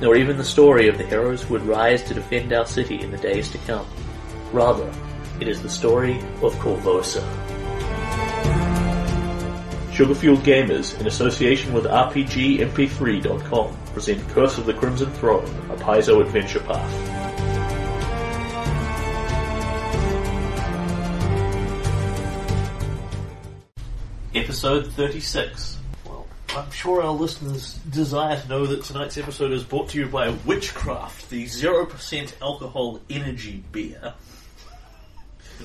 nor even the story of the heroes who would rise to defend our city in the days to come. Rather, it is the story of Korvosa. Sugarfueled Gamers, in association with RPGMP3.com, present Curse of the Crimson Throne, a Paizo adventure path. Episode 36. I'm sure our listeners desire to know that tonight's episode is brought to you by Witchcraft, the 0% alcohol energy beer.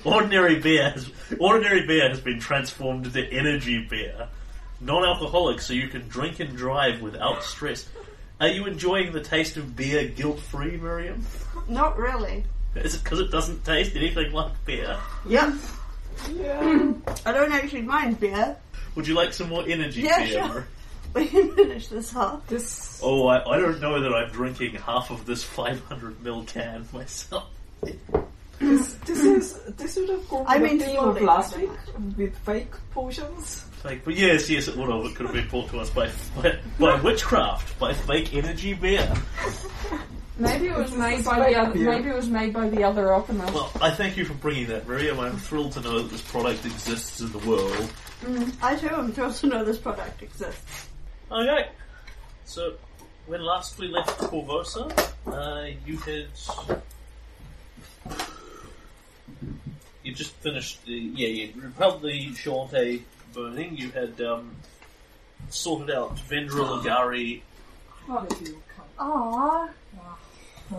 Ordinary beer has, ordinary beer has been transformed into energy beer. Non-alcoholic, so you can drink and drive without stress. Are you enjoying the taste of beer guilt-free, Miriam? Not really. Is it because it doesn't taste anything like beer? Yep. I don't actually mind beer. Would you like some more energy Yeah, beer? sure. We can finish this off. This Oh, I, I don't know that I'm drinking half of this 500 ml can myself. this this is this would have gone I with mean, the theme of slowly. last week with fake potions. Fake, but yes, yes, it would have. It could have been brought to us by by, by witchcraft, by fake energy beer. Maybe it was made by the other. Maybe it was made by the other alchemist. Well, I thank you for bringing that, Miriam. I'm thrilled to know that this product exists in the world. Mm-hmm. I too am thrilled to know this product exists. Okay, so when last we left Korvosa, uh, you had you just finished the yeah you repelled the Shoanti burning. You had um, sorted out Vendra Ligari. How did you come? Aww.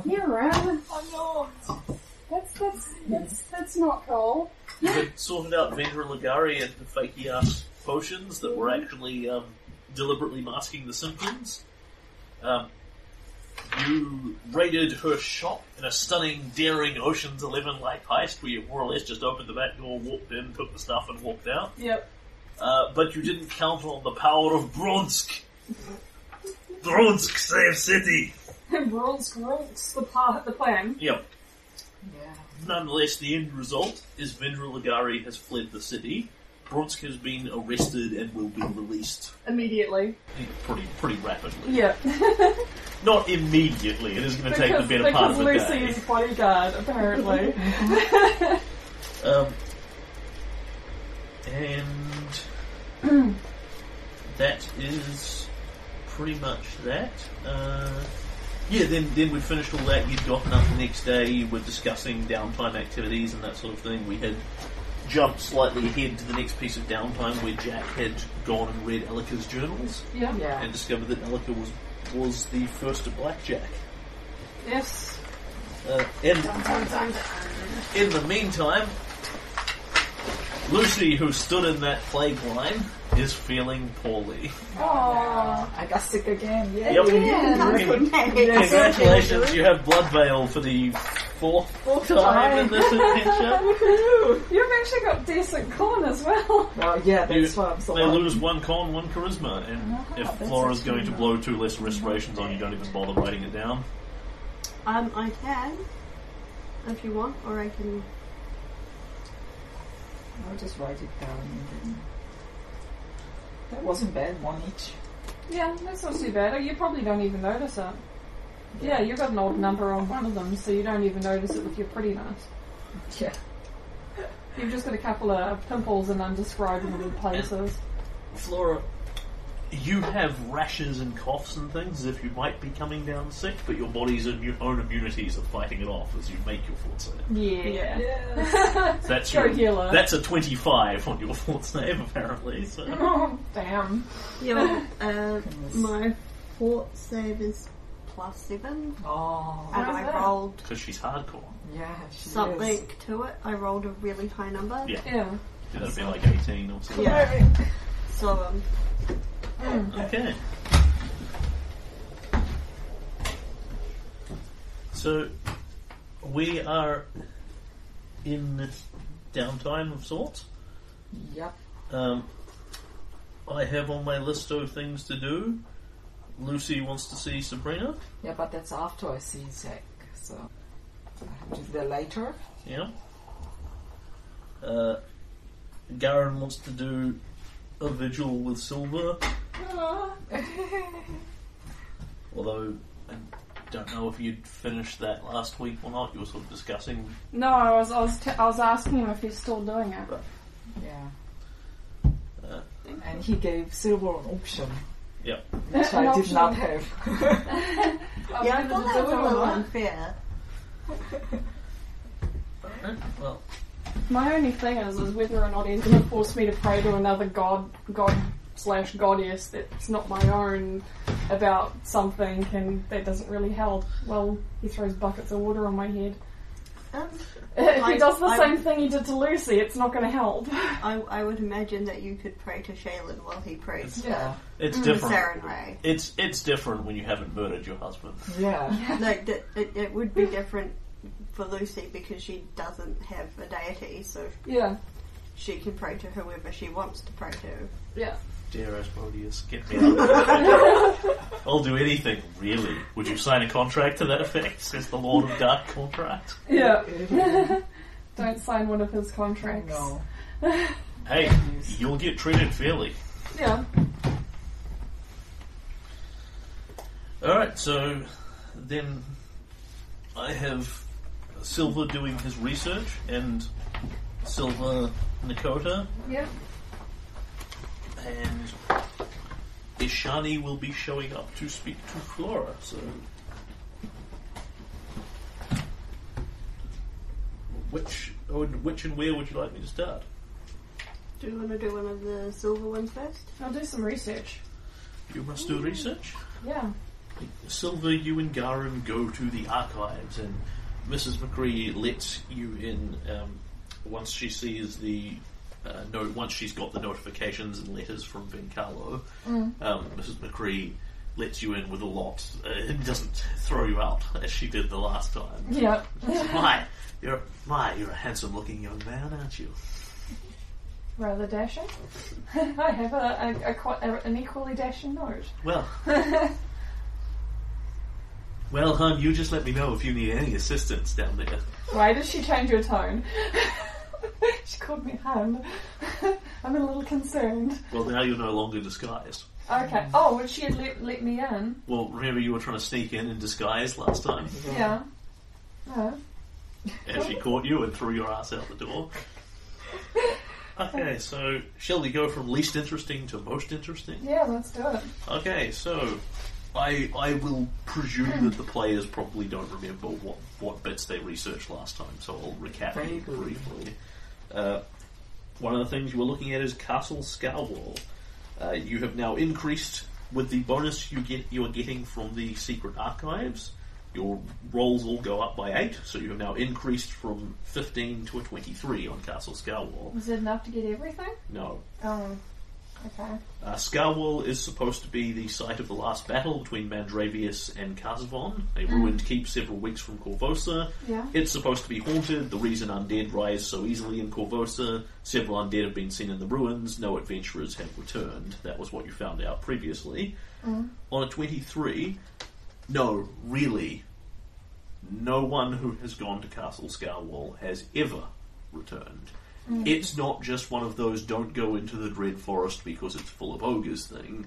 You're around. Oh That's that's that's that's not cool. You had sorted out Vendra Ligari and the fakey ass potions that were actually um, deliberately masking the symptoms. Um, you raided her shop in a stunning, daring Ocean's Eleven like heist where you more or less just opened the back door, walked in, took the stuff, and walked out. Yep. Uh, but you didn't count on the power of Bronsk. Bronsk save city. Rules, rules. The part, the plan. Yep. Yeah. Nonetheless, the end result is Vendra Ligari has fled the city. Bronsk has been arrested and will be released Immediately. pretty pretty rapidly. Yeah. Not immediately. It is going to take the because better part because of a Lucy day. is bodyguard, apparently. Um, and that is pretty much that. Uh, yeah, then then we finished all that. You'd gotten up the next day. You were discussing downtime activities and that sort of thing. We had jumped slightly ahead to the next piece of downtime where Jack had gone and read Elika's journals yeah. Yeah. and discovered that Elika was was the first of blackjack. Yes. Uh, and in the meantime, Lucy, who stood in that plague line, is feeling poorly. Aww. I got sick again. Yeah. Yep. Yeah, that's Congratulations, you have blood veil for the fourth time in this adventure. You've actually got decent con as well. Well, yeah, that's You- why I'm so They lucky. lose one con, one charisma, and if that's Flora's going to blow two less restorations on you, don't even bother writing it down. Um, I can, if you want, or I can. I'll just write it down. That wasn't bad. One each. Yeah, that's not too bad. You probably don't even notice it. Yeah, you've got an odd number on one of them, so you don't even notice it with your prettiness. Yeah. You've just got a couple of pimples in undescribable places. Flora, you have rashes and coughs and things as if you might be coming down sick, but your body's immu- own immunities are fighting it off as you make your fort save. Yeah. Yeah. That's Go your, healer. That's a 25 on your fort save, apparently. So. Oh, damn. Yeah, uh, my fort save is plus seven, Oh. and I that? rolled Because she's hardcore. Yeah. She something Is. to it. I rolled a really high number. Yeah. Yeah. That'd be like 18 or something. Yeah. So, um, Mm. Okay. So we are in downtime of sorts. Yep. Um, I have on my list of things to do. Lucy wants to see Sabrina. Yeah, but that's after I see Zack, so I have to do that later. Yeah. Uh, Garen wants to do a vigil with Silver, although I don't know if you'd finished that last week or not. You were sort of discussing. No, I was I was, t- I was asking him if he's still doing it. Yeah. Uh, And he gave Silver an option, yeah. which An I did option. not have. Yeah, I thought that was a little unfair. Alright, Well, My only thing is, is whether or not he's going to force me to pray to another god, god slash goddess that's not my own about something, and that doesn't really help. Well, he throws buckets of water on my head. Um, If I- he does the I- same thing he did to Lucy, it's not going to help. I, I would imagine that you could pray to Shelyn while he prays to Yeah. it's to different. Sarenrae. It's it's different when you haven't murdered your husband. Yeah. Like, that, it, it would be different for Lucy because she doesn't have a deity, so Yeah, she can pray to whoever she wants to pray to. yeah. Dear Asmodeus, get me out. I'll do anything, really. Would you sign a contract to that effect? Says the Lord of Dark contract. Yeah. Don't sign one of his contracts. no. Hey, you'll get treated fairly. Yeah. Alright, so then I have Silver doing his research and Silver Nakota Yeah. and Ishani will be showing up to speak to Flora, so which oh, which and where would you like me to start? Do you want to do one of the silver ones first? I'll do some research. You must do research. Yeah. Silver, you and Garum go to the archives, and Mrs. McCree lets you in um, once she sees the uh, note. Once she's got the notifications and letters from Vencarlo, um, Mrs. McCree lets you in with a lot. Uh, and doesn't throw you out as she did the last time. Yeah. my, you're my, you're a handsome-looking young man, aren't you? Rather dashing. I have a, a, a, a, an equally dashing note. Well. Well, hon, you just let me know if you need any assistance down there. Why did she change her tone? she called me hun. I'm a little concerned. Well, now you're no longer disguised. Okay. Oh, well, she had let, let me in. Well, remember you were trying to sneak in in disguise last time, Yeah. Oh. and she caught you and threw your ass out the door. Okay, so shall we go from least interesting to most interesting? Yeah, let's do it. Okay, so I I will presume that the players probably don't remember what, what bits they researched last time, so I'll recap them Vaguely. briefly. Uh, one of the things you were looking at is Castle Scarwall. Uh, you have now increased with the bonus you get you are getting from the secret archives. Your rolls all go up by eight, so you have now increased from fifteen to a twenty-three on Castle Scarwall. Was it enough to get everything? No, Oh. Okay. uh, Scarwall is supposed to be the site of the last battle between Mandravius and Kazavon, a ruined keep several weeks from Korvosa. Yeah. It's supposed to be haunted, the reason undead rise so easily in Korvosa. Several undead have been seen in the ruins, no adventurers have returned. That was what you found out previously. On a 23, no, really, no one who has gone to Castle Scarwall has ever returned. Mm. It's not just one of those don't go into the Dread Forest because it's full of ogres thing.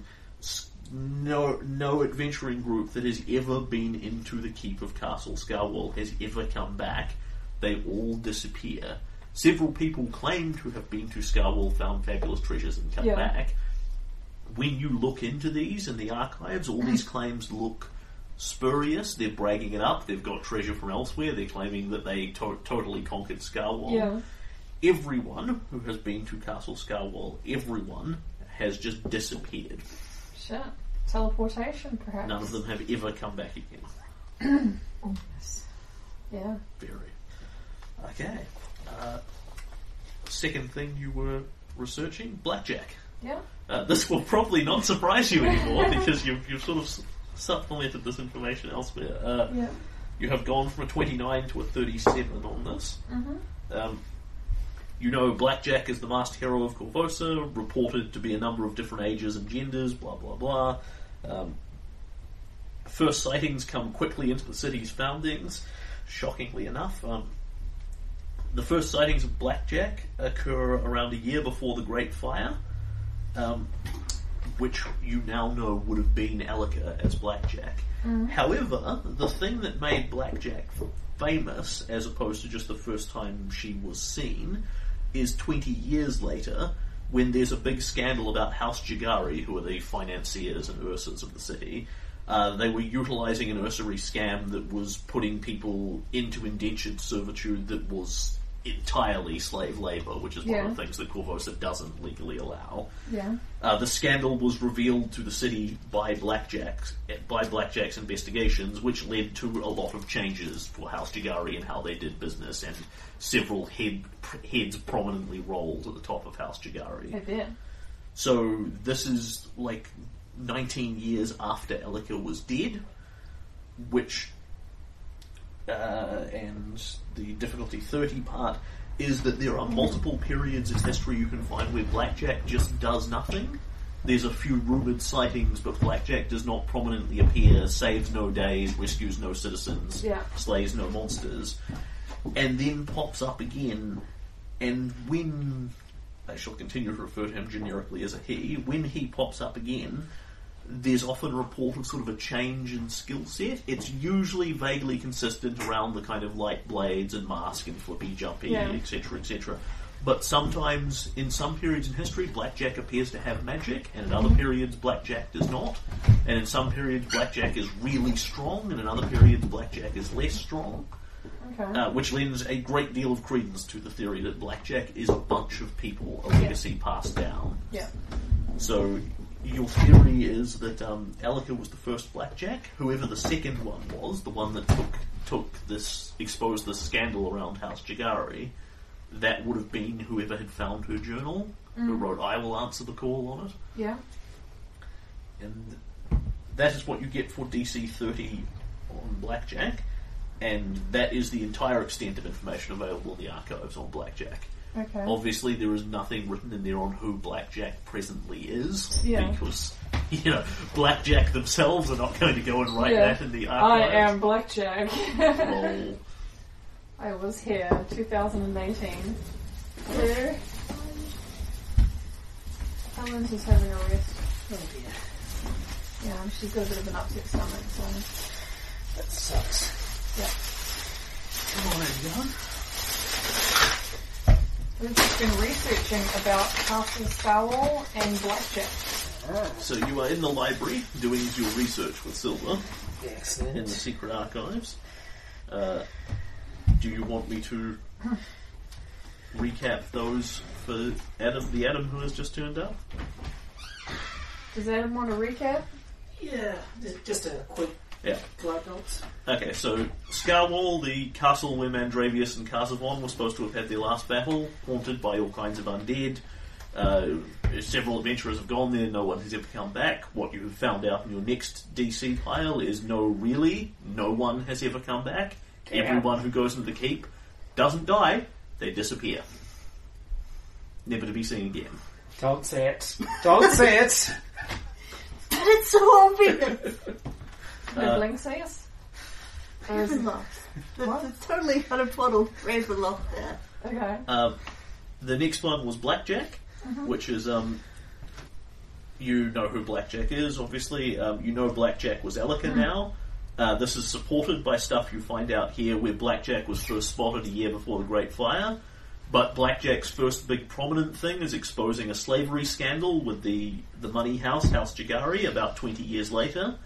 No, no adventuring group that has ever been into the keep of Castle Scarwall has ever come back. They all disappear. Several people claim to have been to Scarwall, found fabulous treasures, and come Yeah. back. When you look into these in the archives, all these claims look spurious. They're bragging it up. They've got treasure from elsewhere. They're claiming that they to- totally conquered Scarwall Yeah. Everyone who has been to Castle Scarwall, everyone has just disappeared. Shit. Teleportation, perhaps. None of them have ever come back again. Oh, yes. Yeah. Very. Okay. Uh, second thing you were researching, blackjack. Yeah. Uh, this will probably not surprise you anymore because you've, you've sort of supplemented this information elsewhere. Uh, Yeah. You have gone from a 29 to a 37 on this. Um, you know Blackjack is the masked hero of Korvosa, reported to be a number of different ages and genders, blah blah blah. Um, first sightings come quickly into the city's foundings, shockingly enough. Um, the first sightings of Blackjack occur around a year before the Great Fire, um, which you now know would have been Elika as Blackjack. However, the thing that made Blackjack famous, as opposed to just the first time she was seen, is 20 years later when there's a big scandal about House Jagari, who are the financiers and ursas of the city. Uh, they were utilizing an usury scam that was putting people into indentured servitude that was entirely slave labor, which is one Yeah. of the things that Korvosa doesn't legally allow. Yeah. Uh, the scandal was revealed to the city by Blackjack's by Blackjack's investigations, which led to a lot of changes for House Jagari and how they did business, and several head, heads prominently rolled at the top of House Jagari. I bet. So this is like 19 years after Elika was dead, which, uh, and the difficulty 30 part is that there are multiple periods in history you can find where Blackjack just does nothing. There's a few rumored sightings, but Blackjack does not prominently appear, saves no days, rescues no citizens, Yeah. slays no monsters, and then pops up again. And when I shall continue to refer to him generically as a he, when he pops up again, there's often report of sort of a change in skill set. It's usually vaguely consistent around the kind of light blades and mask and flippy jumpy, Yeah. etc., etc. But sometimes, in some periods in history, Blackjack appears to have magic, and in other periods, Blackjack does not. And in some periods, Blackjack is really strong, and in other periods, Blackjack is less strong Okay. uh, which lends a great deal of credence to the theory that blackjack is a bunch of people, a legacy passed down. yeah. So your theory is that um, Elika was the first blackjack. Whoever the second one was, the one that took took this exposed this scandal around House Jagari, that would have been whoever had found her journal, who wrote "I will answer the call" on it, Yeah. and that is what you get for DC thirty on blackjack. And that is the entire extent of information available in the archives on Blackjack. Okay. Obviously, there is nothing written in there on who Blackjack presently is, Yeah. because you know Blackjack themselves are not going to go and write Yeah. that in the article. I archives. am Blackjack. Lol. I was here, 2018. Hello. Helen's is having a rest. Oh dear. Yeah, she's got a bit of an upset stomach, so That sucks. yeah. Come on, everyone. We've just been researching about Castle Scarwall and Blackjack. Ah, So you are in the library doing your research with Silver in the excellent. secret archives. Uh, do you want me to recap those for Adam, the Adam who has just turned up? Does Adam want to recap? Yeah, just- just a quick Yeah. glide notes. Okay, so Scarwall, the castle where Mandravius and Kazavon were supposed to have had their last battle, haunted by all kinds of undead. Uh, several adventurers have gone there, no one has ever come back. What you have found out in your next DC pile is no, really, no one has ever come back. Yeah. Everyone who goes into the keep doesn't die, they disappear. Never to be seen again. Don't say it. Don't say it. But it's so obvious. Nibbling says? Ravenloft. That's a totally unapplauded Ravenloft there. Okay. Um, the next one was Blackjack, which is um, you know who Blackjack is. Obviously, um, you know Blackjack was Elika now. Uh, this is supported by stuff you find out here, where Blackjack was first spotted a year before the Great Fire. But Blackjack's first big prominent thing is exposing a slavery scandal with the the money house, House Jagari, about twenty years later.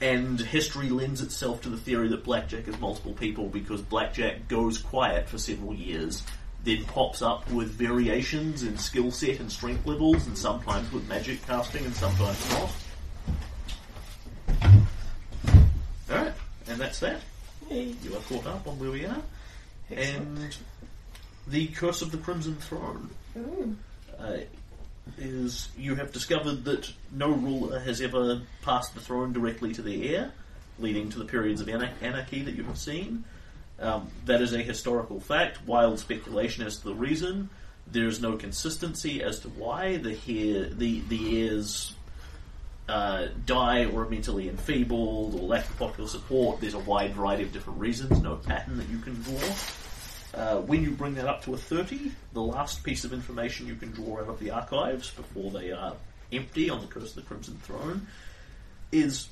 And history lends itself to the theory that Blackjack is multiple people because Blackjack goes quiet for several years, then pops up with variations in skill set and strength levels, and sometimes with magic casting and sometimes not. Alright, and that's that. Hey. You are caught up on where we are. Excellent. And the Curse of the Crimson Throne uh, is you have discovered that no ruler has ever passed the throne directly to the heir. leading to the periods of ana- anarchy that you have seen. Um, that is a historical fact. Wild speculation as to the reason. There is no consistency as to why the hair, the the heirs uh, die or are mentally enfeebled or lack of popular support. There's a wide variety of different reasons. No pattern that you can draw. Uh, when you bring that up to a 30, the last piece of information you can draw out of the archives before they are empty on the Curse of the Crimson Throne is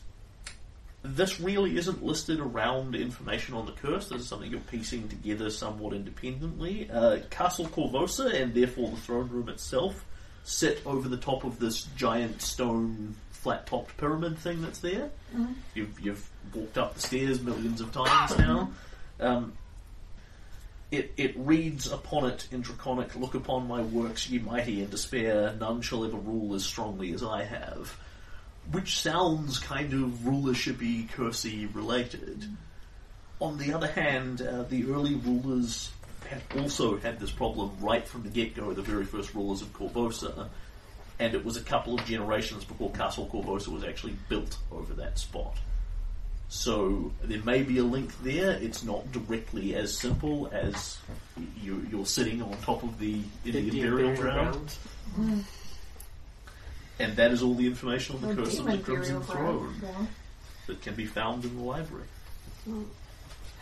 this really isn't listed around information on the curse. This is something you're piecing together somewhat independently. Uh, Castle Korvosa, and therefore the throne room itself, sit over the top of this giant stone flat-topped pyramid thing that's there. You've, you've walked up the stairs millions of times now. Um, it, it reads upon it in Draconic, Look upon my works, ye mighty, in despair, none shall ever rule as strongly as I have. Which sounds kind of rulershipy, cursey related. On the other hand, uh, the early rulers had also had this problem right from the get go, the very first rulers of Korvosa, and it was a couple of generations before Castle Korvosa was actually built over that spot. So there may be a link there. It's not directly as simple as you, you're sitting on top of the Indian The burial burial ground, and that is all the information on the Or Curse of the Crimson Throne. Yeah. that can be found in the library.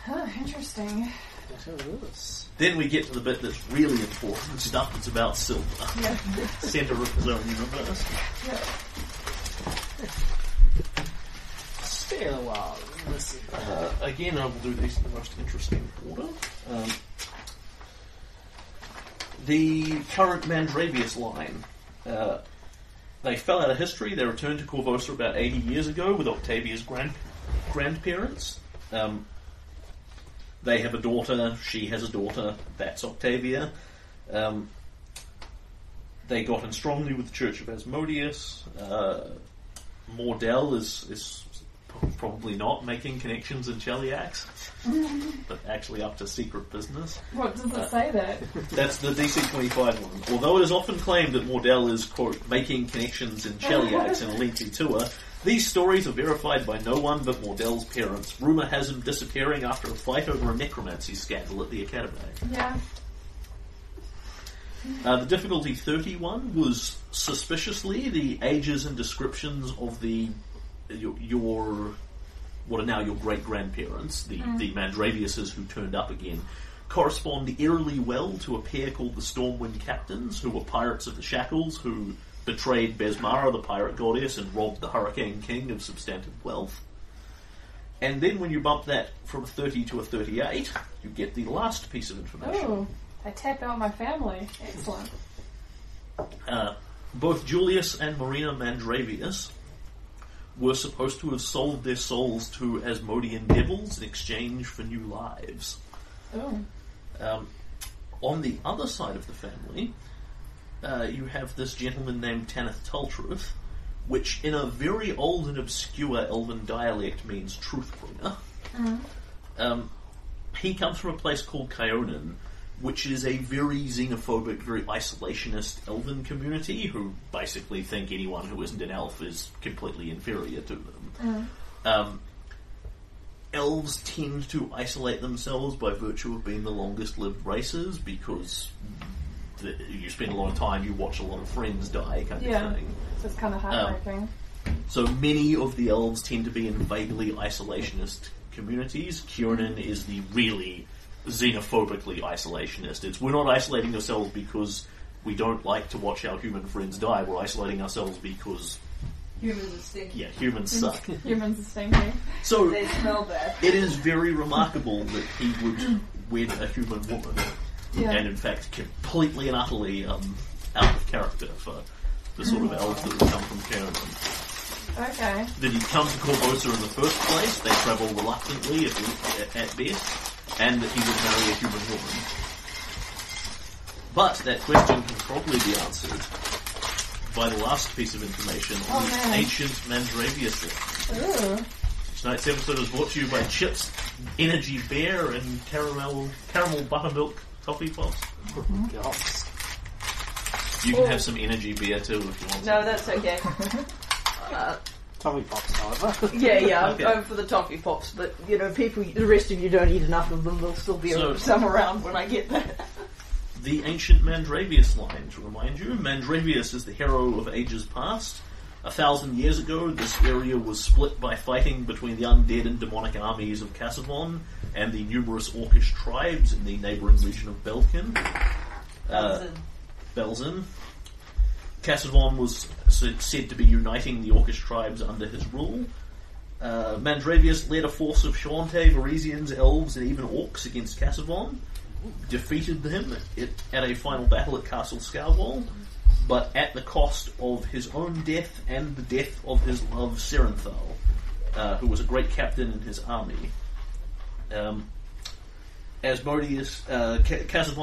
Huh, interesting. That it is. Then we get to the bit that's really important, stuff that's about silver. Yeah. Center of the own universe. yeah. Stay a Uh, again, I will do these in the most interesting order. Um, the current Mandravius line. Uh, they fell out of history. They returned to Korvosa about 80 years ago with Octavia's grand- grandparents. Um, they have a daughter. She has a daughter. That's Octavia. Um, they got in strongly with the Church of Asmodeus. Uh, Mordell is, is probably not making connections in Cheliax, but actually up to secret business. What does it say that? That's the DC 25 one. Although it is often claimed that Mordell is, quote, making connections in Cheliax in a lengthy tour, these stories are verified by no one but Mordell's parents. Rumour has him disappearing after a fight over a necromancy scandal at the Academy. Yeah. Uh, the difficulty 31 was suspiciously the ages and descriptions of the your, your what are now your great grandparents, the the Mandraviuses who turned up again, correspond eerily well to a pair called the Stormwind Captains, who were pirates of the Shackles, who betrayed Besmara, the pirate goddess, and robbed the Hurricane King of substantive wealth. And then when you bump that from a 30 to a 38, you get the last piece of information. Oh, I tap out my family. Excellent. Uh, both Julius and Marina Mandravius were supposed to have sold their souls to Asmodean devils in exchange for new lives. Oh. Um, on the other side of the family, uh, you have this gentleman named Tanith Tultruth, which in a very old and obscure elven dialect means truth bringer. Um, he comes from a place called Kyonin, which is a very xenophobic, very isolationist elven community who basically think anyone who isn't an elf is completely inferior to them. Um, elves tend to isolate themselves by virtue of being the longest lived races because the, you spend a lot of time, you watch a lot of friends die, kind Yeah. of thing. So it's kind of heartbreaking. So many of the elves tend to be in vaguely isolationist communities. Kyonin is the really xenophobically isolationist. It's we're not isolating ourselves because we don't like to watch our human friends die. We're isolating ourselves because Humans are stinky. yeah, humans suck. Humans are stinky. So They smell bad. it is very remarkable that he would wed a human woman, Yeah. and in fact, completely and utterly um, out of character for the sort of elves that would come from Kyonin. Okay. that he'd come to Korvosa in the first place, they travel reluctantly at, at, at best, and that he would marry a human woman. But that question can probably be answered by the last piece of information on Oh, the man. ancient Mandravius thing. Ooh. Tonight's episode is brought to you by Chips, Energy Bear, and Caramel Caramel Buttermilk Coffee Pops. God. You can have some Energy Beer too if you want. No, some. that's okay. uh, Tommy Pops, however. Yeah, yeah, I'm Okay. going for the toffee pops, but you know, people, the rest of you don't eat enough of them. There'll still be So- some around when I get there. The ancient Mandravius line, to remind you. Mandravius is the hero of ages past. A thousand years ago, this area was split by fighting between the undead and demonic armies of Kazavon and the numerous Orcish tribes in the neighbouring region of Belkin. Uh, Belkzen. Kazavon was s- said to be uniting the Orcish tribes under his rule. Uh, Mandravius led a force of Shoanti, Varisians, Elves, and even Orcs against Kazavon, defeated them at, at a final battle at Castle Scarwall, but at the cost of his own death and the death of his love Serenthal, uh, who was a great captain in his army. Um, Asmodeus, uh,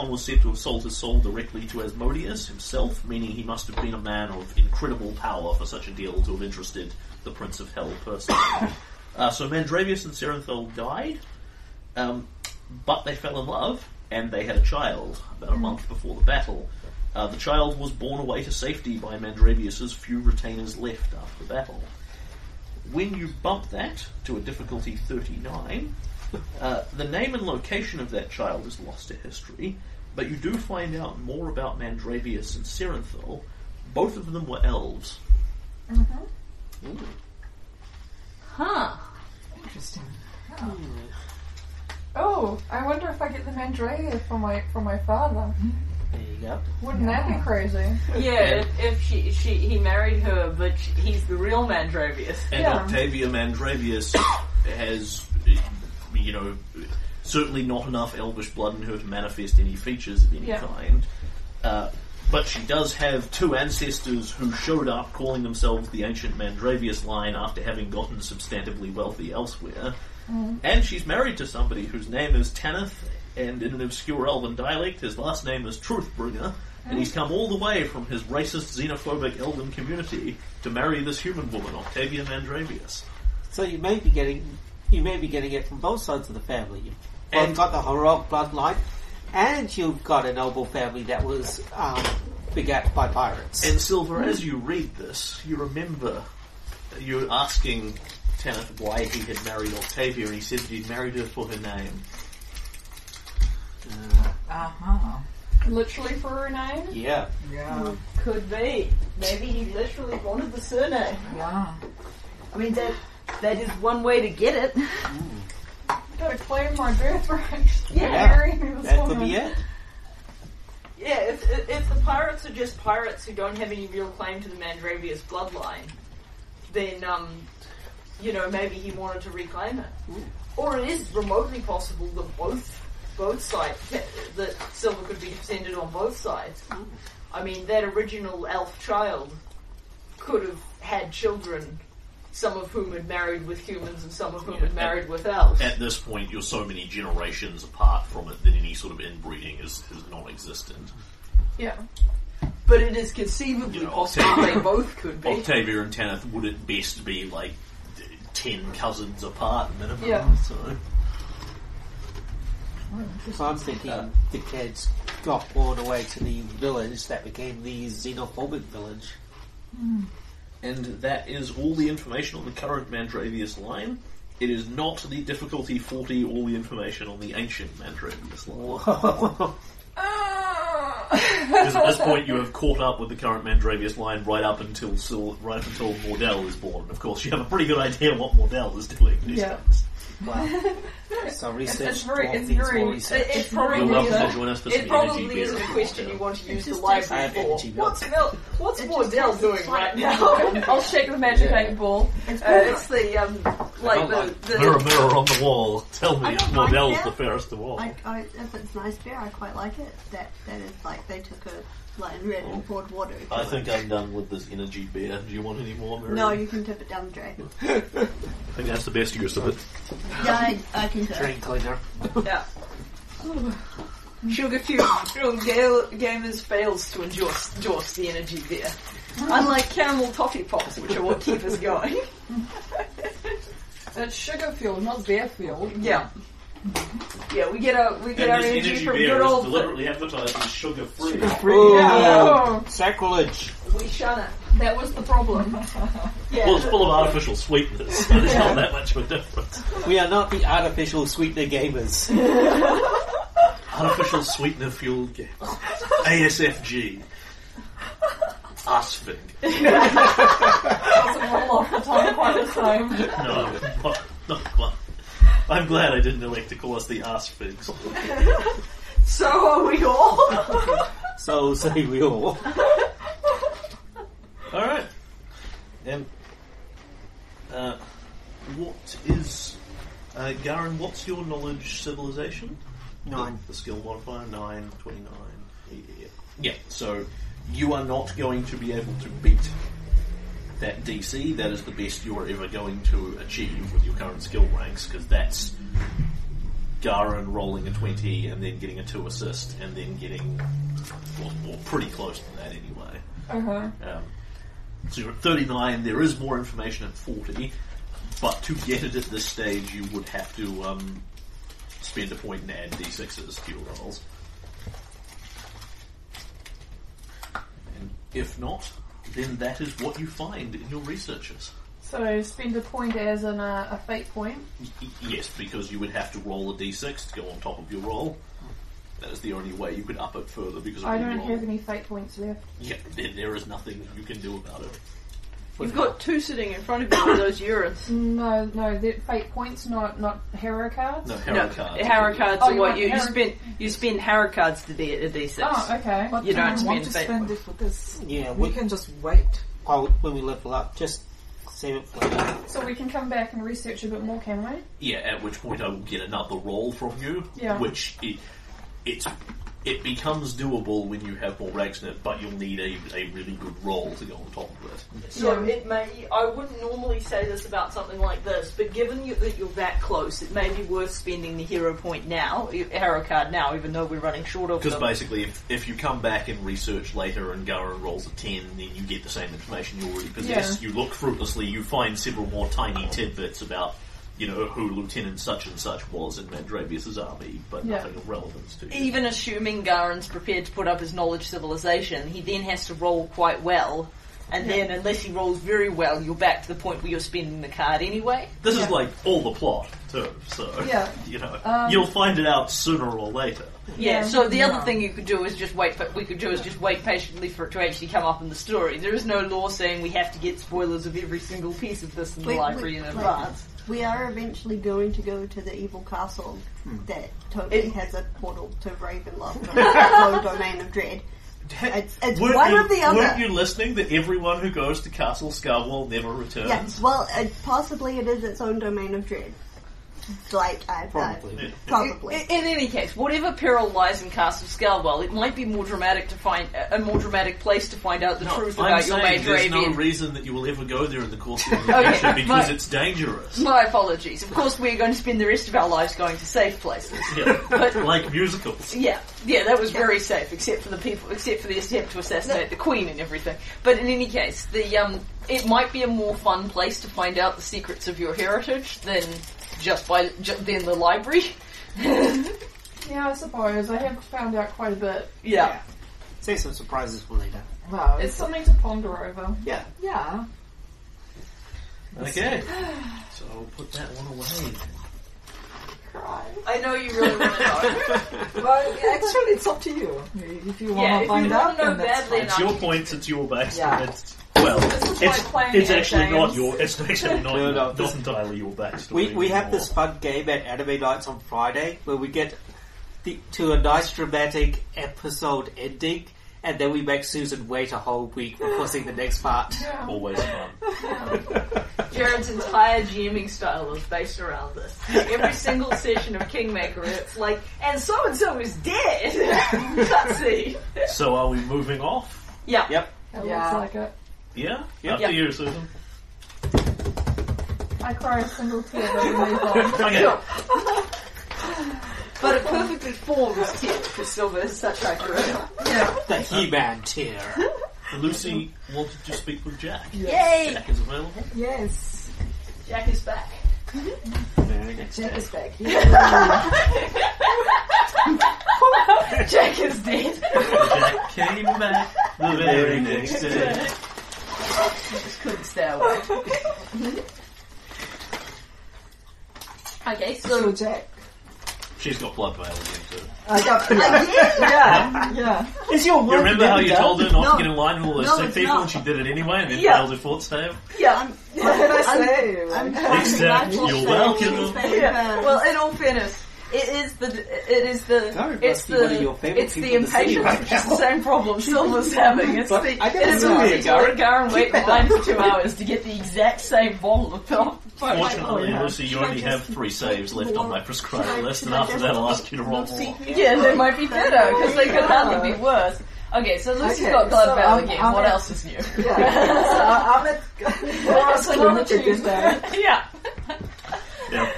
was said to have sold his soul directly to Asmodeus himself, meaning he must have been a man of incredible power for such a deal to have interested the Prince of Hell personally. uh, so Mandravius and Serenthal died, um, but they fell in love, and they had a child about a month before the battle. Uh, the child was borne away to safety by Mandravius's few retainers left after the battle. When you bump that to a difficulty 39, uh, the name and location of that child is lost to history, but you do find out more about Mandravius and Serenthal. Both of them were elves. Huh. Interesting. Oh, I wonder if I get the Mandraya from my from my father. There you go. Wouldn't that be crazy? Yeah, if, if she, she he married her, but she, he's the real Mandravius. And Yeah. Octavia Mandravius has, you know, certainly not enough elvish blood in her to manifest any features of any Yeah. kind. Uh, but she does have two ancestors who showed up calling themselves the ancient Mandravius line after having gotten substantively wealthy elsewhere. And she's married to somebody whose name is Tanith, and in an obscure elven dialect, his last name is Truthbringer. And he's come all the way from his racist, xenophobic elven community to marry this human woman, Octavia Mandravius. So you may be getting you may be getting it from both sides of the family. You've both And- got the heroic bloodline, and you've got a noble family that was um, begat by pirates. And Silver, as you read this, you remember you asking Tanith why he had married Octavia, and he said that he'd married her for her name. Uh huh. Literally for her name? yeah, Yeah. Could be. Maybe he literally wanted the surname. Yeah. I mean, that that is one way to get it. Gotta claim my birthright. Yeah. Marry this that could be it. Yeah, if, if, if the pirates are just pirates who don't have any real claim to the Mandravius bloodline, then, um, you know, maybe he wanted to reclaim it. Or it is remotely possible that both both sides, that Silver could be descended on both sides. I mean, that original elf child could have had children, some of whom had married with humans and some of whom Yeah, had married with elves. At this point, you're so many generations apart from it that any sort of inbreeding is, is non-existent. Yeah. But it is conceivably You know, possible Octavia- they both could be. Octavia and Tanith would at best be like t- ten cousins apart minimum. Yeah. So. So I'm thinking uh, the kids got born away to the village that became the xenophobic village. Hmm. And that is all the information on the current Mandravius line. It is not the difficulty 40 all the information on the ancient Mandravius line. Ah! Because at this point you have caught up with the current Mandravius line right up until right up until Mordell is born. Of course, you have a pretty good idea what Mordell is doing these Yeah. days. so It's, research it's very, it's very, more it, research. it's You're probably welcome to join us for It some energy probably beer. isn't a question you want to use the just library for. What's milk? What's It more just Dell tastes doing right now? I'll shake the magic eight ball. It's Uh, it's the um, like the, like- the Mirror, mirror on the wall. Tell me don't if like Mordell's that. the fairest of all. I, I, if it's nice beer, I quite like it. That that is like they took a like and red and poured water. into I it. think I'm done with this energy beer. Do you want any more, Miriam? No, you can tip it down the drain. I think that's the best use of it. Yeah, I, I concur. Drain cleaner. yeah. Sugar Cube Gale Gamers fails to endorse, endorse the energy beer. Unlike caramel toffee pops, which are what keep us going. It's sugar fueled, not beer fueled. Yeah. Yeah, we get our we get And our this energy energy from beer good is old. deliberately advertised as sugar free. Ooh, Yeah. Oh. Sacrilege. We shun it. That was the problem. Yeah. Well, it's full of artificial sweeteners, so there's not that much of a difference. We are not the artificial sweetener gamers. Artificial sweetener fueled game. ASFG. Arsfig. Doesn't roll off the tongue quite the same. No, not, not quite. I'm glad I didn't elect to call us the Arsfigs. So are we all. So say we all. Alright. Um, uh, what is. Uh, Garen, what's your knowledge civilization? Nine. The, the skill modifier, 9, 29. Yeah. yeah, so you are not going to be able to beat that DC. That is the best you are ever going to achieve with your current skill ranks, because that's Garen rolling a 20 and then getting a 2 assist and then getting. Well, well pretty close to that anyway. Uh-huh. Um, so you're at 39, there is more information at 40, but to get it at this stage, you would have to um, spend a point and add d6s to your rolls. And if not, then that is what you find in your researches. So spend a point as an, uh, a fate point. Y- yes, because you would have to roll a d6 to go on top of your roll. That is the only way you could up it further because of I don't roll. have any fate points left. Yeah, there, there is nothing you can do about it. You've got two sitting in front of you with those urines. No, no, the fate points, not not hero cards. No, No, hero cards. Harrow cards Oh, are you what want you, you Harrow- spend. You spend Harrow cards to D a D6. Oh, okay. But You do don't we want spend to fate spend points. it for this. Yeah, We we, can just wait. while, oh, when we level up, just save it for later. So we can come back and research a bit more, can we? Yeah, at which point I will get another roll from you. Yeah. Which it, it's it becomes doable when you have more rags in it, but you'll need a, a really good roll to go on top of it. So Yeah. it may. I wouldn't normally say this about something like this, but given you, that you're that close, it may be worth spending the hero point now, your hero card now, even though we're running short of Because basically, if, if you come back and research later and Garen rolls a 10, then you get the same information you already possess. You look fruitlessly, you find several more tiny tidbits about, you know, who Lieutenant such and such was in Mandravius's army, but Yeah. nothing of relevance to you. Even assuming Garen's prepared to put up his knowledge civilization, he then has to roll quite well. And then, unless he rolls very well, you're back to the point where you're spending the card anyway. This is like all the plot, too, so, Yeah. you know, Um, you'll find it out sooner or later. Yeah. Yeah. So the other thing you could do is just wait. But we could do is just wait patiently for it to actually come up in the story. There is no law saying we have to get spoilers of every single piece of this in the Wait, library wait, in wait. advance. We are eventually going to go to the evil castle that totally It- has a portal to Ravenloft, its own domain of dread. It's, it's Weren't one you, or the other. Weren't you listening that everyone who goes to Castle Scarwall never returns? Yes, well, uh, possibly it is its own domain of dread. Like, uh, Probably. Uh, probably. In, in any case, whatever peril lies in Castle Scarwall, it might be more dramatic to find a a more dramatic place to find out the No, truth I'm about your saying there's no reason that you will ever go there in the course of the Okay, adventure because my- it's dangerous. My apologies. Of course, we're going to spend the rest of our lives going to safe places. Yeah, But- like musicals. Yeah, yeah, that was very safe, except for the people, except for the attempt to assassinate the queen and everything. But in any case, the um, it might be a more fun place to find out the secrets of your heritage than just by ju- than the library. Yeah, I suppose. I have found out quite a bit. yeah. say some surprises for later. Well, It's it's, something to ponder over. Yeah. yeah. Okay, so I'll put that one away. Cry. I know you really want to know. Well, actually, it's up to you. If you want Yeah, to if you find wanna out, know then that's badly fine. It's your points, it's your base. Yeah. It's, well, it's, like it's at actually not your. It's actually not, No, no, not this- entirely your backstory. We, we have this fun game at Anime Nights on Friday where we get the, to a nice dramatic episode ending and then we make Susan wait a whole week before seeing the next part. Yeah. Always fun. Jared's entire GMing style is based around this. Every single session of Kingmaker, it's like, and so and so is dead. Cutscene. So are we moving off? Yeah. Yep. It Yeah. looks like it. Yeah? Yep. After Yep. you, Susan. I cry a single tear, but we move on. Okay. But it perfectly forms tear because Silver is such a accurate. The He-Man tear. Lucy wanted to speak with Jack. Yay! Jack is available. Yes. Jack is back. Very next Jack is back. Yeah. Jack is dead. Jack came back the very next day. Stay away. okay, So so Jack, She's got blood veil again too. I got blood. yeah, yeah. Is your You work remember how you done? told her not No. to get in line with all those No, sick it's people not. and she did it anyway and then Yeah. failed her fourth stave? yeah, What did I say? I'm Except you're welcome. yeah. Well, in all fairness, it is the it is the Garrett it's must be one of the your favourite it's the people the city impatience, right which is the same problem Silver's having. It's But the I gotta it is say, the ability to Garen wait in line for two hours to get the exact same bottle of pop. Fortunately, yeah. Lucy, you Should only have three saves left on my prescribed list, and after that I'll ask you to roll more. Yeah, they might be better because they could hardly be worse. Okay, so Lucy's Okay, got blood so veil I'm- again. I'm what at- else is new? Yeah. So I'm at Laura's It's another clinic again. Tuesday. yeah. Yeah.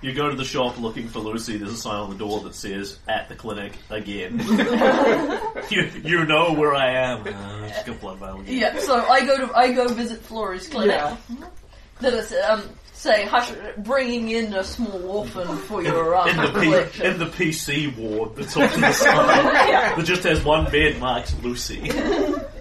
You go to the shop looking for Lucy, there's a sign on the door that says, at the clinic again. you, you know where I am. Uh, she's got blood veil again. Yeah, so I go to I go visit Flora's clinic. Yeah. That is um say hush, bringing in a small orphan for your um, In the, P, in the PC ward that's off to the side, that just has one bed marked Lucy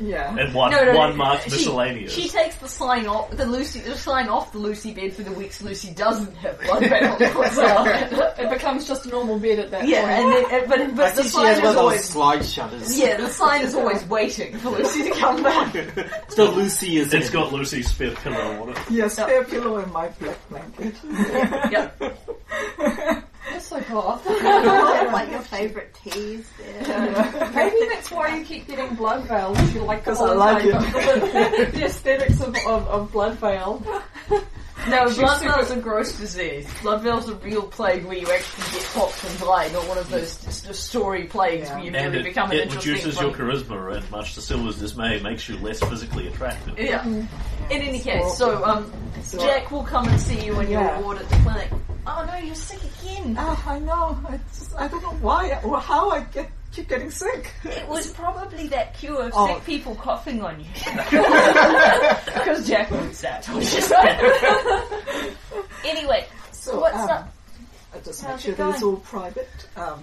Yeah. and one No, no, one no, marked she- miscellaneous. She takes the sign off the Lucy the sign off the Lucy bed for the weeks Lucy doesn't have blood veil. so, It becomes just a normal bed at that yeah, point. and then, but but the see she sign has is one of those always slide shutters. yeah the sign is always waiting for Lucy to come back. So Lucy is it's in. got Lucy's spare pillow on it. Yeah, spare pillow and my black blanket. yep. That's so hot. like your favourite teas there. Maybe that's why you keep getting blood veil. You like the 'Cause I like type of- the aesthetics of, of, of blood veil. No, She's blood super- veil's a gross disease. Blood veil's a real plague where you actually get popped and die, not one of those just a story plagues Yeah. where you And really it, become an it interesting reduces your plague. charisma, and much to Silver's dismay, makes you less physically attractive. Yeah. In any case, so um, Jack will come and see you when you're Yeah. ward at the clinic. Oh no, you're sick again. Ah, I know. I just I don't know why or how I get keep getting sick. It was probably that cure of Oh. sick people coughing on you. Because Jack knows that. anyway, So what's um, up? I just How's make sure that it's all private. Um,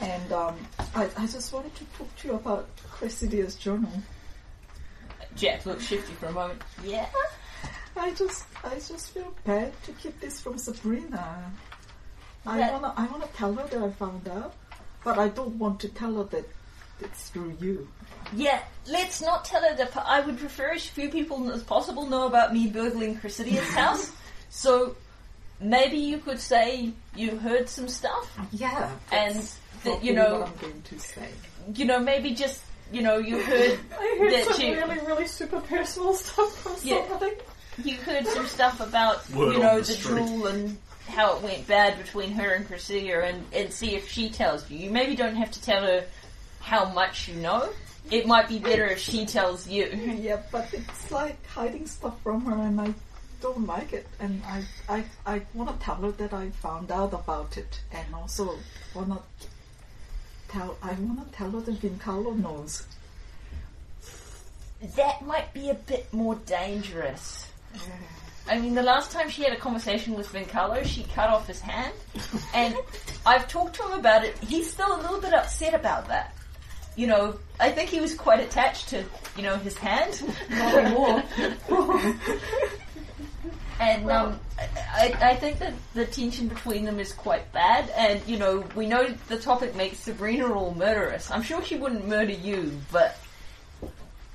and um, I, I just wanted to talk to you about Cressidia's journal. Jack looked shifty for a moment. Yeah. I just I just feel bad to keep this from Sabrina. I wanna I wanna tell her that I found out, but I don't want to tell her that it's through you. Yeah, let's not tell her that. I would prefer as few people as possible know about me burgling Cressidia's house. So maybe you could say you heard some stuff, Yeah, and that you know, what I'm going to say. you know, maybe just you know, you heard I heard that some you really, really super personal stuff from Yeah. somebody. you heard some stuff about Word you know the the, street. and how it went bad between her and Priscilla and and see if she tells you. You maybe don't have to tell her how much you know. It might be better if she tells you. Yeah, but it's like hiding stuff from her, and I don't like it. And I I I want to tell her that I found out about it, and also want to tell I want to tell her that Vencarlo knows. That might be a bit more dangerous. I mean, the last time she had a conversation with Vencarlo, she cut off his hand, and I've talked to him about it. He's still a little bit upset about that. You know, I think he was quite attached to, you know, his hand. Not anymore. And um, I, I think that the tension between them is quite bad. And you know, we know the topic makes Sabrina all murderous. I'm sure she wouldn't murder you, but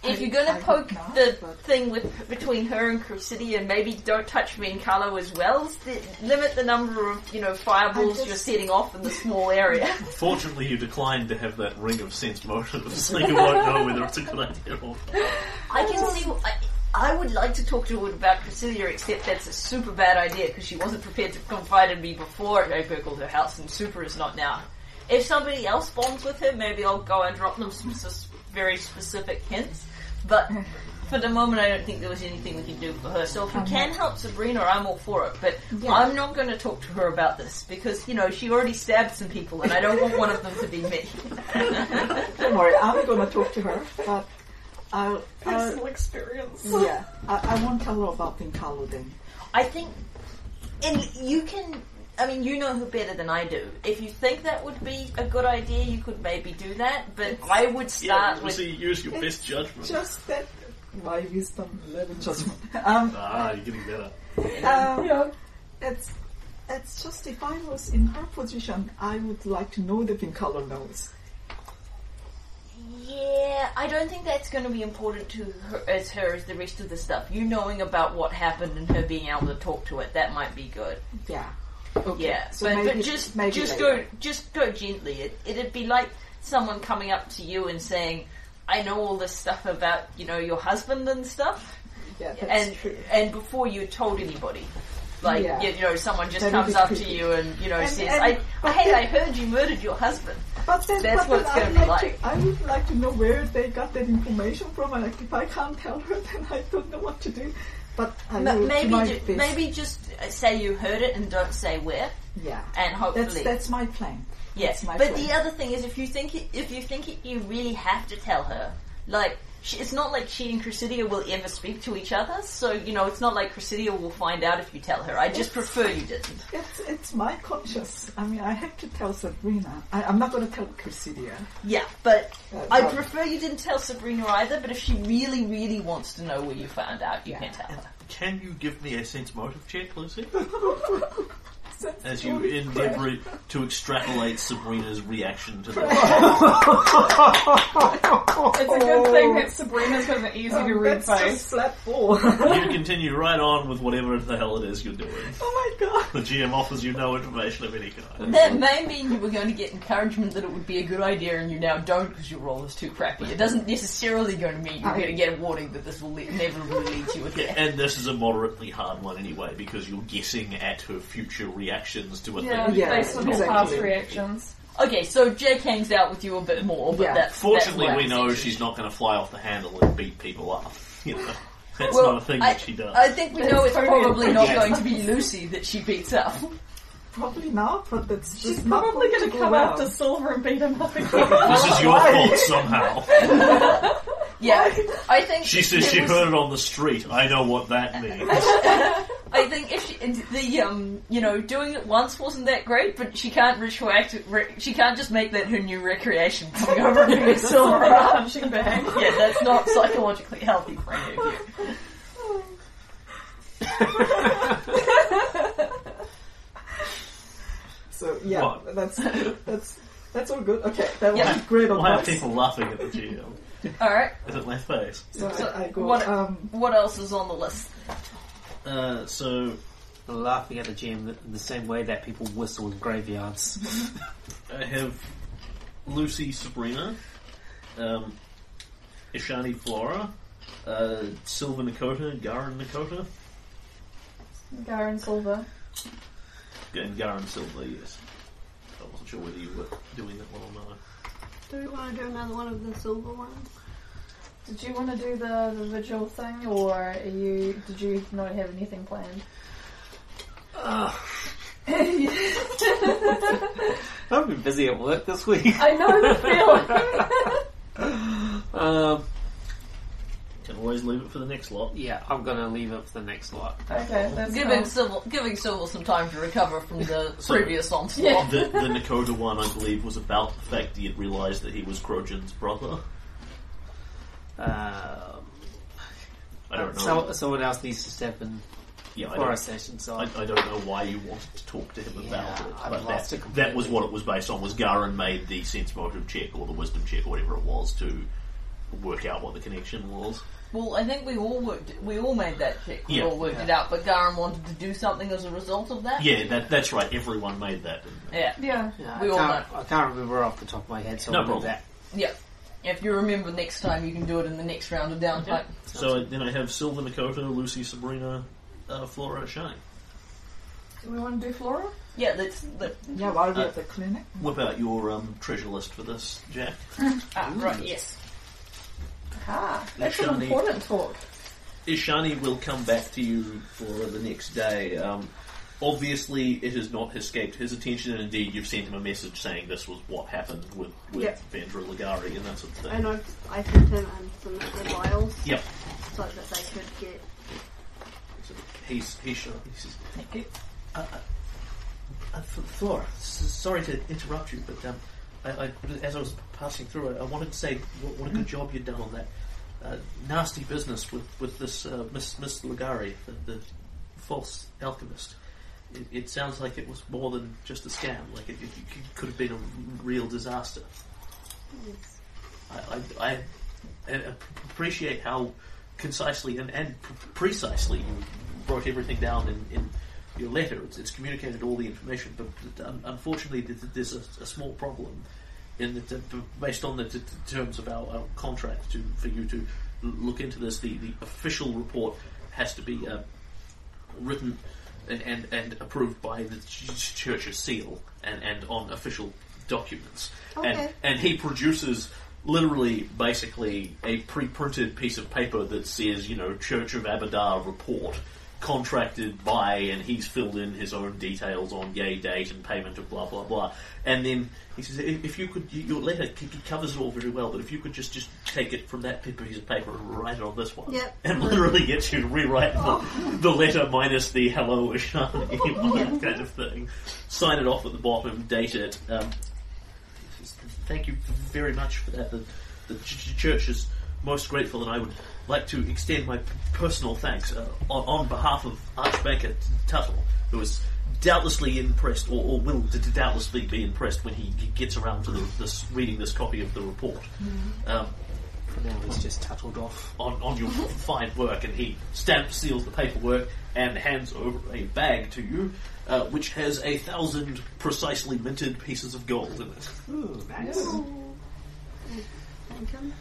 if you're gonna poke not, the thing with between her and Cressidia, maybe don't touch Vencarlo as well. St- limit the number of you know fireballs just- you're setting off in the small area. Fortunately, you declined to have that ring of sense motive, so you won't know whether it's a good idea or not. I can see. I, I would like to talk to her about Cressidia, except that's a super bad idea because she wasn't prepared to confide in me before I googled her house, and super is not now. If somebody else bonds with her, maybe I'll go and drop them some s- very specific hints. But for the moment, I don't think there was anything we could do for her. So if we can help Sabrina, I'm all for it. But Yeah. I'm not going to talk to her about this because you know she already stabbed some people, and I don't want one of them to be me. Don't worry, I'm going to talk to her, but I'll, I'll Personal experience. yeah, I, I won't tell her about Vencarlo then. I think, and you can. I mean, you know her better than I do. If you think that would be a good idea, you could maybe do that. But I would Yeah, start with. obviously use your best judgment. Just that my wisdom eleven judgment. Um, Ah, you're getting better. um, Yeah. it's it's just if I was in her position, I would like to know the Vencarlo nose. Yeah, I don't think that's going to be important to her as her as the rest of the stuff. You knowing about what happened and her being able to talk to it, that might be good. Yeah. Okay. Yeah, So but, maybe, but just maybe just later. go just go gently. It, it'd be like someone coming up to you and saying, "I know all this stuff about you know your husband and stuff," Yeah, and true. and before you told anybody. Like Yeah. you know, someone just That comes up to you and you know And- says, and- I, "Hey, I heard you murdered your husband." But then, That's but what then it's gonna be like like. I would like to know where they got that information from. Like, if I can't tell her, then I don't know what to do. But I will maybe ju- maybe just uh, say you heard it and don't say where, yeah. and hopefully That's that's my plan. Yes, my but plan. the other thing is, if you think it, if you think it, you really have to tell her, like she, it's not like she and Cressidia will ever speak to each other. So you know, it's not like Cressidia will find out if you tell her. I just prefer you didn't. It's it's my conscience. I mean, I have to tell Sabrina. I, I'm not going to tell Cressidia. Yeah, but Uh, I prefer you didn't tell Sabrina either. But if she really, really wants to know where you found out, you Yeah. can tell her. Can you give me a sense motive check, Lucy? Sense As you endeavour to extrapolate Sabrina's reaction to that. It's a good thing that Sabrina's got an easy to Oh, read that's just face. flat four. You continue right on with whatever the hell it is you're doing. oh my god. The GM offers you no information of any kind. That may mean you were going to get encouragement that it would be a good idea, and you now don't because your roll is too crappy. It doesn't necessarily going to mean you're going to get a warning that this will le- inevitably lead to a Yeah, death. and this is a moderately hard one anyway because you're guessing at her future reactions to a Yeah, thing. Yeah, based on his exactly. past reactions. Okay, so Jake hangs out with you a bit more, but Yeah. that's Fortunately, that's we know she's not going to fly off the handle and beat people up. You know, that's Well, not a thing I, that she does. I think we know it's totally probably not going to be Lucy that she beats up. Probably not, but that's She's just not probably going going to to come go well. after Silver and beat him up again. this is your fault somehow. Yeah, I think She says she was- heard it on the street. I know what that means. I think if she, and the um, you know, doing it once wasn't that great, but she can't retroact. Re, she can't just make that her new recreation. Coming over and doing silver Silver up. punching bag. Yeah, that's not psychologically healthy for any of you. So yeah, What? that's that's that's all good. Okay, that was Yeah. great We'll have advice. people laughing at the GM. All right, Is it my face? So So, I, I go. what- um, what else is on the list? Uh, so laughing at the gym in the same way that people whistle in graveyards. I have Lucy Sabrina, um, Ishani Flora, uh, Silva Nakota, Garin Nakota, Garen Silver. And Garin Silva, yes. I wasn't sure whether you were doing that one or not. Do we want to do another one of the silver ones? Did you want to do the, the vigil thing, or are you? Did you not have anything planned? I've been busy at work this week. I know the feeling. Um, Can always leave it for the next lot. yeah, I'm gonna leave it for the next lot. okay, that's Giving cool. Silver, giving Silver some time to recover from the So- previous onslaught. The, the Nakota one, I believe, was about the fact he had realised that he was Krojun's brother. Um, I don't know. So, someone else needs to step in yeah, I for a don't, session, so I, I don't know why you wanted to talk to him about Yeah, it, I've but lost that, it that was completely. what it was based on. Was Garin made the sense motive check or the wisdom check or whatever it was to work out what the connection was? Well, I think we all worked. We all made that check. We Yeah. all worked it out. But Garin wanted to do something as a result of that. Yeah, that, that's right. Everyone made that. didn't they? Yeah. Yeah. yeah, We I, all can't, I can't remember off the top of my head, so No I'll do problem. that. Yeah. If you remember next time, you can do it in the next round of downtime. So then I have Silva Nakota, Lucy Sabrina, uh, Flora Shane. Do we want to do Flora? Yeah, let's. Let, yeah, while we're Uh, at the clinic. Whip out your um, treasure list for this, Jack. ah, right. Yes. Ah, that's an important talk. Ishani will come back to you for the next day. Um, obviously, it has not escaped his attention, and indeed, you've sent him a message saying this was what happened with, with Yep. Vendra Loaggri and that sort of thing. And I, I sent him and some of the vials Yep. so that they could get. So he's he's sure. He says, Thank uh, uh, uh, Flora, sorry to interrupt you, but um, I, I, as I was passing through, I, I wanted to say what, what a good job you'd done on that uh, nasty business with with this uh, Miss Miss Loaggri, the, the false alchemist. It, it sounds like it was more than just a scam. Like it, it, it could have been a real disaster. I, I, I, I appreciate how concisely and, and precisely you wrote everything down in, in your letter. It's, it's communicated all the information, but um, unfortunately, th- th- there's a, a small problem in uh, based on the terms of our, our contract to for you to look into this, the, the official report has to be uh, written and, and, and approved by the ch- church's seal and, and on official documents. Okay. And, and he produces literally, basically, a pre-printed piece of paper that says, you know, Church of Abadar report, contracted by, and he's filled in his own details on yay date and payment of blah blah blah. And then he says, if you could, your letter covers it all very well, but if you could just just take it from that piece of paper and write it on this one, Yep. and literally get you to rewrite the, the letter minus the hello Ishani kind of thing. Sign it off at the bottom, date it. Um, thank you very much for that. The, the ch- church is most grateful, and I would like to extend my personal thanks uh, on, on behalf of Archbanker Tuttle, who is doubtlessly impressed, or, or will d- doubtlessly be impressed when he g- gets around to the, this, reading this copy of the report. Um, For now, he's just tuttled off. on, on your fine work, and he stamps, seals the paperwork, and hands over a bag to you, uh, which has a thousand precisely minted pieces of gold in it. Ooh, nice. Thank him.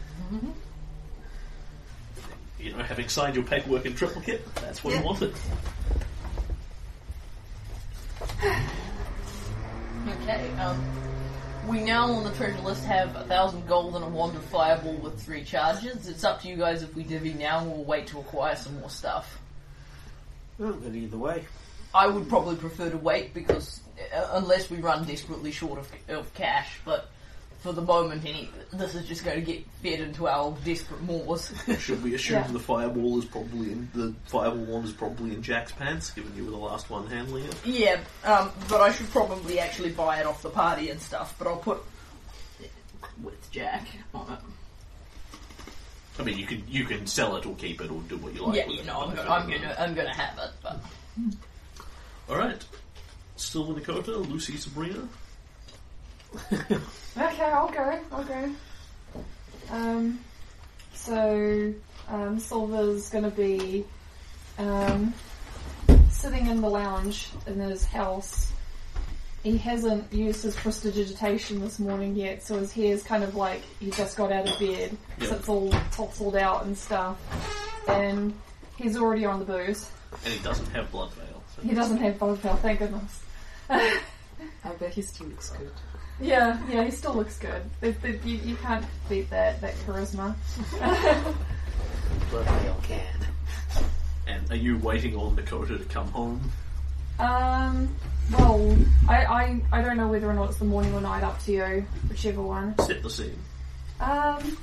You know, having signed your paperwork in triplicate, that's what Yeah. you wanted. Okay, um, we now on the treasure list have a thousand gold and a wand of fireball with three charges. It's up to you guys if we divvy now or we'll wait to acquire some more stuff. Well, good either way. I would probably prefer to wait because uh, unless we run desperately short of, of cash, but for the moment, any this is just going to get fed into our desperate maws. Should we assume Yeah. the fireball is probably in the fireball wand is probably in Jack's pants, given you were the last one handling it? yeah, um, but I should probably actually buy it off the party and stuff. But I'll put it with Jack on it. I mean, you can you can sell it or keep it or do what you like. yeah, with you it, know, I'm but gonna, I I'm think- gonna, I'm gonna have it. But All right, Silver Dakota, Lucy Sabrina. Okay, I'll go. I'll go. Um, so um, Silver's going to be um, sitting in the lounge in his house. He hasn't used his prestidigitation this morning yet, so his hair's kind of like he just got out of bed, Yep. so it's all tousled out and stuff. And he's already on the booze. And he doesn't have blood veil. So. He doesn't have blood veil, thank goodness. I bet he still looks good. Yeah, yeah, he still looks good. You, you can't beat that that charisma. Blood veil can. And are you waiting on Dakota to come home? um, well, I, I I don't know whether or not it's the morning or night. Up to you, whichever one. Set the scene. Um,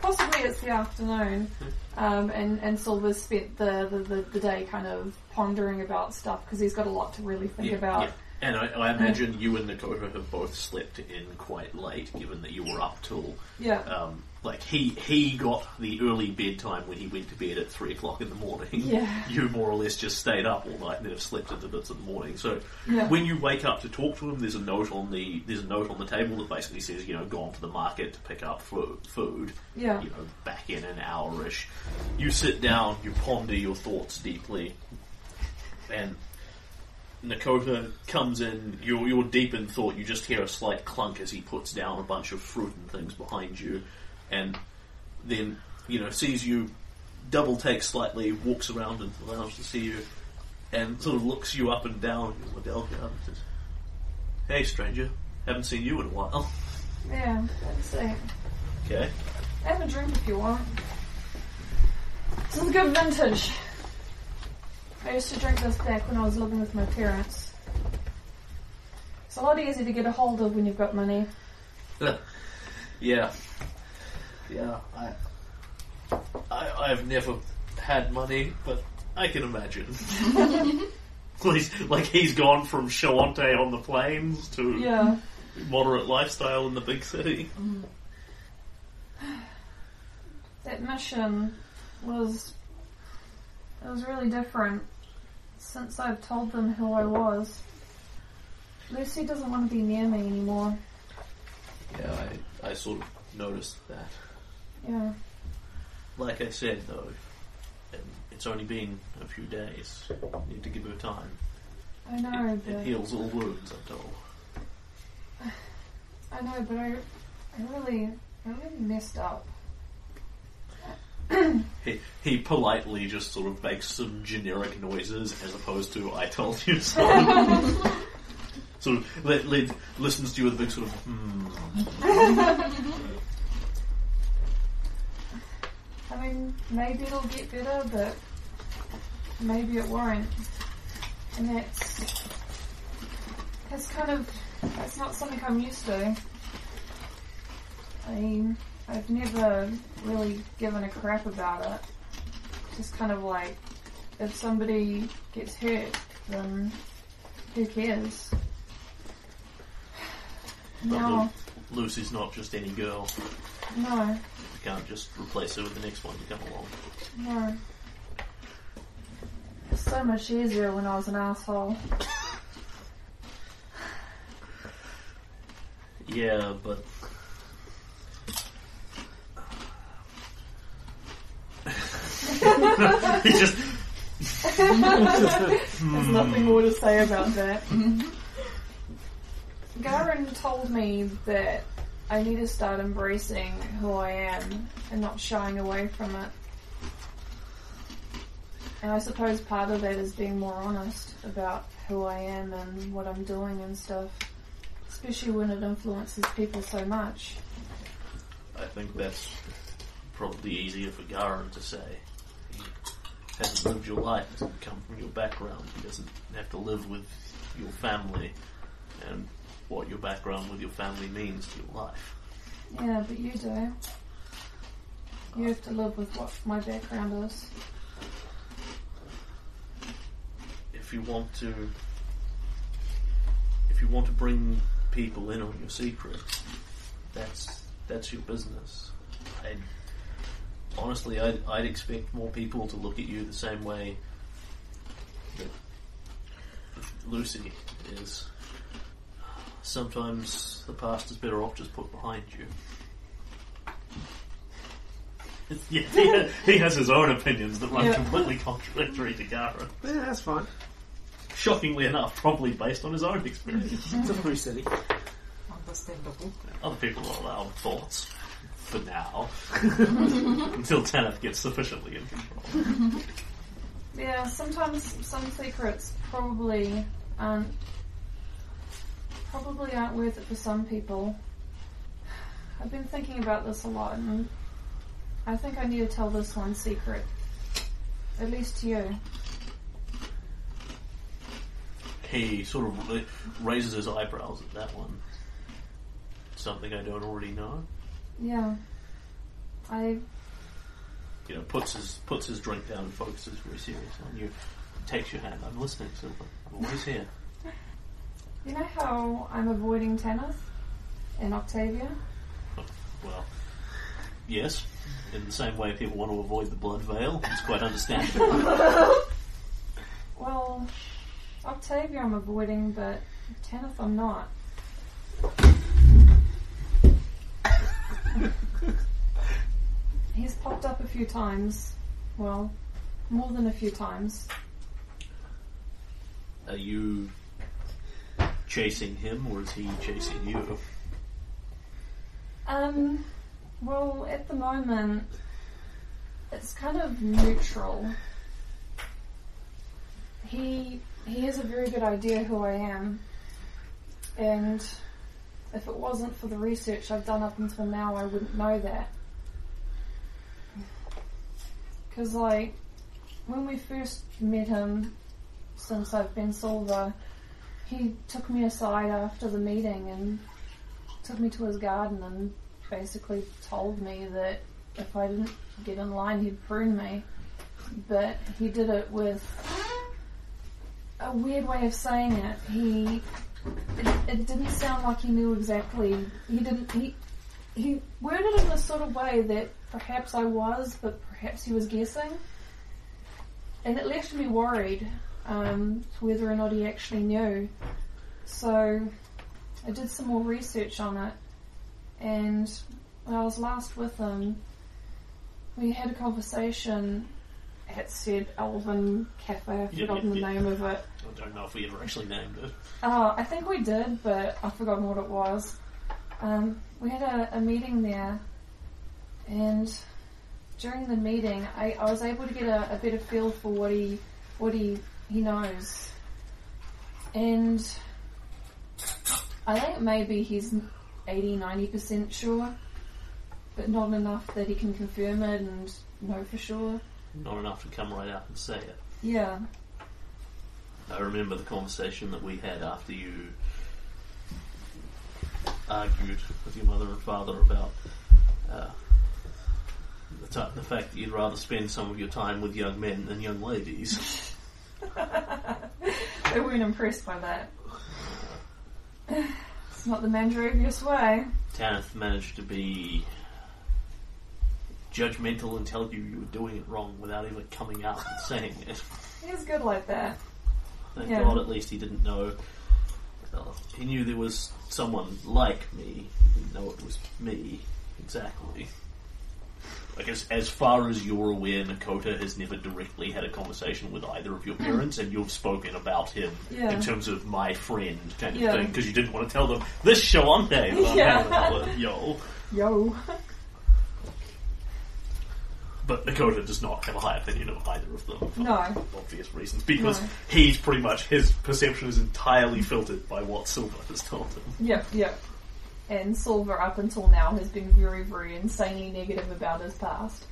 possibly it's the afternoon. Um, and and Silver's spent the, the, the, the day kind of pondering about stuff because he's got a lot to really think about. yeah. And I, I imagine you and Dakota have both slept in quite late, given that you were up till Yeah. um, like he he got the early bedtime when he went to bed at three o'clock in the morning. Yeah. You more or less just stayed up all night and then have slept into bits of the morning. So Yeah. when you wake up to talk to him, there's a note on the there's a note on the table that basically says you know gone to the market to pick up food. food Yeah. you know, back in an hour-ish. You sit down, you ponder your thoughts deeply, and Nakota comes in, you're, you're deep in thought, you just hear a slight clunk as he puts down a bunch of fruit and things behind you, and then, you know, sees you, double takes slightly, walks around into the lounge to see you, and sort of looks you up and down, Liddell, and says, Hey stranger, haven't seen you in a while. Yeah. Let's see. Okay. Have a drink if you want. This is good vintage. I used to drink this back when I was living with my parents. It's a lot easier to get a hold of when you've got money. Yeah. Yeah, I, I I've never had money, but I can imagine. like, like he's gone from Shoanti on the plains to Yeah. moderate lifestyle in the big city. Mm. That mission was it was really different since I've told them who I was. Lucy doesn't want to be near me anymore. Yeah, I, I sort of noticed that. Yeah. Like I said, though, it's only been a few days. You need to give her time. I know, It, it heals all wounds, I'm told. I know, but I, I really, I really messed up. He, he politely just sort of makes some generic noises as opposed to "I told you so." sort of li- li- listens to you with a big sort of hmm. I mean, maybe it'll get better, but maybe it won't. And that's that's kind of that's not something I'm used to. I mean, I've never really given a crap about it. Just kind of like, if somebody gets hurt, then who cares? But No, Lucy's not just any girl. No, You can't just replace it with the next one to come along. no. It's so much easier when I was an asshole. Yeah, but he just There's nothing more to say about that. Hmm. Garen told me that I need to start embracing who I am and not shying away from it. And I suppose part of that is being more honest about who I am and what I'm doing and stuff. Especially when it influences people so much. I think that's probably easier for Garen to say. He hasn't lived your life, doesn't come from your background. He doesn't have to live with your family and what your background with your family means to your life. Yeah, but you do. You have to live with what my background is. If you want to, if you want to bring people in on your secret, that's that's your business. I'd, honestly, I'd, I'd expect more people to look at you the same way that Lucy is. Sometimes the past is better off just put behind you. yeah, he, he has his own opinions that run Yeah. completely contradictory to Garen. Yeah, that's fine. Shockingly enough, probably based on his own experience. It's a free city. Understandable. Other people are allowed thoughts for now, until Tanith gets sufficiently in control. Yeah, sometimes some secrets probably aren't probably aren't worth it for some people. I've been thinking about this a lot, and I think I need to tell this one secret, at least to you. He sort of raises his eyebrows at that one. Something I don't already know. Yeah, I You know, puts his puts his drink down and focuses very serious on you. Takes your hand. I'm listening, Silver. I'm always here. You know how I'm avoiding Tanith and Octavia. Well, yes. In the same way people want to avoid the blood veil, it's quite understandable. Well, Octavia I'm avoiding, but Tanith I'm not. He's popped up a few times. Well, more than a few times. Are you chasing him, or is he chasing you? Um, well, at the moment, it's kind of neutral. He he has a very good idea who I am, and if it wasn't for the research I've done up until now, I wouldn't know that. Because, like, when we first met him, since I've been Silver, he took me aside after the meeting and took me to his garden and basically told me that if I didn't get in line, he'd prune me. But he did it with a weird way of saying it. He it, it didn't sound like he knew exactly. He didn't. He he worded it in a sort of way that perhaps I was, but perhaps he was guessing, and it left me worried um, whether or not he actually knew. So I did some more research on it, and when I was last with him, we had a conversation at said Elven Cafe. I've Yeah, forgotten yeah, the yeah. name of it. I don't know if we ever actually named it. Uh, I think we did, but I've forgotten what it was. Um, we had a, a meeting there, and during the meeting, I, I was able to get a, a better feel for what he what he he knows, and I think maybe he's 80 90 percent sure, but not enough that he can confirm it and know for sure. Not enough to come right out and say it. Yeah, I remember the conversation that we had after you argued with your mother and father about uh, the, t- the fact that you'd rather spend some of your time with young men than young ladies. they weren't impressed by that. It's not the Mandravius way. Tanith managed to be judgmental and tell you you were doing it wrong without even coming out and saying it. He's good like that. Thank Yeah. God at least he didn't know. Well, he knew there was someone like me. He didn't know it was me exactly. I guess as far as you're aware, Nakota has never directly had a conversation with either of your parents, and you've spoken about him Yeah. in terms of my friend kind of Yeah. thing, because you didn't want to tell them this Shoanti that I'm Yeah. hanging with, yo. Yo. But Nakota does not have a high opinion of either of them for No. obvious reasons, because No. he's pretty much his perception is entirely filtered by what Silver has told him. Yep, yep. And Silver, up until now, has been very, very insanely negative about his past.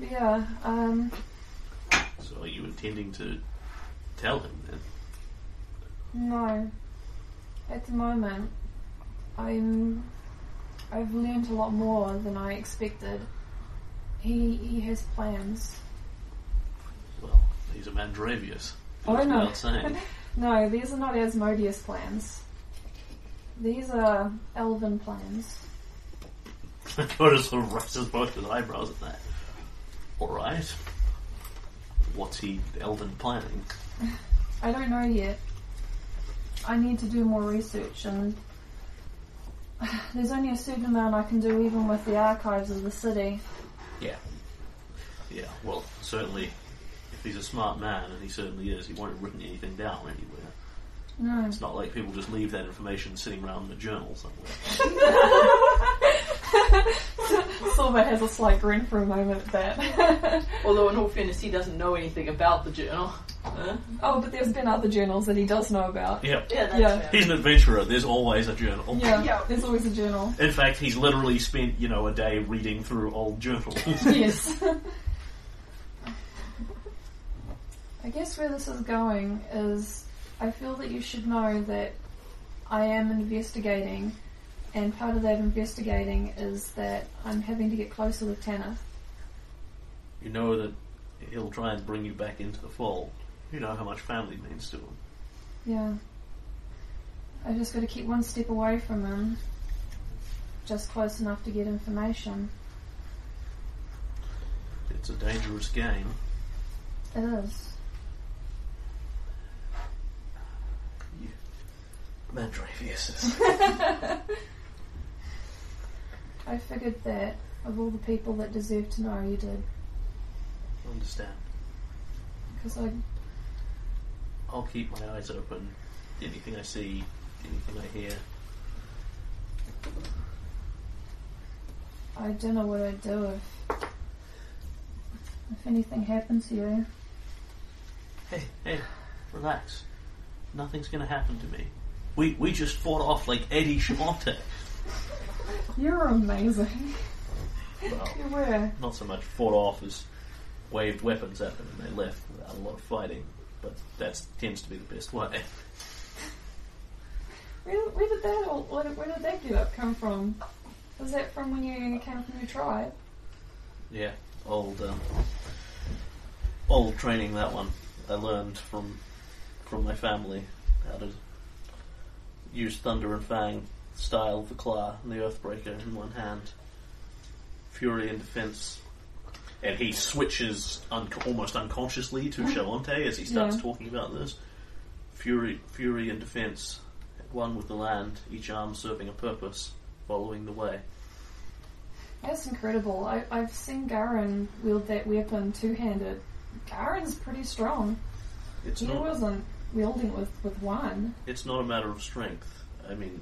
Yeah, um, So, are you intending to tell him then? no. At the moment, I'm. I've learned a lot more than I expected. He he has plans. Well, he's a Mandravius. Oh, no. No, these are not Asmodeus plans. These are elven plans. Nakota sort of raises both his eyebrows at that. Alright. What's he elven planning? I don't know yet. I need to do more research and there's only a certain amount I can do even with the archives of the city. Yeah. Yeah, well, certainly, if he's a smart man, and he certainly is, he won't have written anything down anywhere. No. It's not like people just leave that information sitting around in a journal somewhere. Silver has a slight grin for a moment at that. Although, in all fairness, he doesn't know anything about the journal. Huh? oh, but there's been other journals that he does know about. Yeah. Yeah, Yeah. fair. He's an adventurer, there's always a journal. Yeah, Yeah. there's always a journal. In fact, he's literally spent, you know, a day reading through old journals. yes. I guess where this is going is I feel that you should know that I am investigating, and part of that investigating is that I'm having to get closer with Tanner. you know that he'll try and bring you back into the fold. You know how much family means to him. Yeah. I just got to keep one step away from him, just close enough to get information. It's a dangerous game. It is. You Mandravius. I figured that of all the people that deserve to know, you did. Understand. Because I I'll keep my eyes open. Anything I see, anything I hear. I don't know what I'd do if if anything happens to you. Hey, hey, relax. Nothing's gonna happen to me. We we just fought off like Eddie Shamonte. You're amazing. Well, You were. not so much fought off as waved weapons at them and they left without a lot of fighting. But that tends to be the best way. Where, where did that all, where, where did that get up come from? Was that from when you came from your tribe? Yeah, old um, old training that one. I learned from from my family. how to use Thunder and Fang style the Claw and the Earthbreaker in one hand. Fury in defense. And he switches un- almost unconsciously to Shoanti as he starts Yeah. talking about this. Fury, Fury in defense, one with the land, each arm serving a purpose, following the way. That's incredible. I, I've seen Garen wield that weapon two-handed. Garen's pretty strong. It's He not. wasn't wielding it with, with one. it's not a matter of strength. I mean,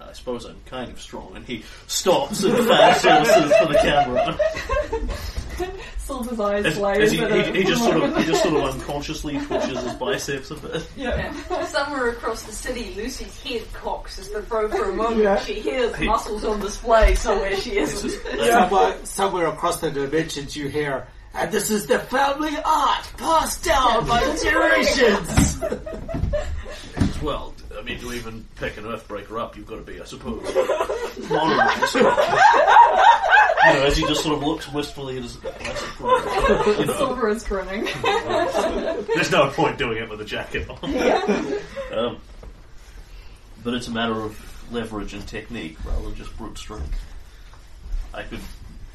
I suppose I'm kind of strong. And he stops and fan services for the camera. Silver's eyes As, glaze as he, at he, it. he just sort of he just sort of unconsciously twitches his biceps a bit. yeah. Somewhere across the city, Lucy's head cocks as the throw for a moment. Yeah. She hears Hey. muscles on display somewhere she isn't. just, Somewhere, somewhere across the dimensions, you hear, and this is the family art passed down by generations. well, I mean, to even pick an Earthbreaker up, you've got to be, I suppose, moderately strong. You know, as he just sort of looks wistfully at his classic you know, Silver is grinning. There's no point doing it with a jacket on. um, but it's a matter of leverage and technique rather than just brute strength. I could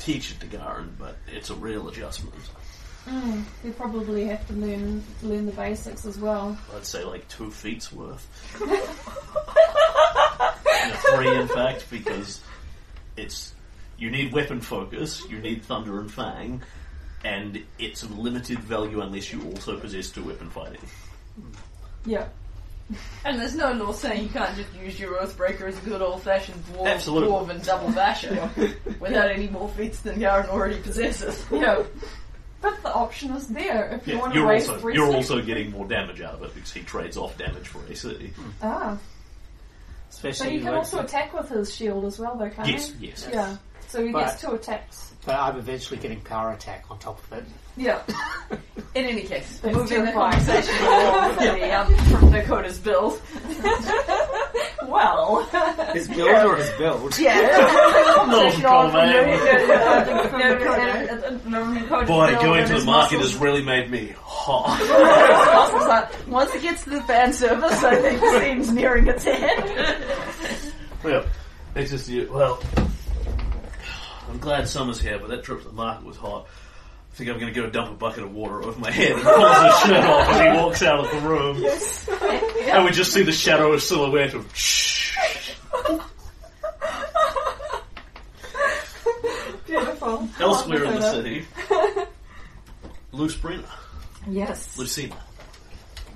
teach it to Garen, but it's a real adjustment. mm, you probably have to learn learn the basics as well. I'd say like two feet's worth. Yeah, three, in fact, because it's you need weapon focus, you need thunder and fang, and it's of limited value unless you also possess two weapon fighting. Yeah. And there's no law saying you can't just use your Earthbreaker as a good old fashioned dwarf, Absolutely. dwarven double basher without any more feats than Garen already possesses. Yeah. But the option is there if you Yeah, want to you're raise also three you're six- also getting more damage out of it because he trades off damage for AC. Ah. Especially But you can also attack with his shield as well though, can't Yes, you? yes. Yeah. So he But- gets two attacks. But I'm eventually getting power attack on top of it. Yeah. In any case, That's moving the terrifying. conversation along with the, um, from Dakota's build. well, His build or his build? yeah. No, Boy, going to the market has really made me hot. Once it gets to the fan service, I think the scene's nearing its end. well, it's just you. Well, I'm glad summer's here, but that trip to the market was hot. I think I'm going to go dump a bucket of water over my head and pulls his shirt off as he walks out of the room. And we just see the shadow of silhouette of shh. Beautiful. Elsewhere in the city, Luce Brenner, Yes. Lucina.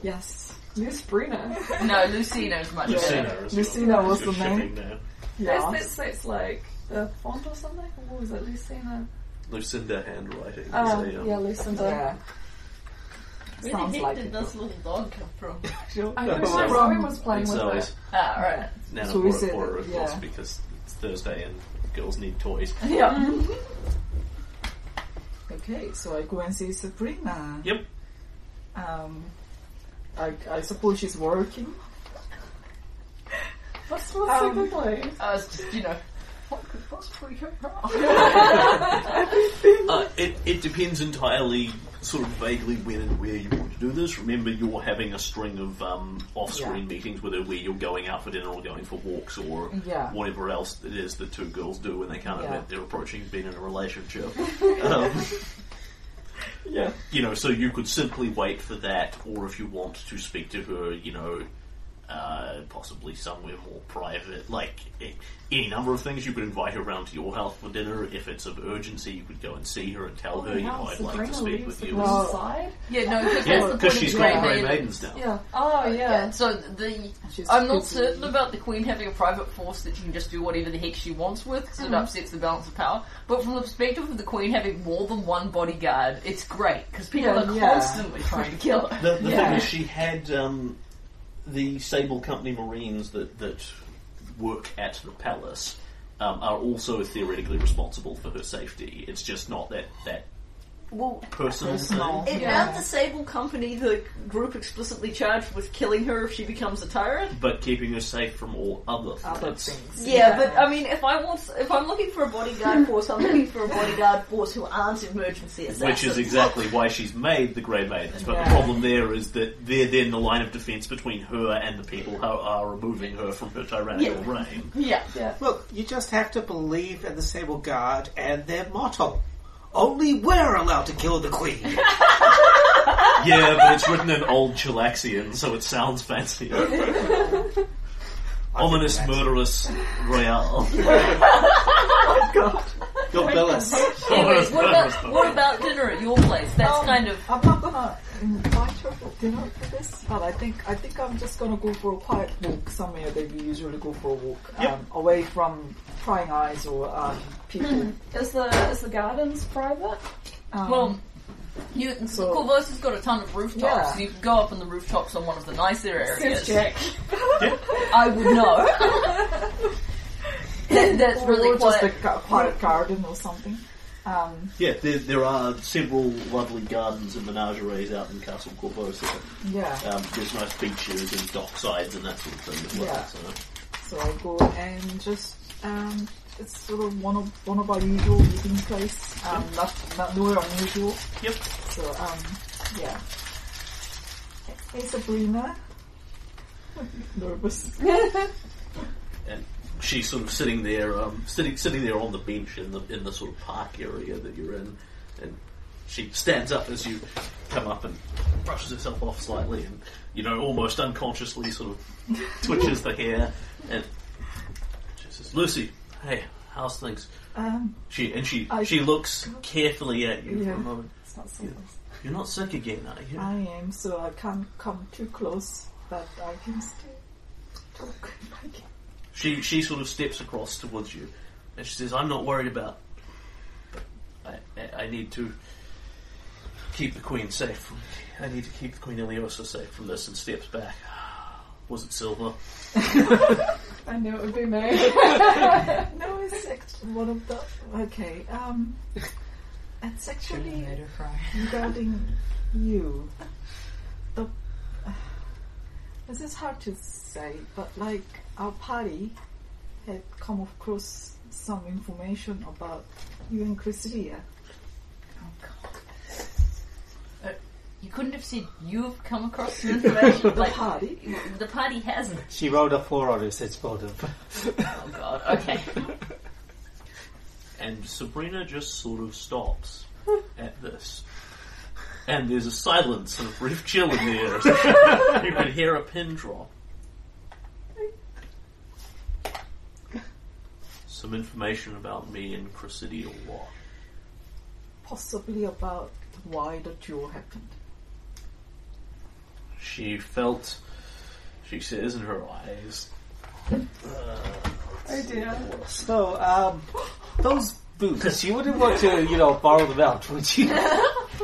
Yes. Miss Brenner. No, Lucino's much Lucina better. is Lucina was the name. shipping name. That's, that's, that's like the font or something? Or what was it? Lucina? Lucinda handwriting. Oh, is a, um, yeah, Lucinda. Yeah. Where Sounds the heck like did it. this little dog come from? I think So- my Zoe was playing with always it. Ah, right. Nana So bought it it- for her, of course, because it's Thursday and girls need toys. Yeah. Okay, so I go and see Sabrina. Yep. Um, I, I suppose she's working. What's what's Um, secondly? I was just, you know, what could possibly? Uh, it, it depends entirely, sort of vaguely, when and where you want to do this. Remember, you're having a string of um, off-screen Yeah. meetings with her where you're going out for dinner or going for walks or Yeah. whatever else it is the two girls do when they can't Yeah. admit they're approaching being in a relationship. um, Yeah. you know, so you could simply wait for that, or if you want to speak to her, you know, uh, possibly somewhere more private, like any number of things. You could invite her around to your house for dinner. If it's of urgency, you could go and see her and tell her, you know, I'd like to speak with you. Well- side? Yeah, no, because Yeah, that's the because point she's of got Grey Grey Maidens down. Yeah. Oh, yeah. Yeah, so the She's I'm not busy. certain about the Queen having a private force that she can just do whatever the heck she wants with because it upsets the balance of power. But from the perspective of the Queen having more than one bodyguard, it's great because people Yeah, are yeah. constantly trying to kill her. The, the Yeah. thing is, she had um, the Sable Company Marines that, that work at the palace um, are also theoretically responsible for her safety. It's just not that, that Well, personal, Personal. thing. in Yeah. Mount Disable Company, the group explicitly charged with killing her if she becomes a tyrant. But keeping her safe from all other Other things. Yeah, but I mean, if I want, if I'm looking for a bodyguard force, I'm looking for a bodyguard force who aren't emergency assassins. Which is exactly why she's made the Grey Maidens. But the problem there is that they're then the line of defence between her and the people who are removing her from her tyrannical reign. Yeah. Yeah. Look, you just have to believe in the Sable Guard and their motto. Only we're allowed to kill the Queen. Yeah, but it's written in old Chelaxian, so it sounds fancier. Ominous, murderous, royale. Your Billis. Anyways, what about what about dinner at your place? That's Um, kind of I'm not gonna invite her for dinner for this, but I think I think I'm just gonna go for a quiet walk somewhere that we usually go for a walk, Yep. um, away from prying eyes or um, people. Is the is the gardens private? Um, well. You, So- Korvosa has got a ton of rooftops. Yeah. So you can go up on the rooftops on one of the nicer areas. Says Jack. I would know. That- that's or really just quite. a quiet garden or something. Um, Yeah, there, there are several lovely gardens and menageries out in Castle Korvosa. yeah. Um, there's nice beaches and docksides and that sort of thing as well. Yeah. So. So I go and just um, it's sort of one of one of our usual meeting place. Um, not not nowhere unusual. Yep. So um, yeah. Hey Sabrina. Nervous. and she's sort of sitting there, um, sitting sitting there on the bench in the in the sort of park area that you're in, and she stands up as you come up and brushes herself off slightly, and you know almost unconsciously sort of twitches the hair, and she says, "Lucy, hey, how's things?" Um, She and she I- she looks carefully at you for a moment. It's not so You're not sick again, are you? I am, so I can't come too close, but I can still talk. I can- She she sort of steps across towards you, and she says, "I'm not worried about, I I, I need to keep the queen safe. From, I need to keep the queen Iliosa safe from this." And steps back. Was it Silver? I knew it would be me. No, it's actually one of the. Okay, um, it's actually regarding you. The this is hard to say, but like our party had come across some information about you and Chrysidia. Oh, uh, you couldn't have said you've come across some information. The like party. the party hasn't. She rolled a four on her sense motive. Oh god. Okay. And Sabrina just sort of stops at this. And there's a silence and a brief chill in the air. you can hear a pin drop. Some information about me and Chrysidia what? Possibly about why the duel happened. She felt, she says in her eyes, oh dear. So, um, those boots, you wouldn't want to, you know, borrow them out, would you?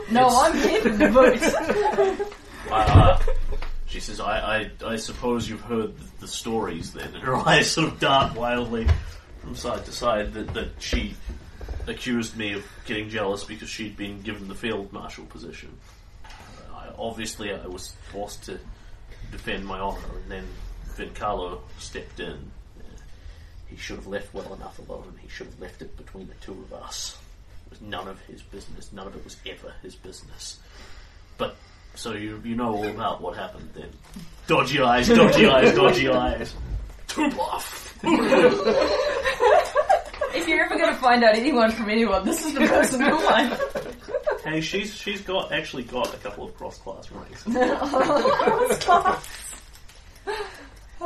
No, I'm giving the vote. uh, she says, I, I, I suppose you've heard the, the stories then. And her eyes sort of dart wildly from side to side that, that she accused me of getting jealous because she'd been given the field marshal position. I, obviously, I was forced to defend my honour, and then Vencarlo stepped in. He should have left well enough alone. He should have left it between the two of us. It was none of his business. None of it was ever his business. But so you you know all about what happened then. Dodgy eyes, dodgy eyes, dodgy eyes. Too bluff. If you're ever going to find out anyone from anyone, this is the person you'll find. Hey, she's she's got actually got a couple of cross class ranks.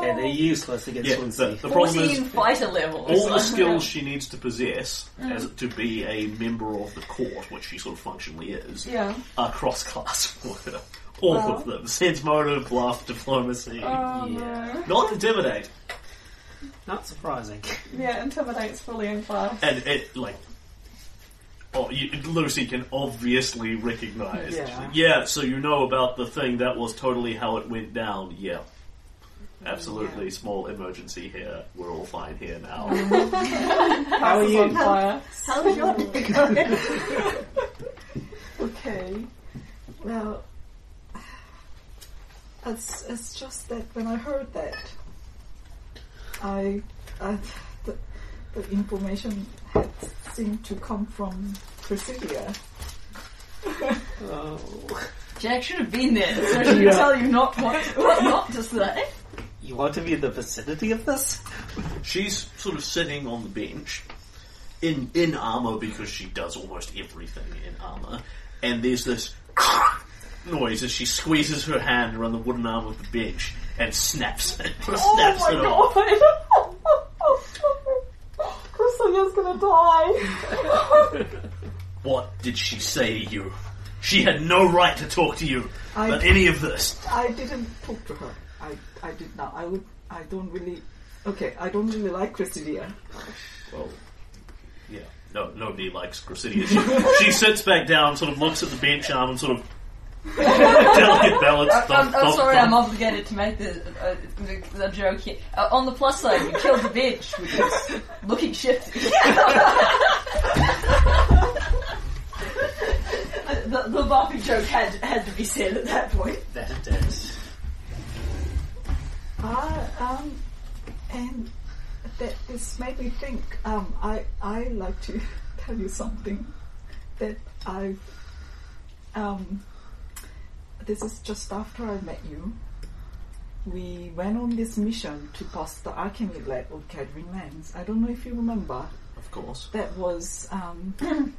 and they're useless against Yeah, Swansea. the, the problem 14 is fighter level. all the skills she needs to possess mm. as to be a member of the court, which she sort of functionally is, Yeah. are cross class for her. All Wow. of them. Sense motive, bluff, diplomacy. Oh Yeah. no. Not intimidate. Not surprising. Yeah, intimidates fully in class. And it, like, oh, you, Lucy can obviously recognize. Yeah. Yeah, so you know about the thing that was totally how it went down. Yeah absolutely yeah. small emergency here. We're all fine here now. How are you? How, how's your day going? okay. Well, it's, it's just that when I heard that, I, I the, the information had seemed to come from Presidia. oh. Jack should have been there so she yeah. tell you not what, what not to say. You want to be in the vicinity of this? She's sort of sitting on the bench in in armor because she does almost everything in armor, and there's this noise as she squeezes her hand around the wooden arm of the bench and snaps it. Oh snaps Oh it my off. god! Christina's gonna die. What did she say to you? She had no right to talk to you I- about any of this. I didn't talk to her. I, I did not. I would. I don't really. Okay, I don't really like Presidia. Well, yeah, no, nobody likes Gracidia. She, she sits back down, sort of looks at the bench arm, and sort of delicate balance. I'm, I'm, thump, I'm thump, sorry, thump. I'm obligated to make the, uh, the, the joke here. Uh, on the plus side, you killed the bitch, which is looking shifty. the, the Buffy joke had had to be said at that point. That it is. I um, and that this made me think. Um, I I like to tell you something that I um. This is just after I met you. We went on this mission to bust the alchemy lab of Gathering Lands. I don't know if you remember. Of course. that was um,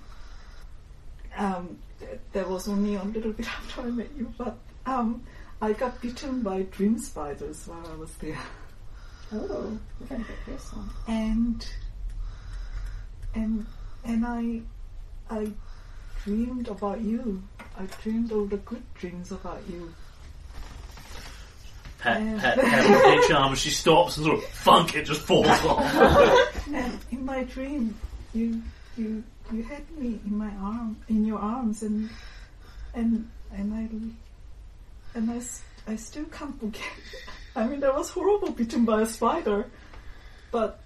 um, th- that was only a little bit after I met you, but um, I got bitten by dream spiders while I was there, Oh, we're gonna get this one. and and and I I dreamed about you. I dreamed all the good dreams about you. Pat, Yeah. pat, pat her bench arm as she stops and sort of funk it just falls off. And in my dream, you you you had me in my arm, in your arms, and and and I and I, I still can't forget. I mean, that was horrible, bitten by a spider, but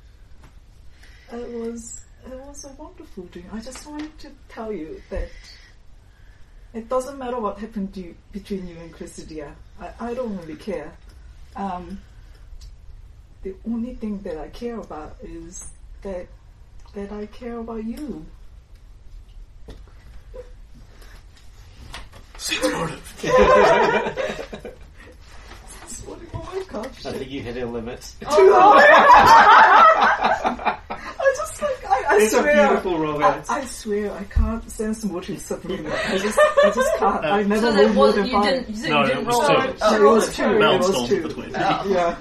it was it was a wonderful dream. I just wanted to tell you that it doesn't matter what happened you, between you and Chrysidia. I, I don't really care. Um, the only thing that I care about is that that I care about you. Seems motive. That's what, oh my gosh. I think you hit a limit. I just like I, I It's a swear. beautiful romance. I, I swear I can't sense motive Sabrina. I just I just can't. Uh, I never So rolled then more what, than you five. didn't, you said No, it didn't was roll two. it? It Oh, was two. It was on two. between. Yeah,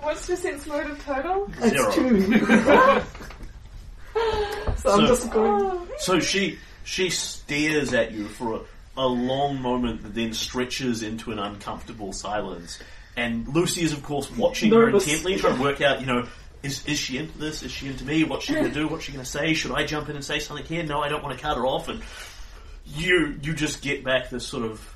What's your sense motive total? Zero. it's two. so I'm just going. Oh, So she she stares at you for a, long moment that then stretches into an uncomfortable silence. And Lucy is, of course, watching Nervous. her intently, trying to work out, you know, is, is she into this? Is she into me? What's she going to do? What's she going to say? Should I jump in and say something here? No, I don't want to cut her off. And you you just get back this sort of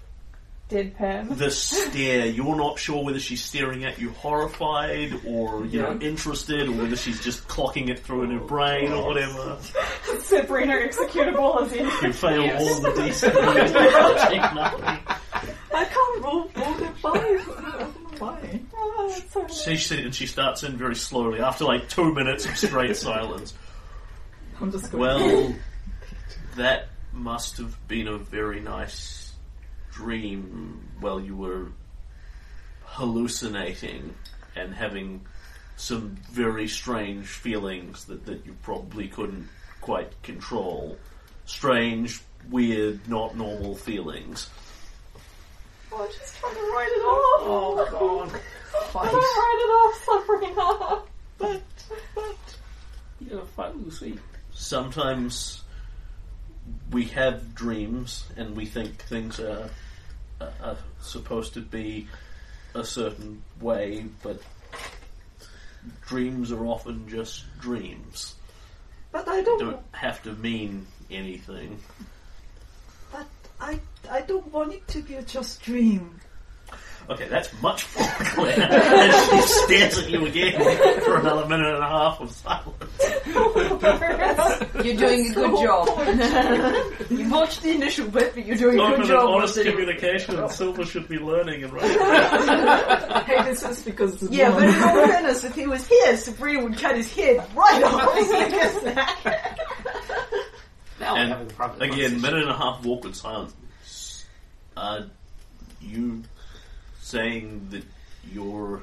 deadpan. this stare. You're not sure whether she's staring at you horrified or you know interested, or whether she's just clocking it through in her brain or whatever. Sabrina executable as in. You fail all the DC. I can't roll more than five. I don't know why. Oh, that's so nice. She said, and she starts in very slowly after like two minutes of straight silence. I'm just going. Well, that must have been a very nice dream while you were hallucinating and having some very strange feelings that, that you probably couldn't quite control. Strange, weird, not normal feelings. Oh, I'm just trying to write it off. Oh, God. I'm trying to write it off, Sabrina. But, but, you're gonna fight Lucy. sometimes we have dreams and we think things are, are, supposed to be a certain way, but dreams are often just dreams. But I don't. don't have to mean anything. But I I don't want it to be a just dream. Okay, that's much more clear. and she stares at you again for another minute and a half of silence. You're doing a good job. you watched the initial bit, but you're doing a Open good and job. honest with it. communication. Silver should be learning and writing. hey, this is because the Yeah, but woman- in all fairness, if he was here, Sabrina would cut his head right off. Now And having a private Again, minute and a half of awkward silence. Uh, you saying that you're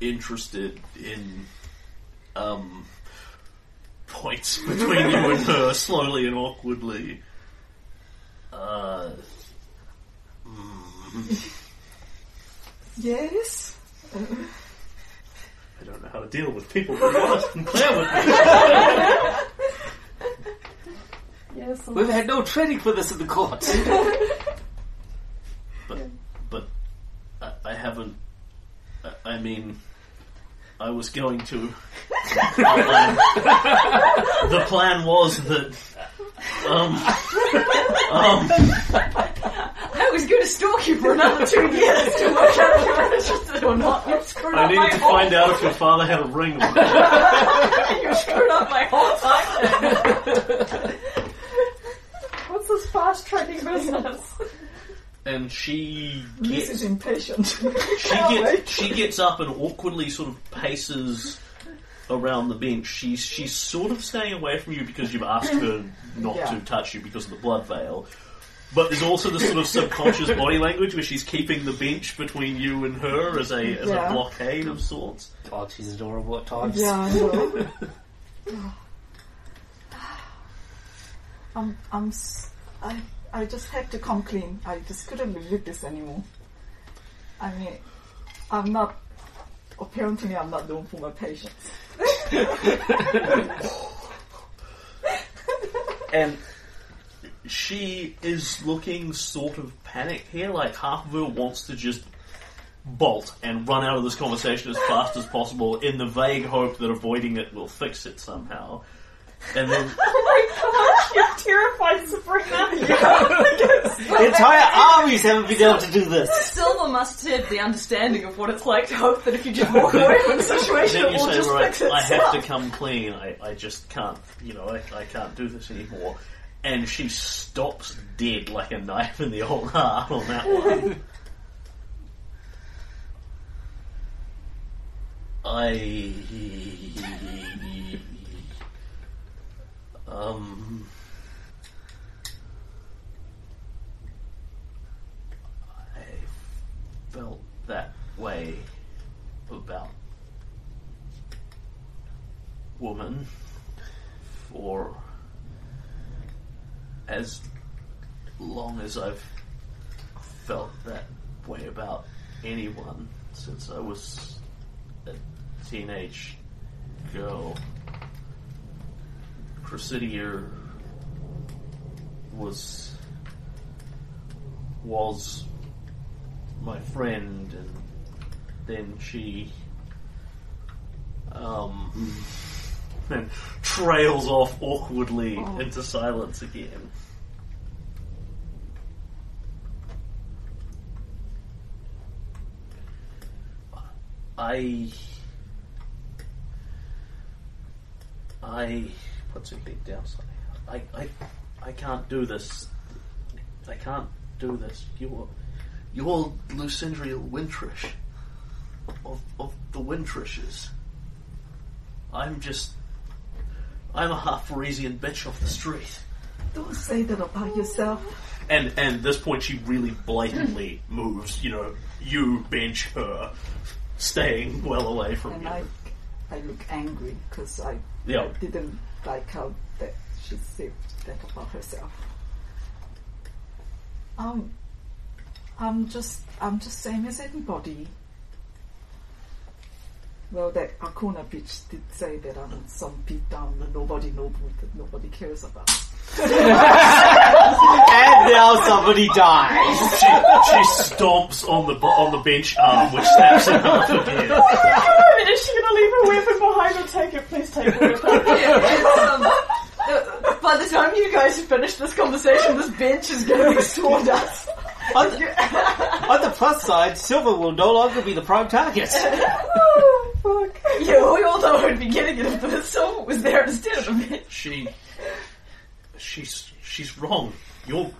interested in um, points between you and her slowly and awkwardly. Uh, mm, Yes. I don't know how to deal with people who are honest and clear with me. Yes, We've had no training for this in the court. but but I, I haven't. I, I mean, I was going to. outline- the plan was that. Um. Um. I was going to stalk you for another two years to work out if you're interested or not. You screwed I up my needed to whole find out if your father had a ring. You screwed up my whole time. what's this fast tracking business? And she Liz is gets impatient. she gets she gets up and awkwardly sort of paces around the bench. She's she's sort of staying away from you because you've asked her not Yeah. to touch you because of the blood veil. But there's also this sort of subconscious body language where she's keeping the bench between you and her as a as Yeah. a blockade of sorts. God, she's adorable at times. yeah, I know. I'm, I'm, s- I, I just had to come clean. I just couldn't with this anymore. I mean, I'm not. Apparently, I'm not known for my patience. And she is looking sort of panicked here, like half of her wants to just bolt and run out of this conversation as fast as possible in the vague hope that avoiding it will fix it somehow. And then Oh my gosh, you're terrified, Sabrina. Entire armies haven't been able to do this. Silver must have the understanding of what it's like to hope that if you just walk away from the situation, it will say, just right, fix I have to come clean. I, I just can't, you know, I, I can't do this anymore. And she stops dead like a knife in the old heart on that one. I. Um. I felt that way about woman for as long as I've felt that way about anyone since I was a teenage girl. Cressidier was was my friend and then she um and trails off awkwardly Oh. into silence again. I I puts her head down slightly. I, I I can't do this. I can't do this. You're you're Lucindriel Wintrish of of the Wintrishes. I'm just I'm a half Varisian bitch off the street. Don't say that about yourself. And and at this point she really blatantly moves, you know, you bench her, staying well away from And you. I, I look angry because I, Yeah. I didn't like how that she said that about herself. Um, I'm just, I'm just same as anybody. Well, that Arkona bitch did say that I'm some beat down that nobody knows that nobody cares about. And now somebody dies. she, she stomps on the on the bench arm, which snaps in half again. Is she gonna leave her weapon behind or take it? Please take it with her. Um, by the time you guys have finished this conversation, this bench is going to be sawdust. on, the, on the plus side, Silver will no longer be the prime target. oh, fuck. Yeah, we all know who'd be getting it if the Silver was there instead of him. She, she's she's wrong. You're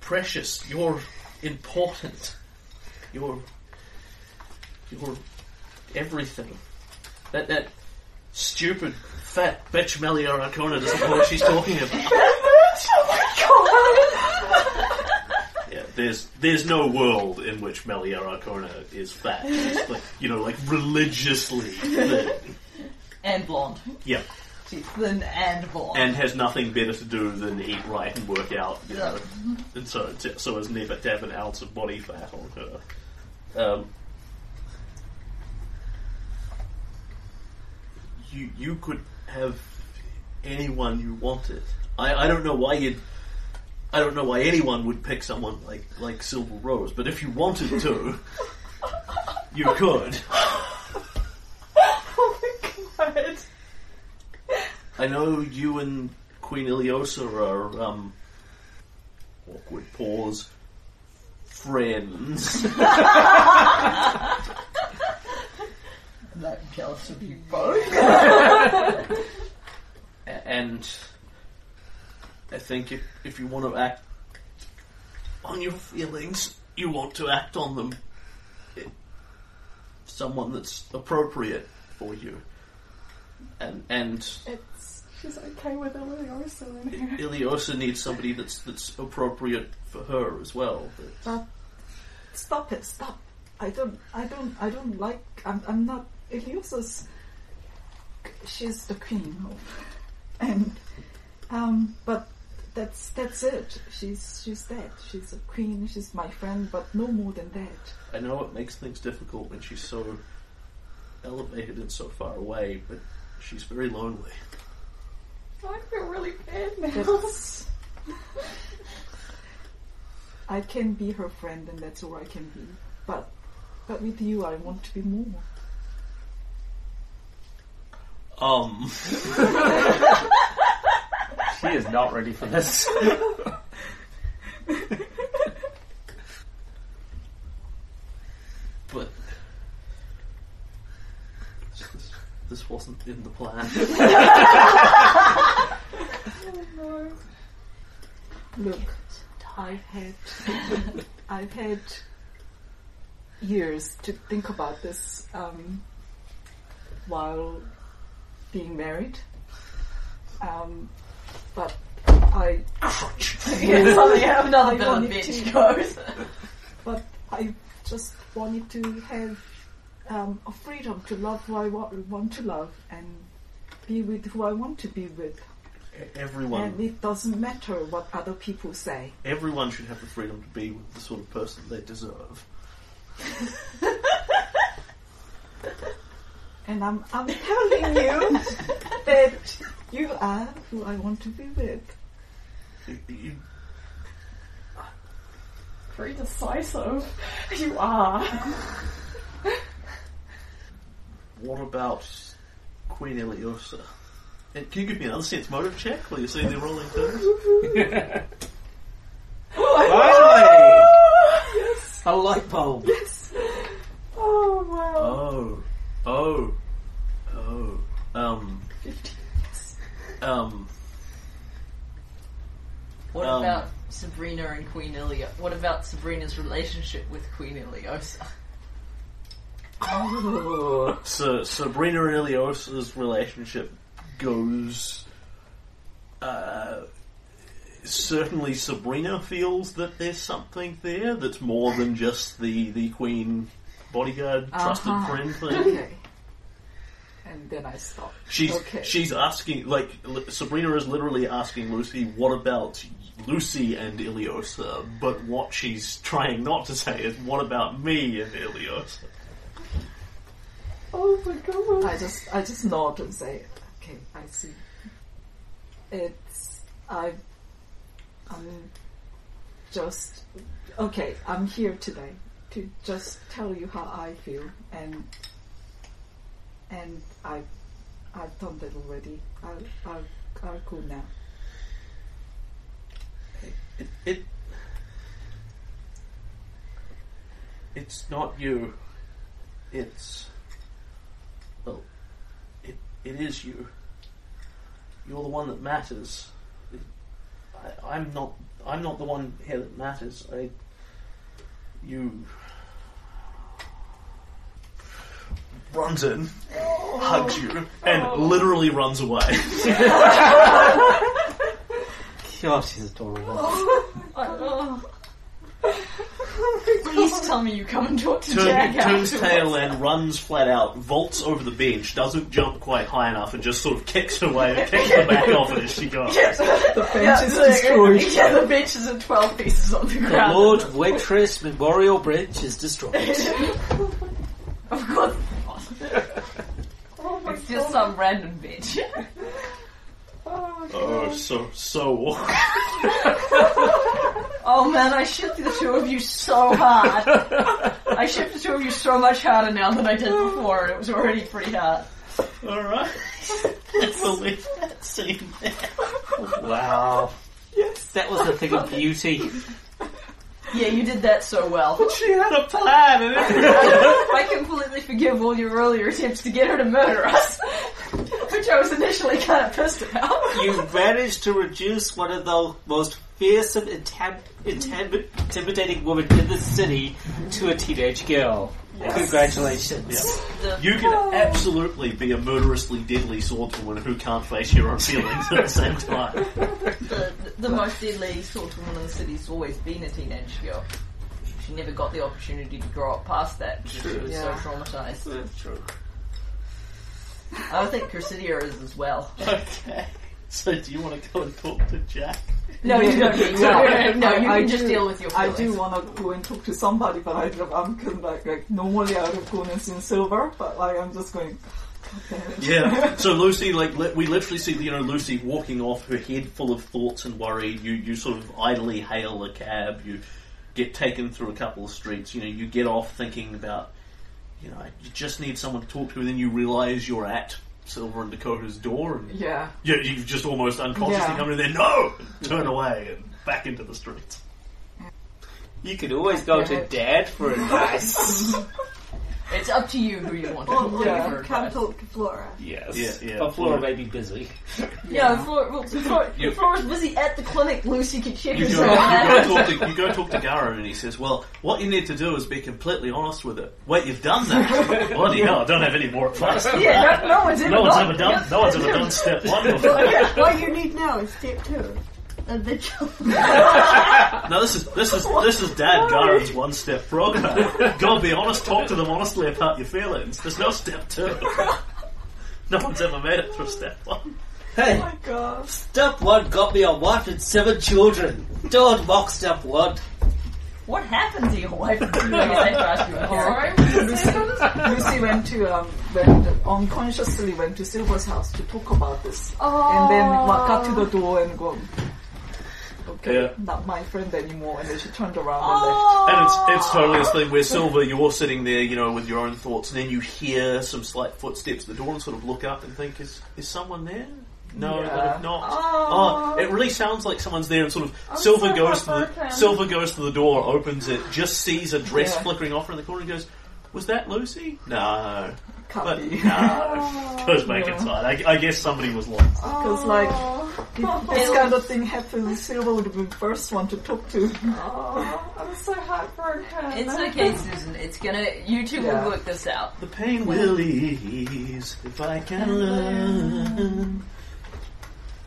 precious. You're important. You're you're everything. That that stupid fat bitch Melia Arkona doesn't know what she's talking about. oh my god! Yeah, there's there's no world in which Melia Arkona is fat. She's like you know like religiously thin. And blonde. Yeah. She's thin and blonde. and has nothing better to do than eat right and work out, you know, and so so as never to have an ounce of body fat on her. Um, you you could have anyone you wanted. I, I don't know why you'd. I don't know why anyone would pick someone like like Silver Rose, but if you wanted to, you could. Oh my god. I know you and Queen Iliosa are, um, awkward pause, friends. I'm not jealous of you both. And I think if, if you want to act on your feelings, you want to act on them. It- someone that's appropriate for you. And, and It's, she's okay with Iliosa in here. Iliosa needs somebody that's that's appropriate for her as well. But But stop it, stop. I don't, I don't, I don't like. I'm, I'm not. Iliosa's. She's the queen, and um, but that's that's it. She's she's that. She's a queen. She's my friend, but no more than that. I know it makes things difficult when she's so elevated and so far away, but she's very lonely. I feel really bad now. That's, I can be her friend, and that's all I can be. But but with you, I want to be more. Um, She is not ready for this. but this, this wasn't in the plan. Look, I've had I've had years to think about this um, while being married. Um, but I Something another I villain wanted bitch to- goes. but I just wanted to have um, a freedom to love who I wa- want to love and be with who I want to be with. Everyone. And it doesn't matter what other people say. everyone should have the freedom to be with the sort of person they deserve. And I'm, I'm telling you that you are who I want to be with. You- you- Very decisive. You are. what about Queen Iliosa? And can you give me another sense motive check while you're seeing the rolling things? Oh, yes. A light bulb. Oh wow. Oh, oh, oh. Um, um. What Um, about Sabrina and Queen Ilia? What about Sabrina's relationship with Queen Iliosa? So Sabrina and Iliosa's relationship goes. Uh, certainly, Sabrina feels that there's something there that's more than just the the queen bodyguard trusted Uh-huh. friend thing. Okay. And then I stop. She's Okay. she's asking like L- Sabrina is literally asking Lucy, "What about Lucy and Iliosa?" But what she's trying not to say is, "What about me and Iliosa?" Oh my god. I just I just nod and say, okay, I see. It's I I'm just okay. I'm here today to just tell you how I feel, and and I I've done that already. I'll I'll, I'll go now. It, it it's not you. It's well, it it is you. You're the one that matters. I, I'm not. I'm not the one here that matters. I. You. Runs in, hugs you, and literally runs away. God, she's adorable. Oh. Please tell me you come and talk to Turn, Jack turns afterwards. tail and runs flat out, vaults over the bench, doesn't jump quite high enough, and just sort of kicks away, kicks her back off it as she goes. The bench Yeah, is so- destroyed. Yeah, the bench is in 12 pieces on the The ground. Lord Waitress Memorial Bridge is destroyed. Of course. Oh It's just some random bitch. Oh, Oh, so so awkward. Oh man, I shipped the two of you so hard. I shipped the two of you so much harder now than I did before. It was already pretty hard. All right, let's leave that scene there. Wow. Yes. That was the thing of beauty. Yeah, you did that so well. But She had a plan, and everything. I completely forgive all your earlier attempts to get her to murder us, which I was initially kind of pissed about. You managed to reduce one of the most fearsome, intam- intam- intimidating women in the city to a teenage girl. Congratulations. Yeah. You can oh. absolutely be a murderously deadly swordswoman who can't face your own feelings at the same time. the, the most deadly swordswoman in the city's always been a teenage girl. She never got the opportunity to grow up past that because she was Yeah. so traumatized. That's true. I think Crucidia is as well. Okay. So, do you want to go and talk to Jack? No, you don't need to. Yeah. No, you I can just do- deal with your I do want to go and talk to somebody, but I, I'm kind of like, like normally I would have gone and seen Silver, but like I'm just going. God damn it. Yeah. So Lucy, like, li- we literally see you know Lucy walking off, her head full of thoughts and worry. You you sort of idly hail a cab. You get taken through a couple of streets. You know, you get off thinking about, you know, you just need someone to talk to, and then you realise you're at Silver and Dakota's door, and Yeah. you, you've just almost unconsciously Yeah. come in there. No, turn away and back into the streets. You could always go to Dad for advice. It's up to you who you want to Or, talk or to Yeah. for you come talk to Flora. yes. Yeah, yeah. But Flora may be busy. Yeah, Flora, well, Flora, You- Flora's busy at the clinic. Lucy can check You go, herself you, out. go talk to, you go talk to Garo and he says, well, what you need to do is be completely honest with it. Wait, you've done that? Bloody hell, I don't have any more advice. Yeah, no, no one's ever No one's done- ever done. No one's ever done step one before. what you need now is step two. A vigil. No, this is this is this is Dad Garen's one step program. Go be honest, talk to them honestly about your feelings. There's no step two. No one's ever made it through step one. Hey, Oh my god. step one got me a wife and seven children. Don't mock step one. What happened to your wife? I guess I have to ask you a Sorry, character. what happened? Lucy went to um, went unconsciously went to Silver's house to talk about this, Oh. and then wa- got to the door and go. Okay, Yeah. not my friend anymore. And then she turned around Oh. And left. And it's it's totally this thing where Silver, you're sitting there, you know, with your own thoughts, and then you hear some slight footsteps at the door and sort of look up and think, is is someone there? No, Yeah. not. Oh. Oh, it really sounds like someone's there, and sort of I'm Silver so goes to the heartbroken. Silver goes to the door, opens it, just sees a dress Yeah. flickering off in the corner, and goes, "Was that Lucy?" No, left. Can't but be. no. Goes back Yeah. inside. I, I guess somebody was lost. Because like if oh. this kind of thing happens, Silver would be the first one to talk to. Oh, I'm so heartbroken. It's okay, Susan. It's gonna. You two Yeah. will work this out. The pain will ease if I can learn.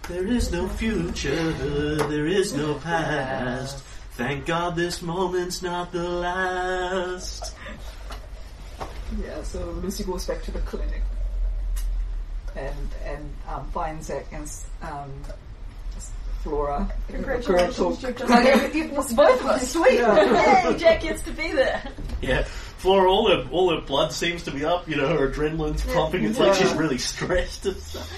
There is no future, there is no past. Thank God this moment's not the last. Yeah, so Lucy goes back to the clinic and and um, finds Zack and um, Flora. Congratulations, Girl you've talk. just Okay, it was both of us. Sweet. Yeah. Hey, Jack gets to be there. Yeah, Flora, all her, all her blood seems to be up, you know, her adrenaline's pumping. It's like she's really stressed and stuff.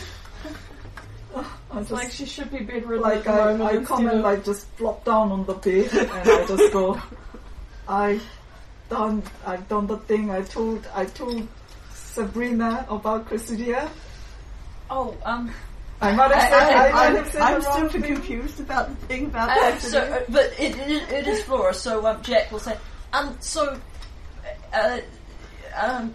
I just, like she should be bedridden like at the I. I come and like just flop down on the bed and I just go I done I've done the thing I told I told Sabrina about Cressidia. Oh, um. I might have I, said I, I, might I'm, have said I'm the wrong super thing. confused about the thing about Uh, that. so, uh, but it, it, it is Flora. So um, Jack will say, um, so uh, um,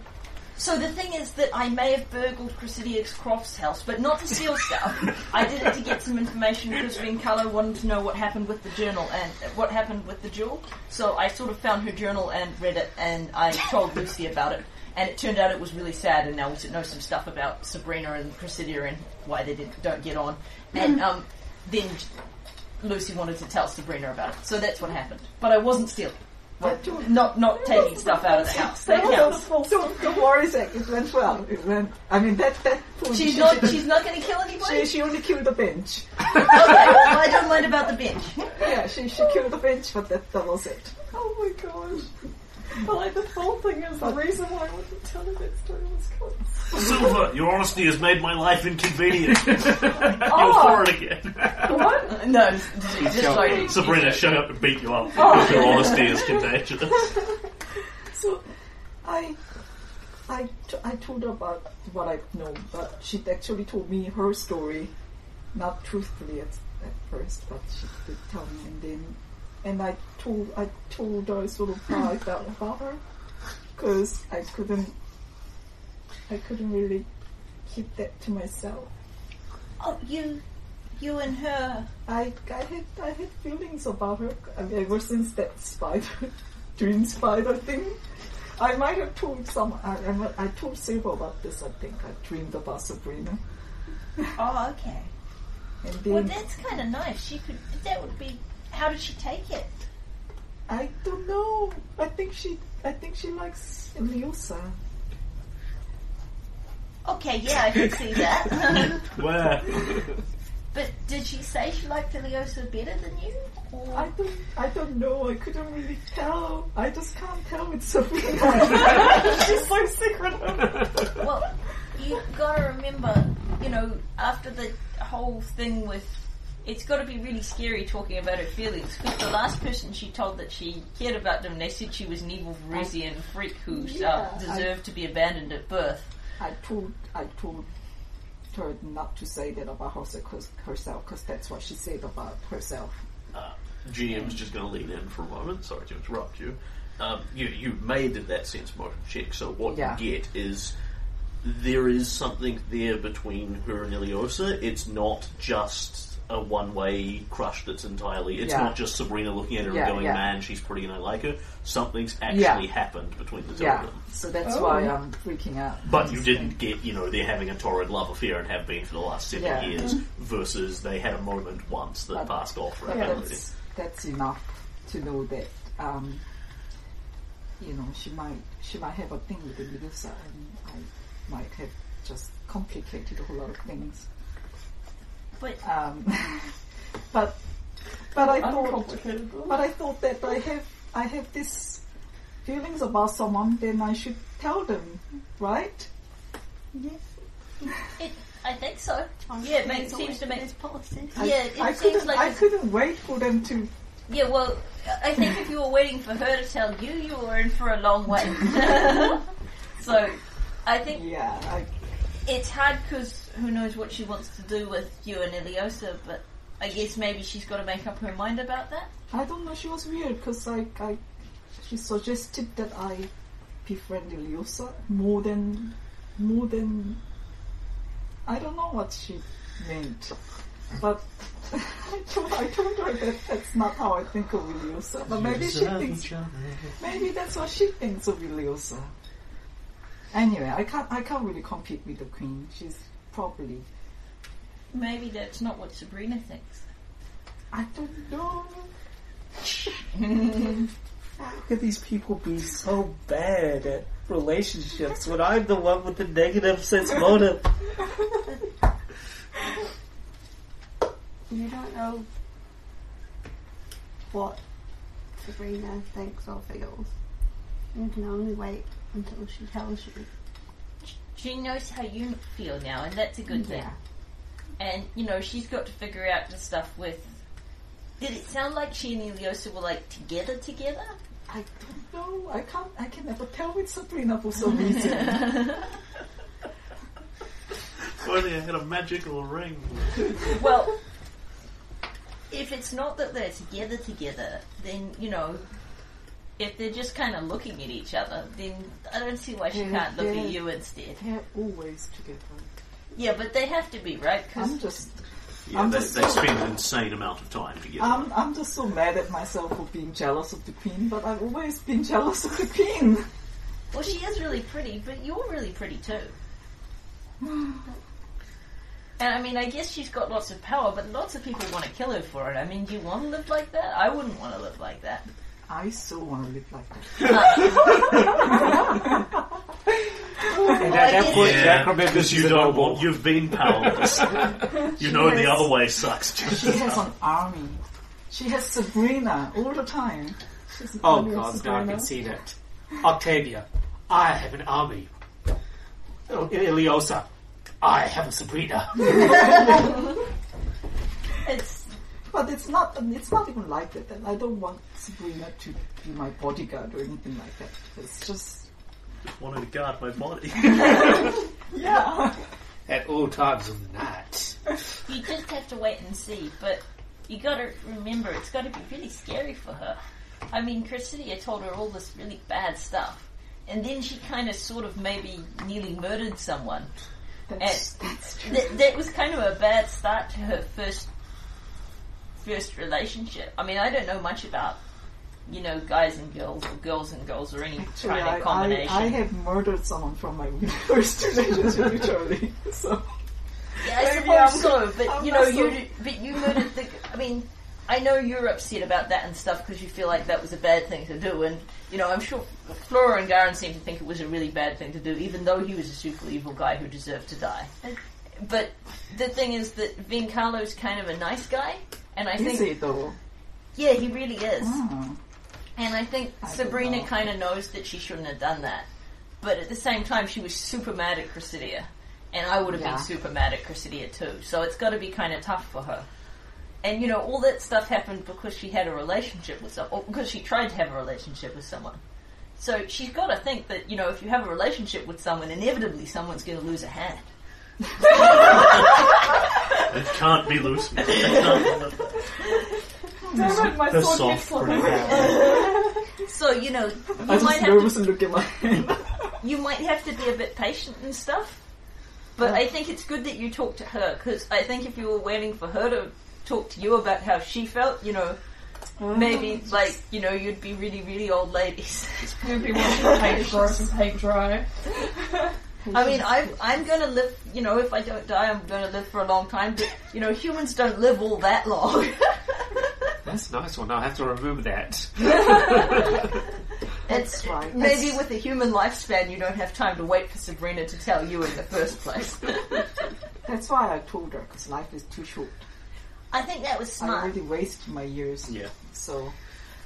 so the thing is that I may have burgled Chrysidia Kroft's house, but not to steal stuff. I did it to get some information because Vencarlo wanted to know what happened with the journal and uh, what happened with the jewel. So I sort of found her journal and read it, and I told Lucy about it. And it turned out it was really sad, and now we know some stuff about Sabrina and Chrysidia and why they didn't, don't get on. And um, then Lucy wanted to tell Sabrina about it, so that's what happened. But I wasn't stealing. Well, not not taking stuff out of the house. That counts. Worry. It went well. It went. I mean, that that. She's she- not. She's not going to kill she, anybody. she only killed the bench. okay, well, I don't mind about the bench. Yeah, she she killed the bench, but that that was it. Oh my gosh. But like the whole thing is the reason why I wouldn't tell her that story was because Silver, uh, your honesty has made my life inconvenient. You're Oh. for it again. what? No, just, just sorry. Sabrina, shut up and beat you up. Oh. because Your honesty is contagious. So, I, I, t- I told her about what I know, but she actually told me her story, not truthfully at, at first, but she did tell me, and then, and I told, I told her sort of how I felt about her, because I couldn't, I couldn't really keep that to myself. Oh, you, you and her. I, I had, I had feelings about her I mean, ever since that spider, dream spider thing. I might have told some. I, I, I told Silver about this. I think I dreamed about Sabrina, Oh, okay. and Well, that's kind of nice. She could. That would be. How did she take it? I don't know. I think she, I think she likes Iliosa. Okay, yeah, I can see that. Where? but did she say she liked Iliosa better than you? Or? I don't, I don't know. I couldn't really tell. I just can't tell with Sabrina. She's so secretive. Well, you gotta remember, you know, after the whole thing with. It's got to be really scary talking about her feelings because the last person she told that she cared about them, they said she was an evil Varisian freak who Yeah, uh, I- deserved to be abandoned at birth. I told I told her not to say that about herself cause, that's what she said about herself. uh, GM's just going to lean in for a moment. Sorry to interrupt you. Um, you you made that sense motive check, so what Yeah. you get is there is something there between her and Iliosa. It's not just a one-way crush that's entirely. It's Yeah. not just Sabrina looking at her Yeah, and going, yeah. "Man, she's pretty and I like her." Something's actually Yeah. happened between the two Yeah, of them. so that's Oh. why I'm freaking out. But you didn't get, you know, they're having a torrid love affair and have been for the last several Yeah. years, versus they had a moment once that But- passed off Yeah, rapidly. that's that's enough to know that um, you know she might she might have a thing with Elisa, and I might have just complicated a whole lot of things. But Um, but but I thought but I thought that I have I have this feelings about someone, then I should tell them, right? it, I think so. Yeah, it makes, seems to make. There's policies. I, Yeah, it I seems couldn't like I couldn't wait for them to. Yeah, well, I think if you were waiting for her to tell you, you were in for a long wait. so, I think Yeah, I, it's hard because who knows what she wants to do with you and Iliosa, but I guess maybe she's got to make up her mind about that. I don't know. She was weird because I, I, she suggested that I befriend Iliosa more than, more than. I don't know what she meant, but I told I told her that that's not how I think of Iliosa. But maybe she thinks maybe that's what she thinks of Iliosa. Anyway, I can't I can't really compete with the queen. She's probably Maybe that's not what Sabrina thinks. I don't know. How could these people be so bad at relationships when I'm the one with the negative sense motive? You don't know what Sabrina thinks or feels. You can only wait until she tells you. She knows how you feel now, and that's a good thing. And, you know, she's got to figure out the stuff with. Did it sound like she and Iliosa were like together together? I don't know. I can't. I can never tell with Sabrina for some reason. If only I had a magical ring. Well, if it's not that they're together together, then, you know, if they're just kind of looking at each other, then I don't see why she Yeah, can't look at you instead. They're always together. Yeah, but they have to be, right? because I'm just, Yeah, I'm they, just they so- spend an insane amount of time together. I'm, I'm just so mad at myself for being jealous of the queen, but I've always been jealous of the queen. well, she is really pretty, but you're really pretty too. And I mean, I guess she's got lots of power, but lots of people want to kill her for it. I mean, do you want to live like that? I wouldn't want to live like that. I still want to live like that. And at that point, Jack remembers because you she's a don't want, you've been powerless. you know the other way sucks. She has an army. She has Sabrina all the time. Oh god, now I can see that. Octavia, I have an army. Oh, Iliosa, I have a Sabrina. It's But it's not. It's not even like that. And I don't want Sabrina to be my bodyguard or anything like that. It's just Just wanted to guard my body. yeah. At all times of the night. you just have to wait and see. But you got to remember, it's got to be really scary for her. I mean, Chrysidia told her all this really bad stuff, and then she kind of, sort of, maybe nearly murdered someone. That's, that's true. That, that was kind of a bad start to her first first relationship. I mean, I don't know much about you know guys and girls or girls and girls or any Actually, kind I, of combination. I, I have murdered someone from my first relationship, literally. So Yeah, I Maybe suppose I'm- so, but I'm you know, not so- you but you murdered the. I mean, I know you're upset about that and stuff because you feel like that was a bad thing to do, and you know, I'm sure Flora and Garen seem to think it was a really bad thing to do, even though he was a super evil guy who deserved to die. But the thing is that Vencarlo's kind of a nice guy, and I is think though? yeah, he really is. Ah. And I think I Sabrina kind of knows that she shouldn't have done that. But at the same time, she was super mad at Chrysidia. And I would have Yeah. been super mad at Chrysidia too. So it's got to be kind of tough for her. And you know, all that stuff happened because she had a relationship with someone, because she tried to have a relationship with someone. So she's got to think that, you know, if you have a relationship with someone, inevitably someone's going to lose a hand. It can't be loose. It Damn it, my Her sword keeps soft slipping. pretty So, you know, I you might just have to and look at my hand. you might have to be a bit patient and stuff. But I think it's good that you talk to her because I think if you were waiting for her to talk to you about how she felt, you know, mm. maybe like you know you'd be really really old ladies. You'd be watching paint growth and paint dry. I mean, I'm I'm gonna live. You know, if I don't die, I'm gonna live for a long time. But you know, humans don't live all that long. That's a nice one. I'll have to remember that. it's right. maybe with a human lifespan, you don't have time to wait for Sabrina to tell you in the first place. That's why I told her because life is too short. I think that was smart. I smart. already wasted my years. Yeah. So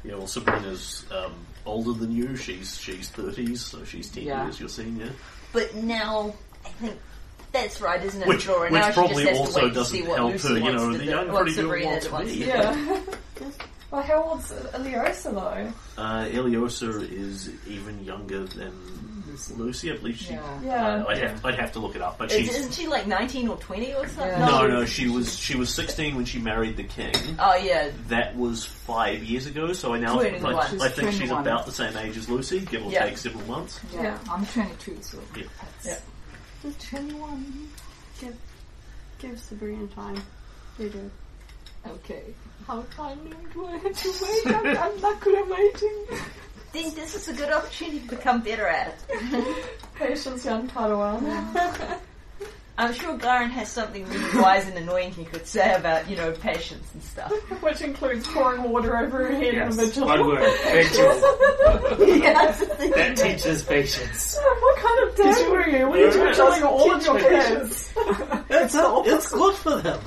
Yeah, well, Sabrina's um, older than you. She's she's thirties, so she's ten Yeah. years your senior. But now, I think that's right, isn't it, Which- Flora? which now she probably just has also to wait to doesn't see help Lucy her, you know, to the do, young what pretty girl Sabrina wants to be. Yeah. well, how old's Iliosa though? Uh, Iliosa is even younger than Lucy. I believe she. Yeah. Yeah. Uh, I'd have I'd have to look it up, but Is, she's isn't she like 19 or 20 or something? Yeah. no, no. She was she was sixteen when she married the king. Oh, yeah. That was five years ago, so I now I, 21. I She's think she's 21. about the same age as Lucy, give or Yeah. take several months. yeah, Yeah. I'm 22, so Yeah. that's Just 21. Give, give Sabrina time. You do. okay. How time do I have to wait? I'm, I'm not good at waiting. Think this is a good opportunity to become better at it. Patience, young Padawan. I'm sure Garen has something really wise and annoying he could say about, you know, patience and stuff. Which includes pouring water over her head Yes. in a vigil. One word. Vigil. yeah, That teaches patience. what kind of dad were you? Were you Yeah. vigiling all of your Patience. kids? It's, it's good for them.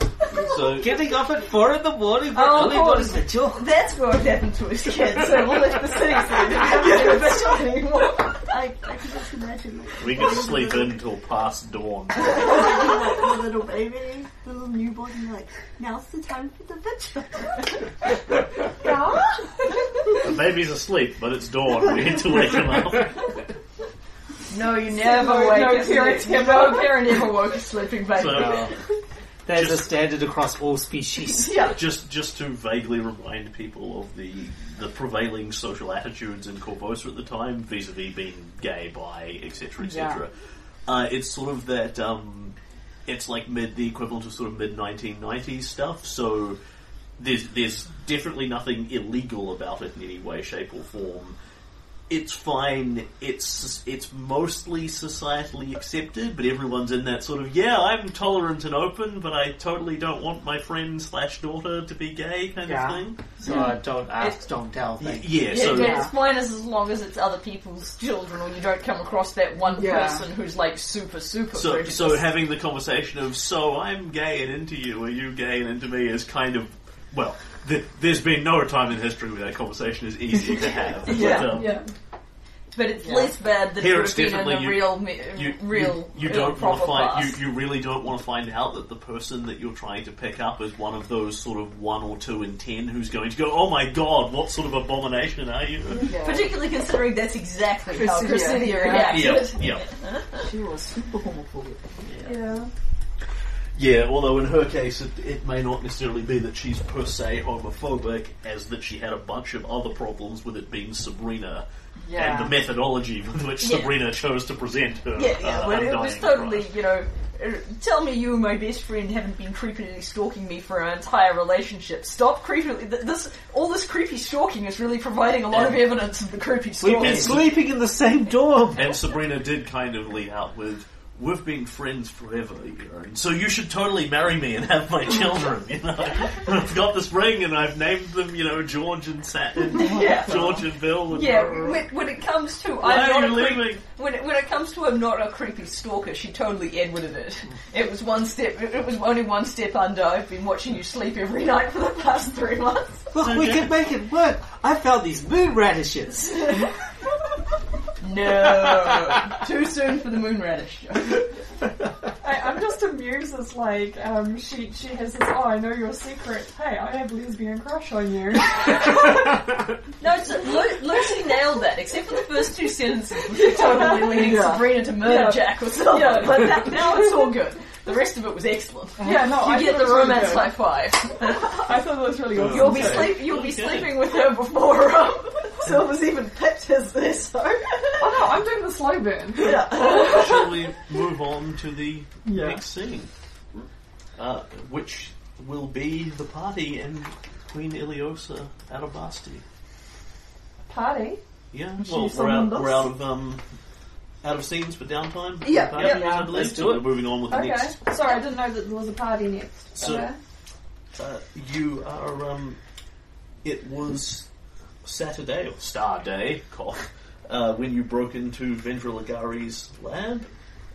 So Getting up at four in the morning for Oh, early of morning course. vigil. That's what happened to his kids. So all of the cities they didn't have to anymore. I, I can just imagine like, we could sleep in until past dawn. the little baby, the little newborn, and you're like, now's the time for the vigil. The baby's asleep, but it's dawn. We need to wake him up. No, you never No, wake no a parents sleep- can No know. parent ever woke a sleeping baby. So, That is a standard across all species. Yeah. just just to vaguely remind people of the the prevailing social attitudes in Korvosa at the time, vis-a-vis being gay, bi, etc., etc. Uh, it's sort of that. Um, it's like mid the equivalent of sort of mid 1990s stuff. So there's there's definitely nothing illegal about it in any way, shape, or form. It's fine. It's it's mostly societally accepted, but everyone's in that sort of yeah, I'm tolerant and open, but I totally don't want my friend slash daughter to be gay kind Yeah. of thing. So uh, don't ask, don't tell Y- thing. yeah, Yeah, so yeah, it's fine as, as long as it's other people's children, or you don't come across that one Yeah. person who's like super, super so prejudiced. so having the conversation of so I'm gay and into you, are you gay and into me is kind of well. Th- there's been no time in history where that conversation is easy to have. Yeah, but, um, Yeah. but it's Yeah. less bad than Here it would it's have been in definitely a you- real, me- you, real, you, you real don't want to find class. you, you really don't want to find out that the person that you're trying to pick up is one of those sort of one or two in ten who's going to go, oh my god, what sort of abomination are you? Yeah. Particularly considering that's exactly how Chrysidia, Chrysidia reacted. Yeah, yeah. She was super homophobic. Yeah. Yeah, although in her case, it, it may not necessarily be that she's per se homophobic, as that she had a bunch of other problems with it being Sabrina Yeah. and the methodology with which Yeah. Sabrina chose to present her. Yeah, yeah, uh, well, it was totally, cry. you know, uh, tell me you and my best friend haven't been creepily stalking me for our entire relationship. Stop creepily. th- This, all this creepy stalking is really providing a lot of evidence of the creepy stalking. We've been sleeping in the same dorm. And Sabrina did kind of lead out with, "We've been friends forever, you know, and so you should totally marry me and have my children." You know, I've got this ring and I've named them, you know, George and Saturn, Yeah. George and Bill. And Yeah, when, when it comes to Why I'm are not you a creep, when it, when it comes to I'm not a creepy stalker, she totally Edwarded it. It was one step. It it was only one step under. I've been watching you sleep every night for the past three months. Look, we Okay. can make it work. I found these moon radishes. No, too soon for the moon radish. I, I'm just amused as like um, she she has this. Oh, I know your secret. Hey, I have a lesbian crush on you. No, it's, Lu- Lucy nailed that, except for the first two sentences, which were totally leading Yeah. Sabrina to murder Yeah. Jack or something. Yeah. But that, now it's all good. The rest of it was excellent. yeah, no, I You get the it was really romance good. high five. I thought it was really awesome. You'll be too. sleep. You'll be Okay. sleeping with her before um, Silver's even picked his this. So. Oh no, I'm doing the slow burn. Yeah. Shall we move on to the Yeah. next scene, uh, which will be the party in Queen Iliosa Arabasti? Party. Yeah, She well, we're out, we're out of um, out of scenes for downtime. Yeah, Party, yeah, yeah. Let's do it. We're moving on with the Okay. next. Sorry, I didn't know that there was a party next. So- Okay. Uh, you are. Um, it was Saturday or Star Day, cough, uh, when you broke into Vendra Loaggri's lab.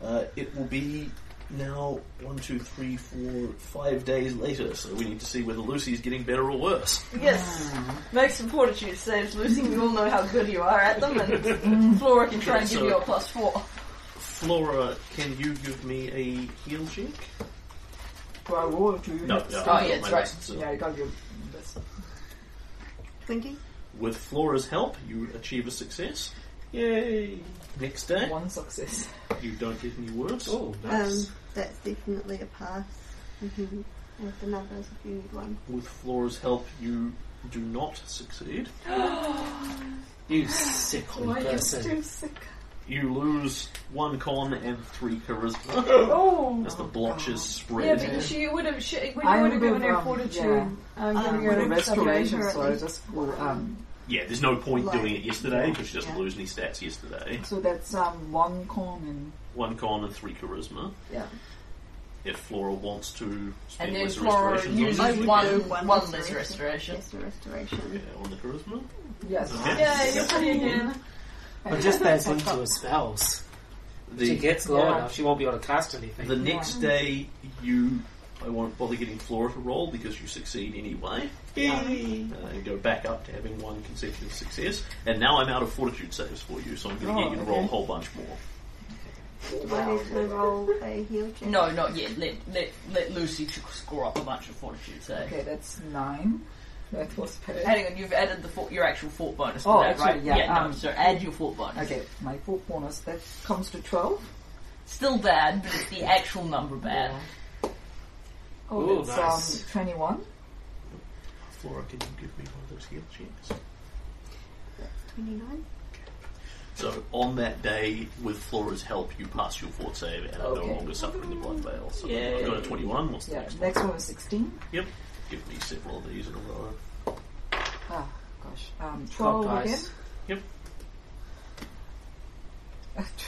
Uh, it will be now one, two, three, four, five days later. So we need to see whether Lucy's getting better or worse. Yes. Make some fortitude saves, Lucy. We all know how good you are at them, and Flora can try and give So- you a plus four. Flora, can you give me a heal check? Do I roll to you? No, next? no. Oh, yeah, that's right. list, so- Yeah, I got you. That's- Twenty. With Flora's help, you achieve a success. Yay! Next day, One success. you don't get any worse. Oh, Um, that's definitely a pass. hmm With the numbers, if you need one. With Flora's help, you do not succeed. you sickly Why are you person. still sick? You lose one con and three charisma Oh. as the blotches Yeah, spread. but she would have. She, when I you would would have given have, her um, fortitude, yeah. um, Um, giving would her have Restoration, so I just will, um, yeah, there's no point Like- doing it yesterday because she doesn't Yeah. lose any stats yesterday. so that's um one con and One con and three charisma. yeah. If Flora wants to spend And then lesser Flora restorations uses on, would one, do one, one less restoration. Yes, the restoration. yeah, on the charisma. Yes. Okay. Yeah, you're pretty again. But just that's into her spells. she gets low Yeah. enough, she won't be able to cast anything. the next day, you. I won't bother getting Flora to roll because you succeed anyway. Yay. uh, and go back up to having one consecutive success. And now I'm out of fortitude saves for you, so I'm going to Oh, get you to roll a whole bunch more. Do I need to roll a heal check? No, not yet. Let let let Lucy ch- score up a bunch of fortitude saves. Okay, that's nine. That was paid. Hang on, you've added the fort, your actual fort bonus to Oh, that, actually, right? yeah, no, um, so add your fort bonus. Okay, my full bonus that comes to twelve. Still bad, but it's the actual number bad. Oh, Ooh, it's nice. um, 21. Flora, can you give me one of those heal checks? 29. So on that day, with Flora's help, you pass your fort save and are no Okay. longer suffering the blood veil. So Yay. I've got a 21. What's the Yeah, next one? next one is 16. Yep. Give me several of these in a row. Ah, gosh. Um, 12 again. Yep.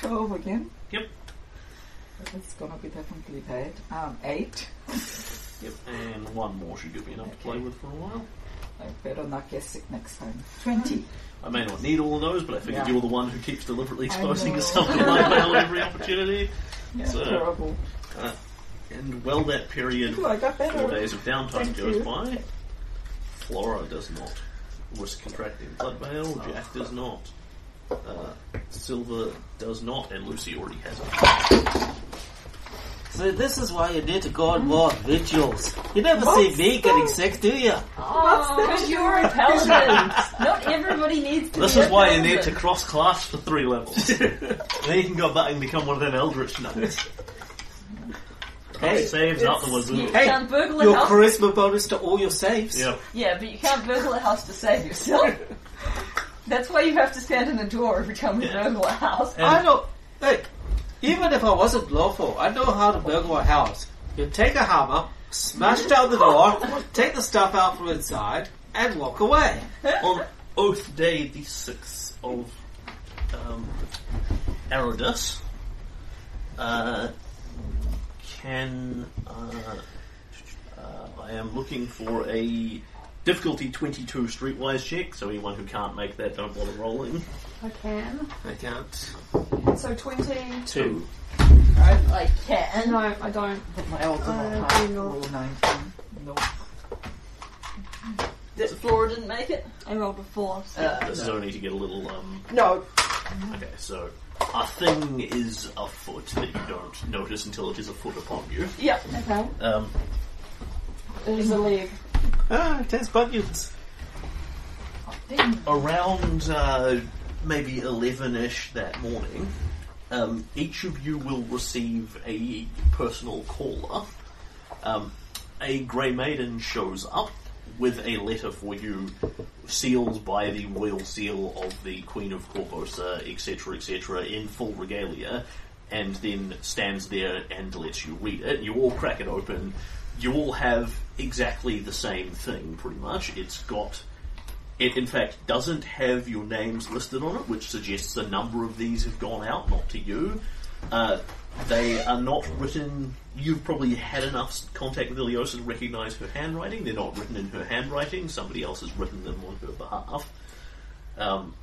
12 again. Yep. It's gonna be definitely bad. Um, 8. Yep. And one more should give me enough to play with for a while. I better not get sick next time. 20. I may not need all of those, but I figured Yeah. you're the one who keeps deliberately exposing know. yourself to my mail every opportunity. Yeah, So- terrible. Uh, and well, that period, Ooh, I got four days of downtime Thank goes you. by. Flora does not risk contracting blood veil. Jack does not. Uh, Silver does not, and Lucy already has it. So this is why you need to go on more vigils. You never see me getting sick, do you? Oh, Because you're a paladin. Not everybody needs to This be is why you need to cross class for three levels. then you can go back and become one of them Eldritch Knights. Hey, saves out the You wazoo. Hey, can't burgle a Your house. charisma bonus to all your saves. Yeah. Yeah, but you can't burgle a house to save yourself. That's why you have to stand in the door every time we Yeah. burgle a house. And- I know. Hey, even if I wasn't lawful, I know how to burgle a house. You take a hammer, smash down the door, take the stuff out from inside, and walk away. on Oath Day, the 6th of um, Arodus, uh, can. Uh, uh, I am looking for a difficulty 22 streetwise check, so anyone who can't make that, don't bother rolling. I can. I can't. So 20. Two. I can. No, I don't. But my elder I not high. do not. Roll 19. No. That Flora didn't make it. I rolled a 4. So Uh, This is only to get a little. Um, no. okay, so a thing is afoot that you don't notice until it is afoot upon you. Yeah. Okay. Um, There's a leg. Ah, it has around uh, maybe 11ish that morning, um, each of you will receive a personal caller. Um, a Grey Maiden shows up with a letter for you, sealed by the royal seal of the Queen of Korvosa, etc., etc., in full regalia, and then stands there and lets you read it. You all crack it open. You all have exactly the same thing, pretty much. It's got it, in fact, doesn't have your names listed on it, which suggests a number of these have gone out, not to you. Uh, they are not written. You've probably had enough contact with Iliosa to recognise her handwriting. They're not written in her handwriting. Somebody else has written them on her behalf. Um,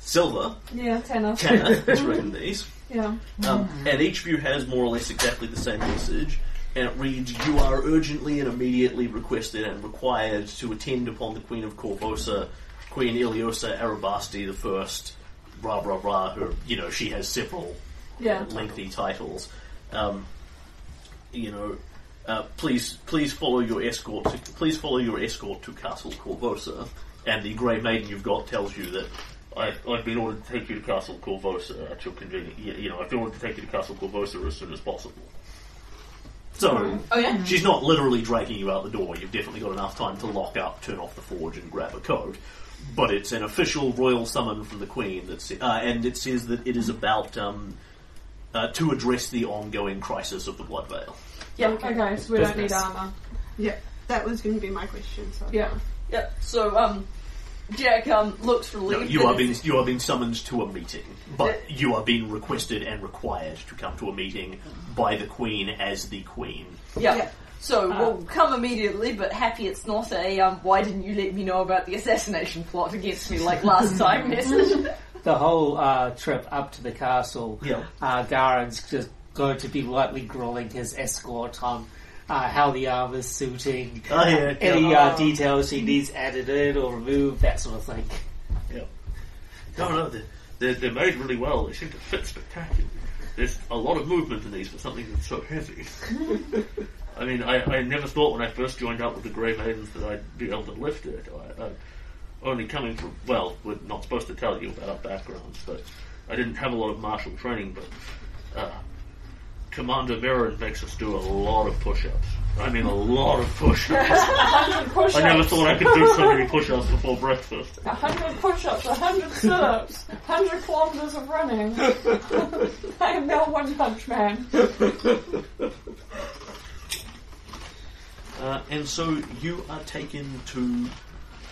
Silver, Yeah, tenor. Tanner, has written these. Yeah. Um, and each of you has more or less exactly the same message, and it reads: "You are urgently and immediately requested and required to attend upon the Queen of Korvosa, Queen Iliosa Arabasti the First, blah blah blah." Her, you know, she has several Yeah. lengthy titles. Um, you know, uh, please please follow your escort. To, please follow your escort to Castle Korvosa, and the Grey Maiden you've got tells you that. I've, I've been ordered to take you to Castle Korvosa at your convenience. You you know, I've been ordered to take you to Castle Korvosa as soon as possible. So, Oh yeah. she's not literally dragging you out the door. You've definitely got enough time to lock up, turn off the forge, and grab a coat. But it's an official royal summon from the Queen, that's, uh, and it says that it is about um, uh, to address the ongoing crisis of the Blood Veil. Yeah. Okay, so we don't need Business. armor. yeah, that was going to be my question. So Yeah. Yeah. So um, Jack um looks No, relieved. you that are being you are being summoned to a meeting, but you are being requested and required to come to a meeting by the Queen as the Queen. Yeah. Yeah. So Uh, we'll come immediately, but happy it's not a um. Why didn't you let me know about the assassination plot against me like last time message? The whole uh, trip up to the castle, Yeah. uh, Garen's just going to be lightly grilling his escort on uh, how the armor's suiting, Oh, yeah, any yeah. uh, details she needs added in or removed, that sort of thing. Yeah. No, no, they're, they're, they're made really well. They seem to fit spectacularly. There's a lot of movement in these for something that's so heavy. I mean, I, I never thought when I first joined up with the Grey Maidens that I'd be able to lift it. I, I, only coming from, well, we're not supposed to tell you about our backgrounds, but I didn't have a lot of martial training, but uh, Commander Mirren makes us do a lot of push-ups. I mean, a lot of push-ups. 100 push-ups. I never thought I could do so many push-ups before breakfast. A 100 push-ups, a 100 sit-ups, 100 kilometers of running. I am now One Punch Man. Uh, and so you are taken to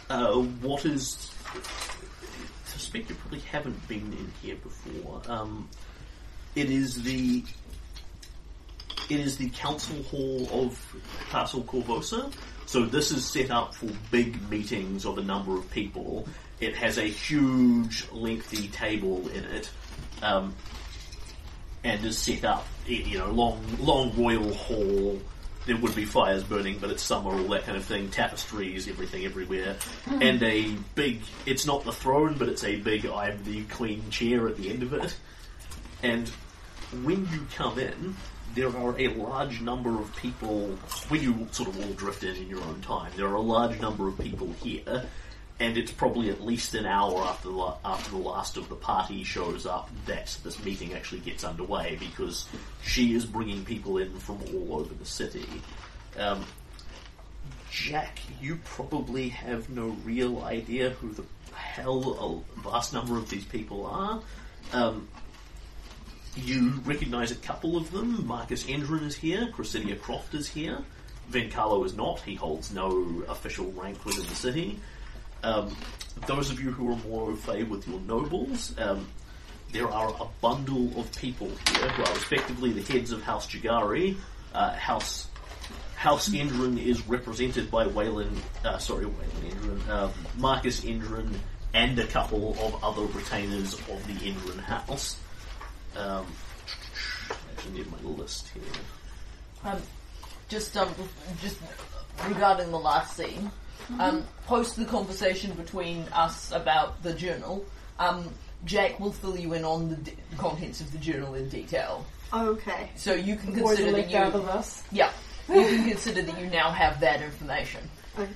uh, what is. I suspect you probably haven't been in here before. Um, it is the. It is the council hall of Castle Korvosa. So this is set up for big meetings of a number of people. It has a huge, lengthy table in it, um, and is set up. You know, long, long royal hall there would be fires burning, but it's summer, all that kind of thing, tapestries, everything everywhere, and a big, it's not the throne, but it's a big I'm the queen chair at the end of it. And when you come in, there are a large number of people, when you sort of all drift in in your own time, there are a large number of people here, and it's probably at least an hour after the, la- after the last of the party shows up that this meeting actually gets underway because she is bringing people in from all over the city. Um, Jack, you probably have no real idea who the hell a vast number of these people are. Um, you recognise a couple of them. Marcus Endron is here. Cressidia Kroft is here. Vencarlo is not. He holds no official rank within the city. Um, those of you who are more au fait with your nobles, um, there are a bundle of people here who are effectively the heads of House Jagari. Uh, House House Endron is represented by Waylon, uh, sorry, Waylon Endron, um, Marcus Endron, and a couple of other retainers of the Endron house. Um, I actually need my list here. Um, just um, just regarding the last scene, um, post the conversation between us about the journal, um, Jack will fill you in on the d- contents of the journal in detail. Okay. So you can Boys consider that left out of you, yeah, you can consider that you now have that information. Okay.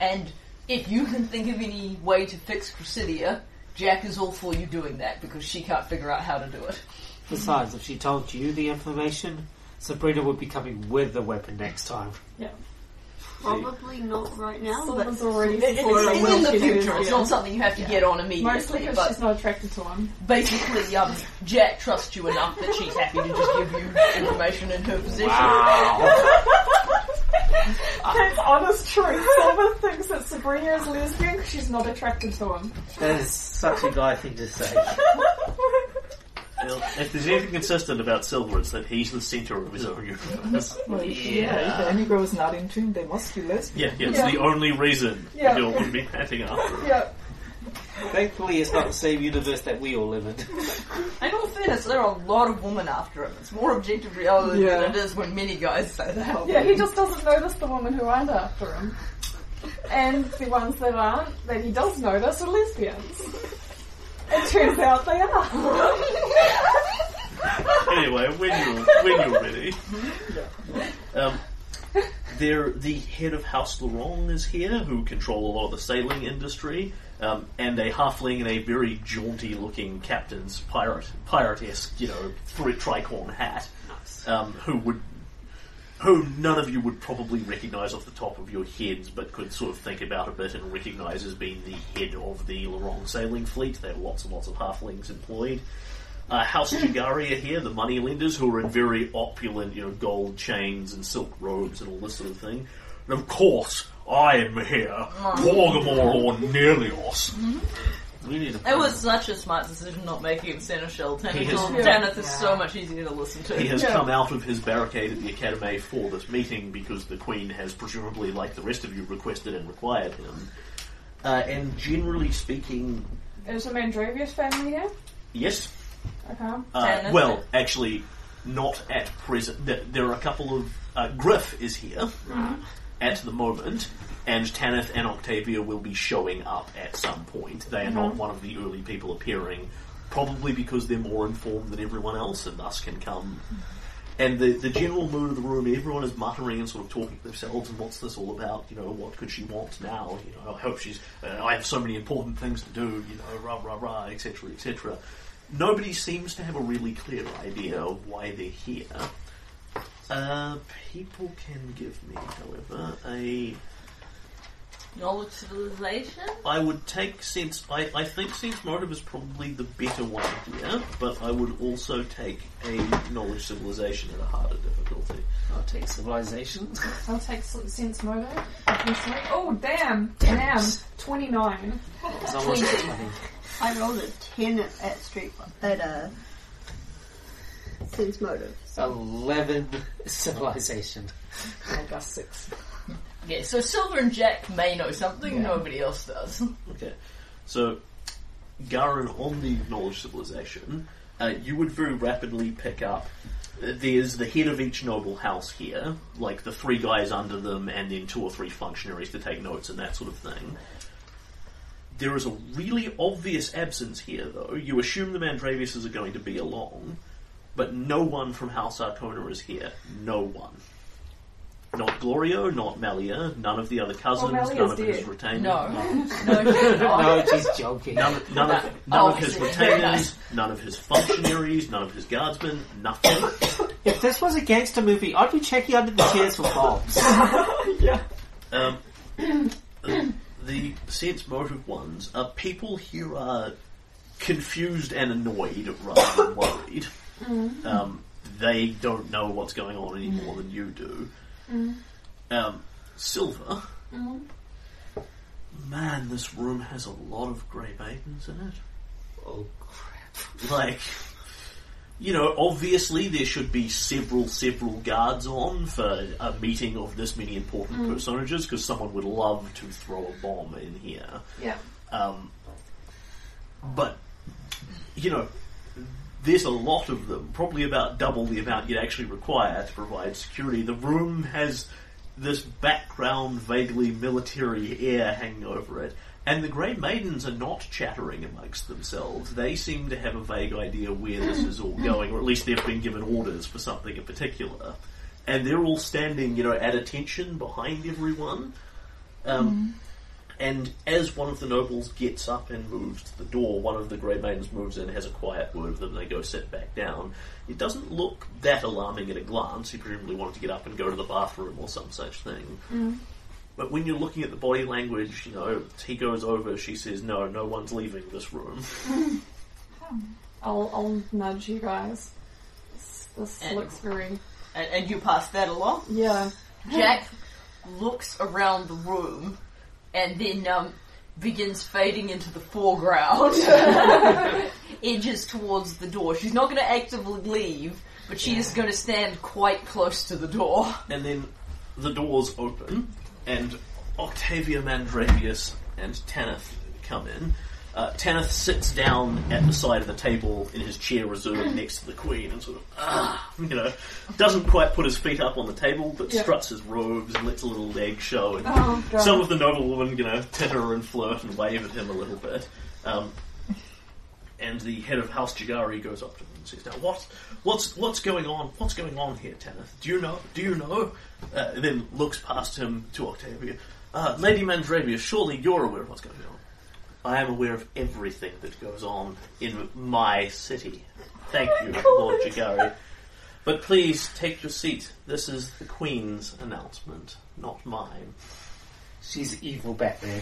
And if you can think of any way to fix Cressidia, Jack is all for you doing that because she can't figure out how to do it. Besides, if she told you the information, Sabrina would be coming with the weapon next time. Yeah. Probably not right now, but already It- for a it's in the future. It's not something you have to get on immediately. Mostly because but she's not attracted to him. basically, um, Jack trusts you enough that she's happy to just give you information in her possession. That's honest truth. Silver thinks that Sabrina is lesbian because she's not attracted to him. That is such a guy thing to say. Well, if there's anything consistent about Silver, it's that he's the centre of his own universe. Well, yeah. If any girl is not into him, they must be lesbian. Yeah, yeah, it's Yeah. the only reason Yeah. Bill would be panting after him. Yeah. Thankfully, it's not the same universe that we all live in. In all fairness, there are a lot of women after him. It's more objective reality Yeah. than it is when many guys say that. Yeah, he just doesn't notice the women who aren't after him. And the ones that aren't, that he does notice, are lesbians. It turns out they are. Anyway, when you're when you're ready, um, there the head of House Laurent is here, who control a lot of the sailing industry, um, and a halfling and a very jaunty-looking captain's pirate pirate-esque, you know, three tricorn hat, um, who would. Who none of you would probably recognise off the top of your heads, but could sort of think about a bit and recognise as being the head of the Laurent sailing fleet. There are lots and lots of halflings employed. Uh, House Jagari are here, the money lenders who are in very opulent, you know, gold chains and silk robes and all this sort of thing. And of course, I am here, Porgamore or Nelios. We need a It was such a smart decision not making him Seneschal. He has- Tanith Tanith is so much easier to listen to. He has Yeah. come out of his barricade at the Academy for this meeting because the Queen has presumably, like the rest of you, requested and required him. Uh, and generally speaking, Is the Mandravius family here? yes, Okay. Uh, Tanith? well, actually, not at present. There, there are a couple of. Uh, Griff is here at the moment, and Tanith and Octavia will be showing up at some point. They are not one of the early people appearing, probably because they're more informed than everyone else and thus can come. And the, the general mood of the room, everyone is muttering and sort of talking to themselves and what's this all about? You know, what could she want now? You know, I hope she's. Uh, I have so many important things to do. You know, rah rah rah, etc. etc. Nobody seems to have a really clear idea of why they're here. Uh, people can give me, however, a. Knowledge civilization? I would take sense. I, I think sense motive is probably the better one here, but I would also take a knowledge civilization at a harder difficulty. I'll take civilization. I'll take sense motive. Oh, damn. Damn. 29. It's almost 20. I rolled a 10 at, at Street at uh, Sense Motive. 11 civilization. I got 6. Yeah, so Silver and Jack may know something nobody else does. Okay, so Garen on the knowledge civilization, uh, you would very rapidly pick up. uh, There's the head of each noble house here, like the three guys under them, and then two or three functionaries to take notes and that sort of thing. There is a really obvious absence here, though. You assume the Mandraviuses are going to be along, but no one from House Arkona is here. No one. Not Glorio, not Melia, none of the other cousins, Melia's none of his dead. retainers. No. No, she's not. No, she's joking. None, none of, none Oh, of his I. Very retainers, none of his functionaries, none of his guardsmen, nothing. If this was a gangster movie, I'd be checking under the chairs for bombs. Um, the sense motive ones are people who are confused and annoyed rather than worried. Um, they don't know what's going on any more than you do. Um, Silver, man, this room has a lot of grey maidens in it. Oh, crap. like you know obviously there should be several several guards on for a meeting of this many important personages because someone would love to throw a bomb in here Yeah. um, but you know there's a lot of them probably about double the amount you'd actually require to provide security the room has this background vaguely military air hanging over it and the Grey Maidens are not chattering amongst themselves. They seem to have a vague idea where this is all going, or at least they've been given orders for something in particular. And they're all standing, you know, at attention behind everyone. Um, And as one of the nobles gets up and moves to the door, one of the Grey Maidens moves in, has a quiet word with them, they go sit back down. It doesn't look that alarming at a glance. He presumably wanted to get up and go to the bathroom or some such thing. Mm. But when you're looking at the body language, you know, he goes over, she says, no, no one's leaving this room. I'll, I'll nudge you guys. This, this And- looks very. And, and you pass that along. Yeah. Jack looks around the room and then um, begins fading into the foreground. Edges towards the door. She's not going to actively leave, but she is going to stand quite close to the door. And then the doors open, and Octavia Mandravius and Tanith come in. Uh, Tanith sits down at the side of the table in his chair reserved next to the Queen and sort of, ah, you know, doesn't quite put his feet up on the table, but Yeah. struts his robes and lets a little leg show. And Oh, God. some of the noblewomen, you know, titter and flirt and wave at him a little bit. Um, and the head of House Jagari goes up to him and says, "Now, what, what's what's going on? What's going on here, Tanith? Do you know? Do you know?" Uh, then looks past him to Octavia. Uh, Lady Mandravia, surely you're aware of what's going on. I am aware of everything that goes on in my city. Thank oh you, Lord Jagari. But please take your seat. This is the Queen's announcement, not mine. She's evil Batman.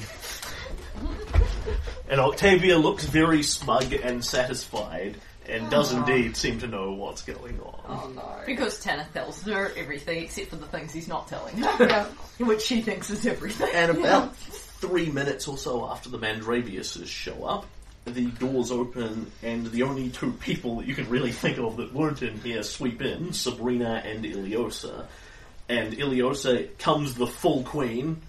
And Octavia looks very smug and satisfied, and does oh, indeed seem to know what's going on. Oh, no. Because Tanith tells her everything except for the things he's not telling her, Yeah. which she thinks is everything. And about three minutes or so after the Mandraviuses show up, the doors open, and the only two people that you can really think of that weren't in here sweep in Sabrina and Iliosa. And Iliosa comes the full queen,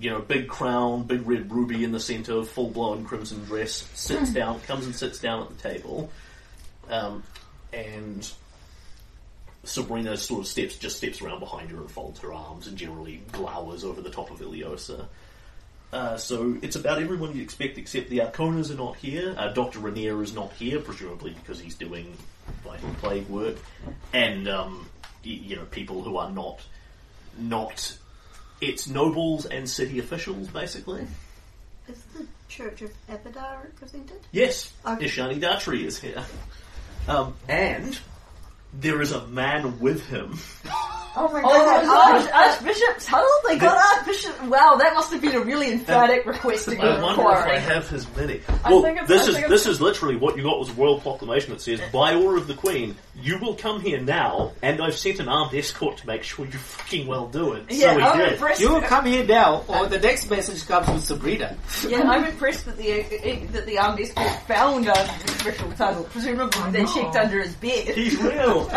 you know, big crown, big red ruby in the centre, full blown crimson dress, sits down, comes and sits down at the table. Um, and Sabrina sort of steps, just steps around behind her and folds her arms and generally glowers over the top of Iliosa. Uh, so it's about everyone you'd expect except the Arkonas are not here. Uh, Dr. Rainier is not here, presumably because he's doing vital plague work. And, um, y- you know, people who are not, not, it's nobles and city officials, basically. Is the Church of Abadar represented? Yes, Okay. Ishani Dhatri is here. Um, and there is a man with him Oh my Oh, Arch, Archbishop Tuttle? They got Archbishop. Wow, that must have been a really emphatic request to go I wonder if I have his many. I Well, think it's- this is think this is literally what you got was a royal proclamation that says, "By order of the Queen, you will come here now, and I've sent an armed escort to make sure you fucking well do it." Yeah, so he I'm did. impressed. You will come here now, or the next message comes from Sabrina. Yeah, I'm impressed that the uh, that the armed escort found Archbishop Tuttle. Presumably, they checked under his bed. He's real.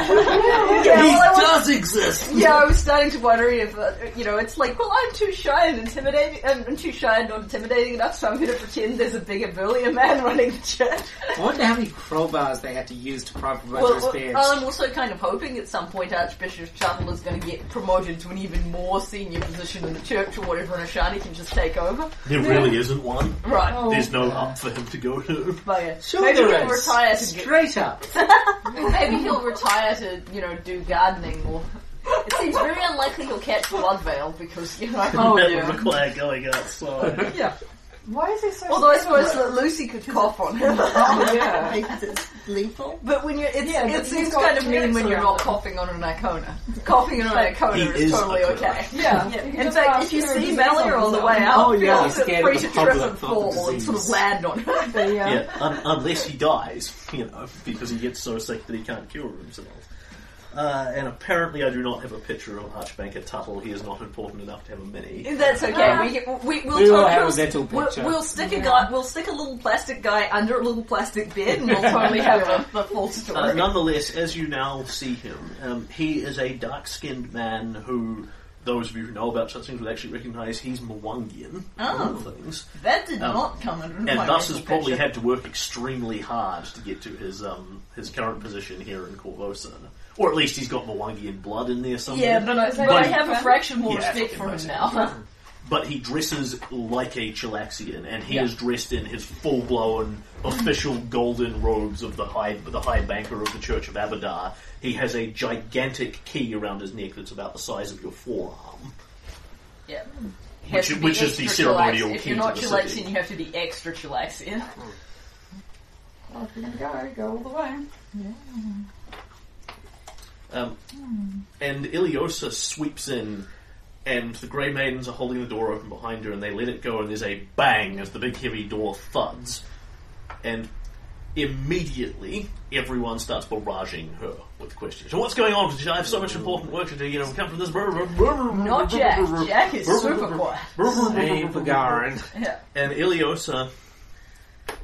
Yeah, he well, I was- does exist. Yeah, I was starting to wonder if, uh, you know, it's like, well, I'm too shy and intimidating, um, I'm too shy and not intimidating enough, so I'm going to pretend there's a bigger, burlier man running the church. I wonder how many crowbars they had to use to pry from Well, Roger's well. I'm also kind of hoping at some point Archbishop Tuttle is going to get promoted to an even more senior position in the church or whatever, and Ishani can just take over. There really isn't one. Right. Oh. There's no up for him to go to. But yeah, Sure maybe there he'll is. retire to get, Straight up. maybe he'll retire to you know do gardening or. It seems very unlikely he'll catch blood veil because you know. Oh, that yeah. would require going outside. yeah. Why is he so Although I suppose that Lucy could cough on him. Oh, yeah. Because it's lethal. But when you're, it's, Yeah, it seems kind of mean when you're not him. coughing on an icona. Coughing on an icona He is, is totally a okay. Yeah. Yeah. In fact, if you see to do Melia on the way something. out, Oh, yeah, feel he's scared free to the trip and fall and sort of disease. land on her. Yeah. Yeah, un- unless he dies, you know, because he gets so sick that he can't cure himself. Uh, and apparently, I do not have a picture of Archbanker Tuttle. He is not important enough to have a mini. That's okay. We, we, we'll, We will tot- have a we'll- little we'll, picture. we'll stick a guy. We'll stick a little plastic guy under a little plastic bed, and we'll totally have a, a full Uh, story. nonetheless, as you now see him, um, he is a dark-skinned man who, those of you who know about such things would actually recognise he's Mwangian, Oh. things, that did Um, not come under and my thus has probably picture. had to work extremely hard to get to his um, his current position here in Korvosa. Or at least he's got Mwangian blood in there somewhere. Yeah, but I, Is but I like- have a fraction more Yeah, respect for him now. But he dresses like a Chelaxian, and he Yeah. is dressed in his full-blown official golden robes of the high the high banker of the Church of Abadar. He has a gigantic key around his neck that's about the size of your forearm. Yeah. Which- Has to be which is the extra ceremonial chillax. If you're to not the chillaxian, city. you have to be extra chillaxian. Well, if you're gonna go, go all the way. Um, and Iliosa sweeps in, and the Grey Maidens are holding the door open behind her, and they let it go, and there's a bang as the big heavy door thuds, and immediately everyone starts barraging her with questions. So what's going on? Because I have so much important work to do. You know, we come from this. Not Jack. Jack is super quiet. Hey, Pagarin. Yeah. And Iliosa,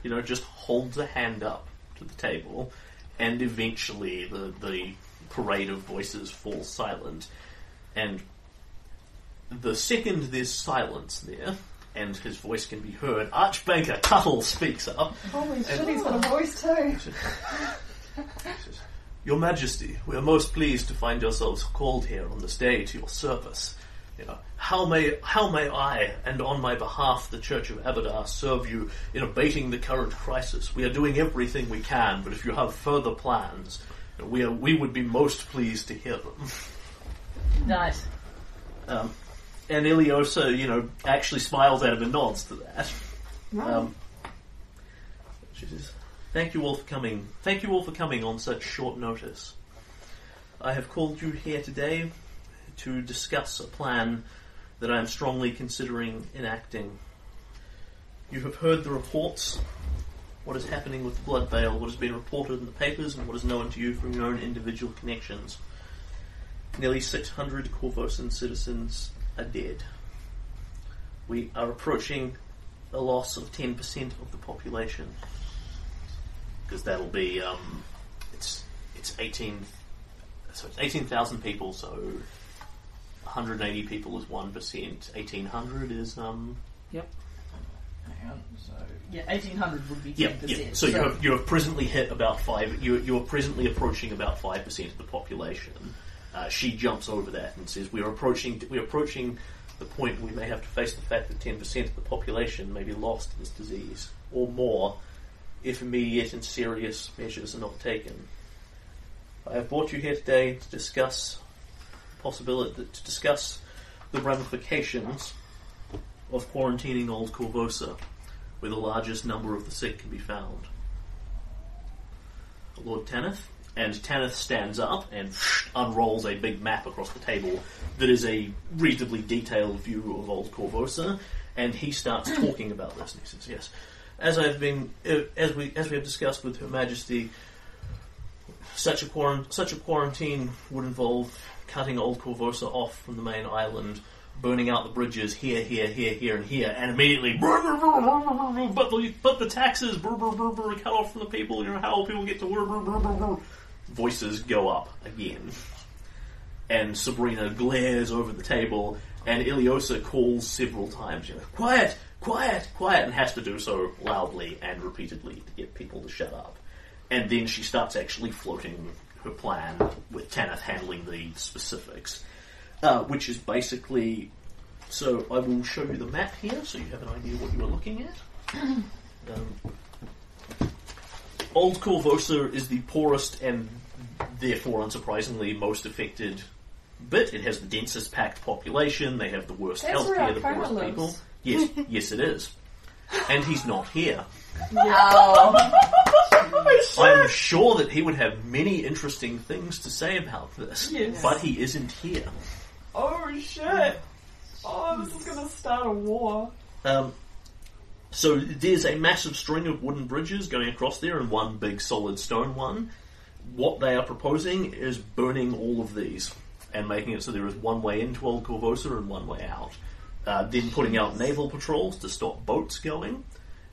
you know, just holds a hand up to the table, and eventually the, the parade of voices falls silent. And the second there's silence there, and his voice can be heard, Archbanker Tuttle speaks up. Holy shit, he's got a voice too. Your Majesty, we are most pleased to find yourselves called here on this day to your service. You know, how may how may I, and on my behalf, the Church of Abadar, serve you in abating the current crisis? We are doing everything we can, but if you have further plans, we are, we would be most pleased to hear them. Nice. Um, and Iliosa, you know, actually smiles at him and nods to that. Um, she says, "Thank you all for coming. Thank you all for coming on such short notice. I have called you here today to discuss a plan that I am strongly considering enacting. You have heard the reports. What is happening with the Blood Veil? What has been reported in the papers, and what is known to you from your own individual connections? Nearly 600 Korvosan citizens are dead. We are approaching a loss of 10% of the population. Because that'll be, um, it's, it's 18, so it's 18,000 people, so 180 people is 1%, 1800 is, um, Hang on, so Yeah, 1800 would be 10%. yeah, yeah. So, you have, you have presently hit about five. You, you are presently approaching about five percent of the population. Uh, she jumps over that and says, "We are approaching. We are approaching the point where we may have to face the fact that ten percent of the population may be lost to this disease, or more, if immediate and serious measures are not taken." I have brought you here today to discuss the possibility to discuss the ramifications of quarantining Old Korvosa where the largest number of the sick can be found. Lord Tanith, and Tanith stands up and unrolls a big map across the table that is a reasonably detailed view of Old Korvosa, and he starts talking about this. And he says, "Yes, as I've been, uh, as we as we have discussed with Her Majesty, such a quarant- such a quarantine would involve cutting Old Korvosa off from the main island." Burning out the bridges here, here, here, here, and here, and immediately, but the but the taxes, cut off from the people. You know how will people get to work? Voices go up again, and Sabrina glares over the table, and Iliosa calls several times. You know, quiet, quiet, quiet, and has to do so loudly and repeatedly to get people to shut up. And then she starts actually floating her plan with Tanith handling the specifics uh, which is basically. So I will show you the map here, so you have an idea what you are looking at. Um, Old Korvosa is the poorest and therefore, unsurprisingly, most affected bit. It has the densest packed population. They have the worst That's healthcare, the poorest lives. people. Yes, yes, it is. And he's not here. No. I'm sure that he would have many interesting things to say about this, Yes. but he isn't here. Oh shit! Oh, this is gonna start a war. Um, so there's a massive string of wooden bridges going across there and one big solid stone one. What they are proposing is burning all of these and making it so there is one way into Old Korvosa and one way out. Uh, then putting out naval patrols to stop boats going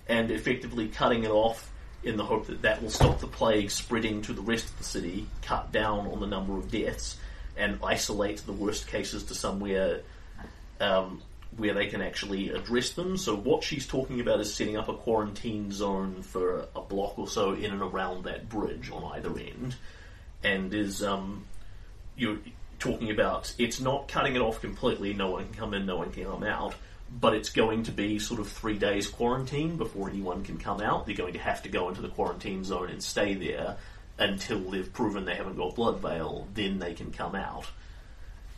and effectively cutting it off in the hope that that will stop the plague spreading to the rest of the city, cut down on the number of deaths, and isolate the worst cases to somewhere um, where they can actually address them. So what she's talking about is setting up a quarantine zone for a block or so in and around that bridge on either end, and is um, you're talking about it's not cutting it off completely. No one can come in, no one can come out. But it's going to be sort of three days quarantine before anyone can come out. They're going to have to go into the quarantine zone and stay there until they've proven they haven't got blood veil. Then they can come out.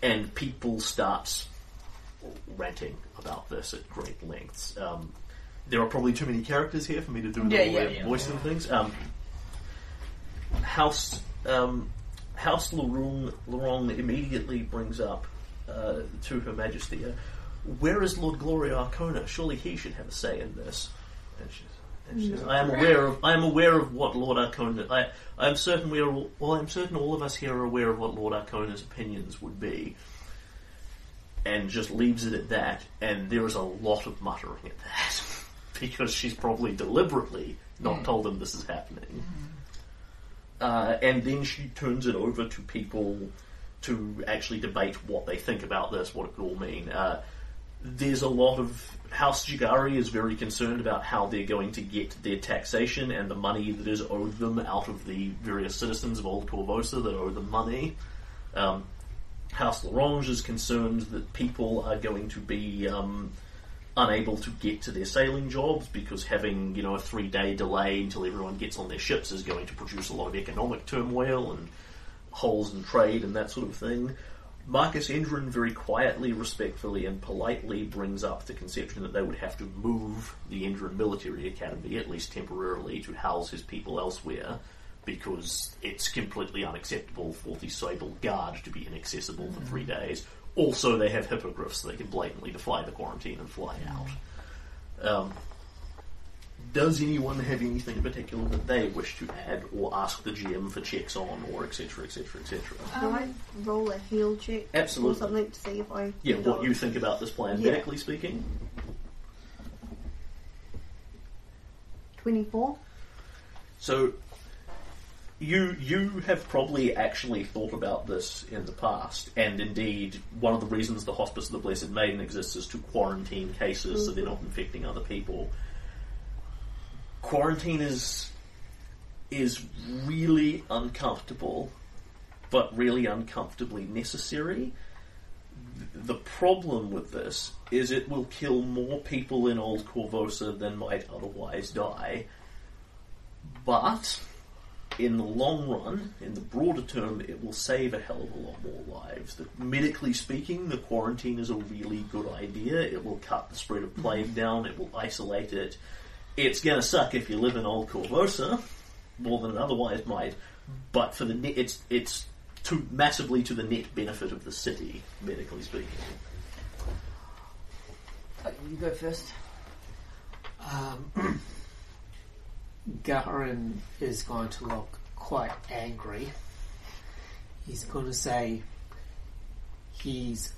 And people start ranting about this at great lengths. Um, there are probably too many characters here for me to do the Yeah, whole yeah, way of yeah. voicing things. Um, House um, House Leroung, Leroung immediately brings up uh, to Her Majesty, uh, "Where is Lord Glorio Arkona? Surely he should have a say in this." And she, and she says, "I am aware of I am aware of what Lord Arkona. I I am certain we are all, well. I'm certain all of us here are aware of what Lord Arkona's opinions would be." And just leaves it at that, and there is a lot of muttering at that because she's probably deliberately not told them this is happening. Uh, and then she turns it over to people to actually debate what they think about this, what it could all mean. Uh, there's a lot of House Jeggare is very concerned about how they're going to get their taxation and the money that is owed them out of the various citizens of Old Korvosa that owe them money. Um, House Leroung is concerned that people are going to be um, unable to get to their sailing jobs because having you know a three day delay until everyone gets on their ships is going to produce a lot of economic turmoil and holes in trade and that sort of thing. Marcus Endrin very quietly, respectfully, and politely brings up the conception that they would have to move the Endrin Military Academy, at least temporarily, to house his people elsewhere, because it's completely unacceptable for the Sable Guard to be inaccessible for three mm. days. Also, they have hippogriffs, so they can blatantly defy the quarantine and fly mm. out. Um, does anyone have anything in particular that they wish to add or ask the GM for checks on, or etc., etc., etc.? Can I roll a heal check Absolutely. or something to see if I Yeah, what you think about this plan, Yeah. medically speaking? twenty four? So, you you have probably actually thought about this in the past, and indeed, one of the reasons the Hospice of the Blessed Maiden exists is to quarantine cases so they're not infecting other people. Quarantine is is really uncomfortable, but really uncomfortably necessary. The problem with this is it will kill more people in Old Korvosa than might otherwise die. But in the long run, in the broader term, it will save a hell of a lot more lives. That medically speaking, the quarantine is a really good idea. It will cut the spread of plague down. It will isolate it. It's going to suck if you live in Old Korvosa, more than it otherwise might, but for the net, it's it's to massively to the net benefit of the city, medically speaking. Oh, you go first. Um, Garin is going to look quite angry. He's going to say he's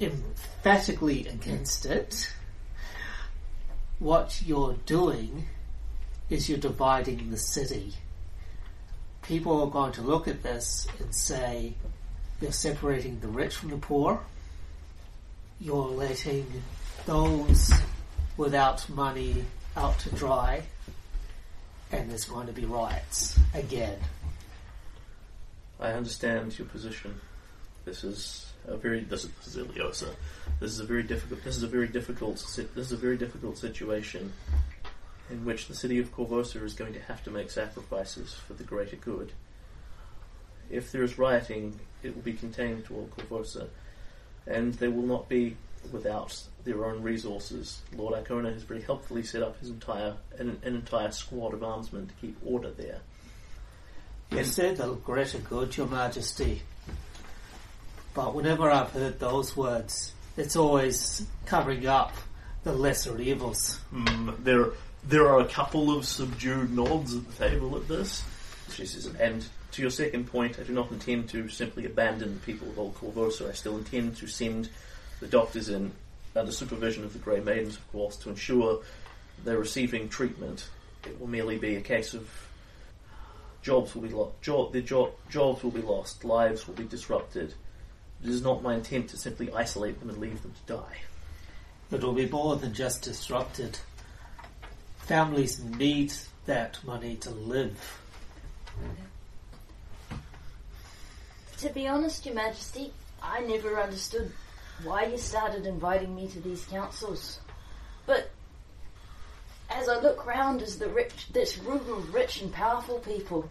emphatically against it. What you're doing is you're dividing the city. People are going to look at this and say you're separating the rich from the poor. You're letting those without money out to dry, and there's going to be riots again. I understand your position. This is a very this is, Iliosa. This is a very difficult. This is a very difficult. This is a very difficult situation, in which the city of Korvosa is going to have to make sacrifices for the greater good. If there is rioting, it will be contained to all Korvosa, and they will not be without their own resources. Lord Arkona has very helpfully set up his entire an, an entire squad of armsmen to keep order there. You said the greater good, Your Majesty. But whenever I've heard those words, it's always covering up the lesser evils. Mm, there, there are a couple of subdued nods at the table at this. She says, and to your second point, I do not intend to simply abandon the people of Old Korvosa. I still intend to send the doctors in under supervision of the Grey Maidens, of course, to ensure they're receiving treatment. It will merely be a case of jobs will be lost. Job, their job, jobs will be lost. Lives will be disrupted. It is not my intent to simply isolate them and leave them to die. It will be more than just disrupted. Families need that money to live. To be honest, Your Majesty, I never understood why you started inviting me to these councils. But as I look round as the rich, this room of rich and powerful people,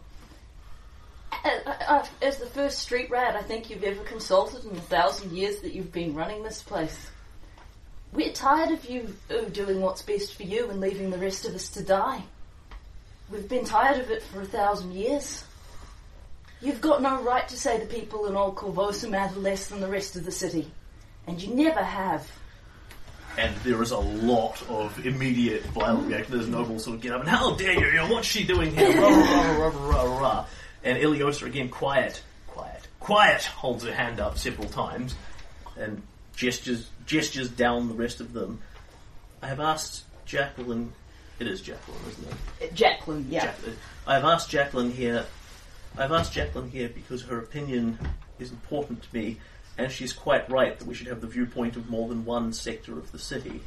as the first street rat I think you've ever consulted in the thousand years that you've been running this place, we're tired of you uh, doing what's best for you and leaving the rest of us to die. We've been tired of it for a thousand years. You've got no right to say the people in Old Korvosa matter less than the rest of the city. And you never have. and there is a lot of immediate violent reaction. There's nobles sort of get up and how dare you? you know, what's she doing here? Rah, rah, rah, rah, rah, rah. And Iliosa again, quiet, quiet, quiet. Holds her hand up several times and gestures gestures down the rest of them. I have asked Jacqueline. It is Jacqueline, isn't it? Uh, Jacqueline, yeah. Jacqueline. I've asked Jacqueline here. I've asked Jacqueline here because her opinion is important to me, and she's quite right that we should have the viewpoint of more than one sector of the city.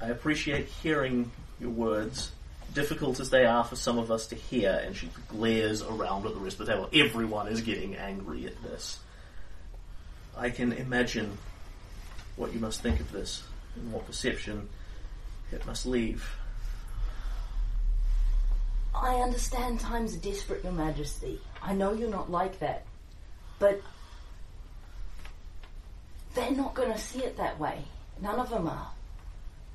I appreciate hearing your words, difficult as they are for some of us to hear, and she glares around at the rest of the table. Everyone is getting angry at this. I can imagine what you must think of this, and what perception it must leave. I understand times are desperate, Your Majesty. I know you're not like that. But they're not going to see it that way. None of them are.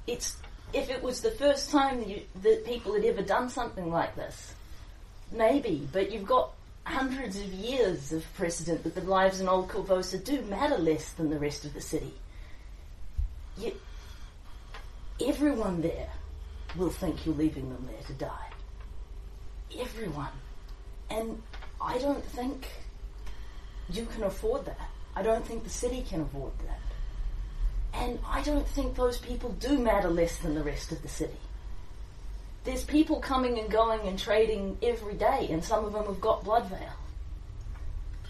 It's if it was the first time that, you, that people had ever done something like this, maybe. But you've got hundreds of years of precedent that the lives in Old Korvosa do matter less than the rest of the city. You, everyone there will think you're leaving them there to die everyone. And I don't think you can afford that. I don't think the city can afford that. And I don't think those people do matter less than the rest of the city. There's people coming and going and trading every day, and some of them have got blood veil.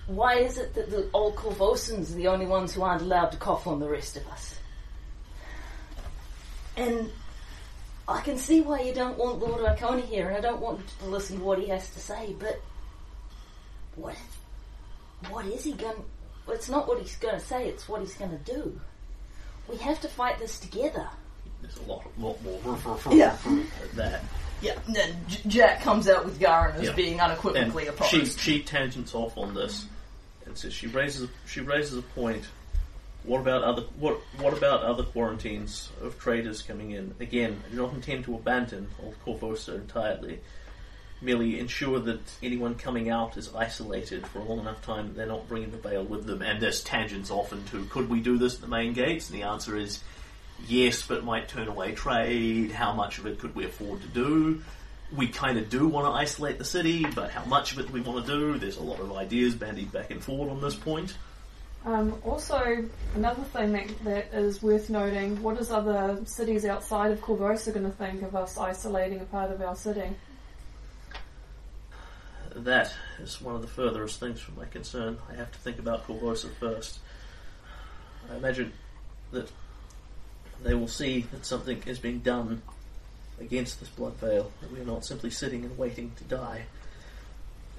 Why is it that the old Korvosans are the only ones who aren't allowed to cough on the rest of us? And I can see why you don't want Lord Arkona here, and I don't want to listen to what he has to say, but what what is he going well, it's not what he's going to say, it's what he's going to do. We have to fight this together. There's a lot, lot more Yeah. at that. Yeah, and then J- Jack comes out with Garen as Yeah. being And unequivocally opposed. she she tangents off on this and says she raises she raises a point. What about other what what about other quarantines of traders coming in? Again, I do not intend to abandon Old Korvosa entirely, merely ensure that anyone coming out is isolated for a long enough time that they're not bringing the veil with them. And there's tangents often to could we do this at the main gates? And the answer is yes, but might turn away trade. How much of it could we afford to do? We kind of do want to isolate the city, but how much of it do we want to do? There's a lot of ideas bandied back and forward on this point. Um, also, another thing that, that is worth noting: what is other cities outside of Korvosa going to think of us isolating a part of our city? That is one of the furthest things from my concern. I have to think about Korvosa first. I imagine that they will see that something is being done against this blood veil, that we are not simply sitting and waiting to die.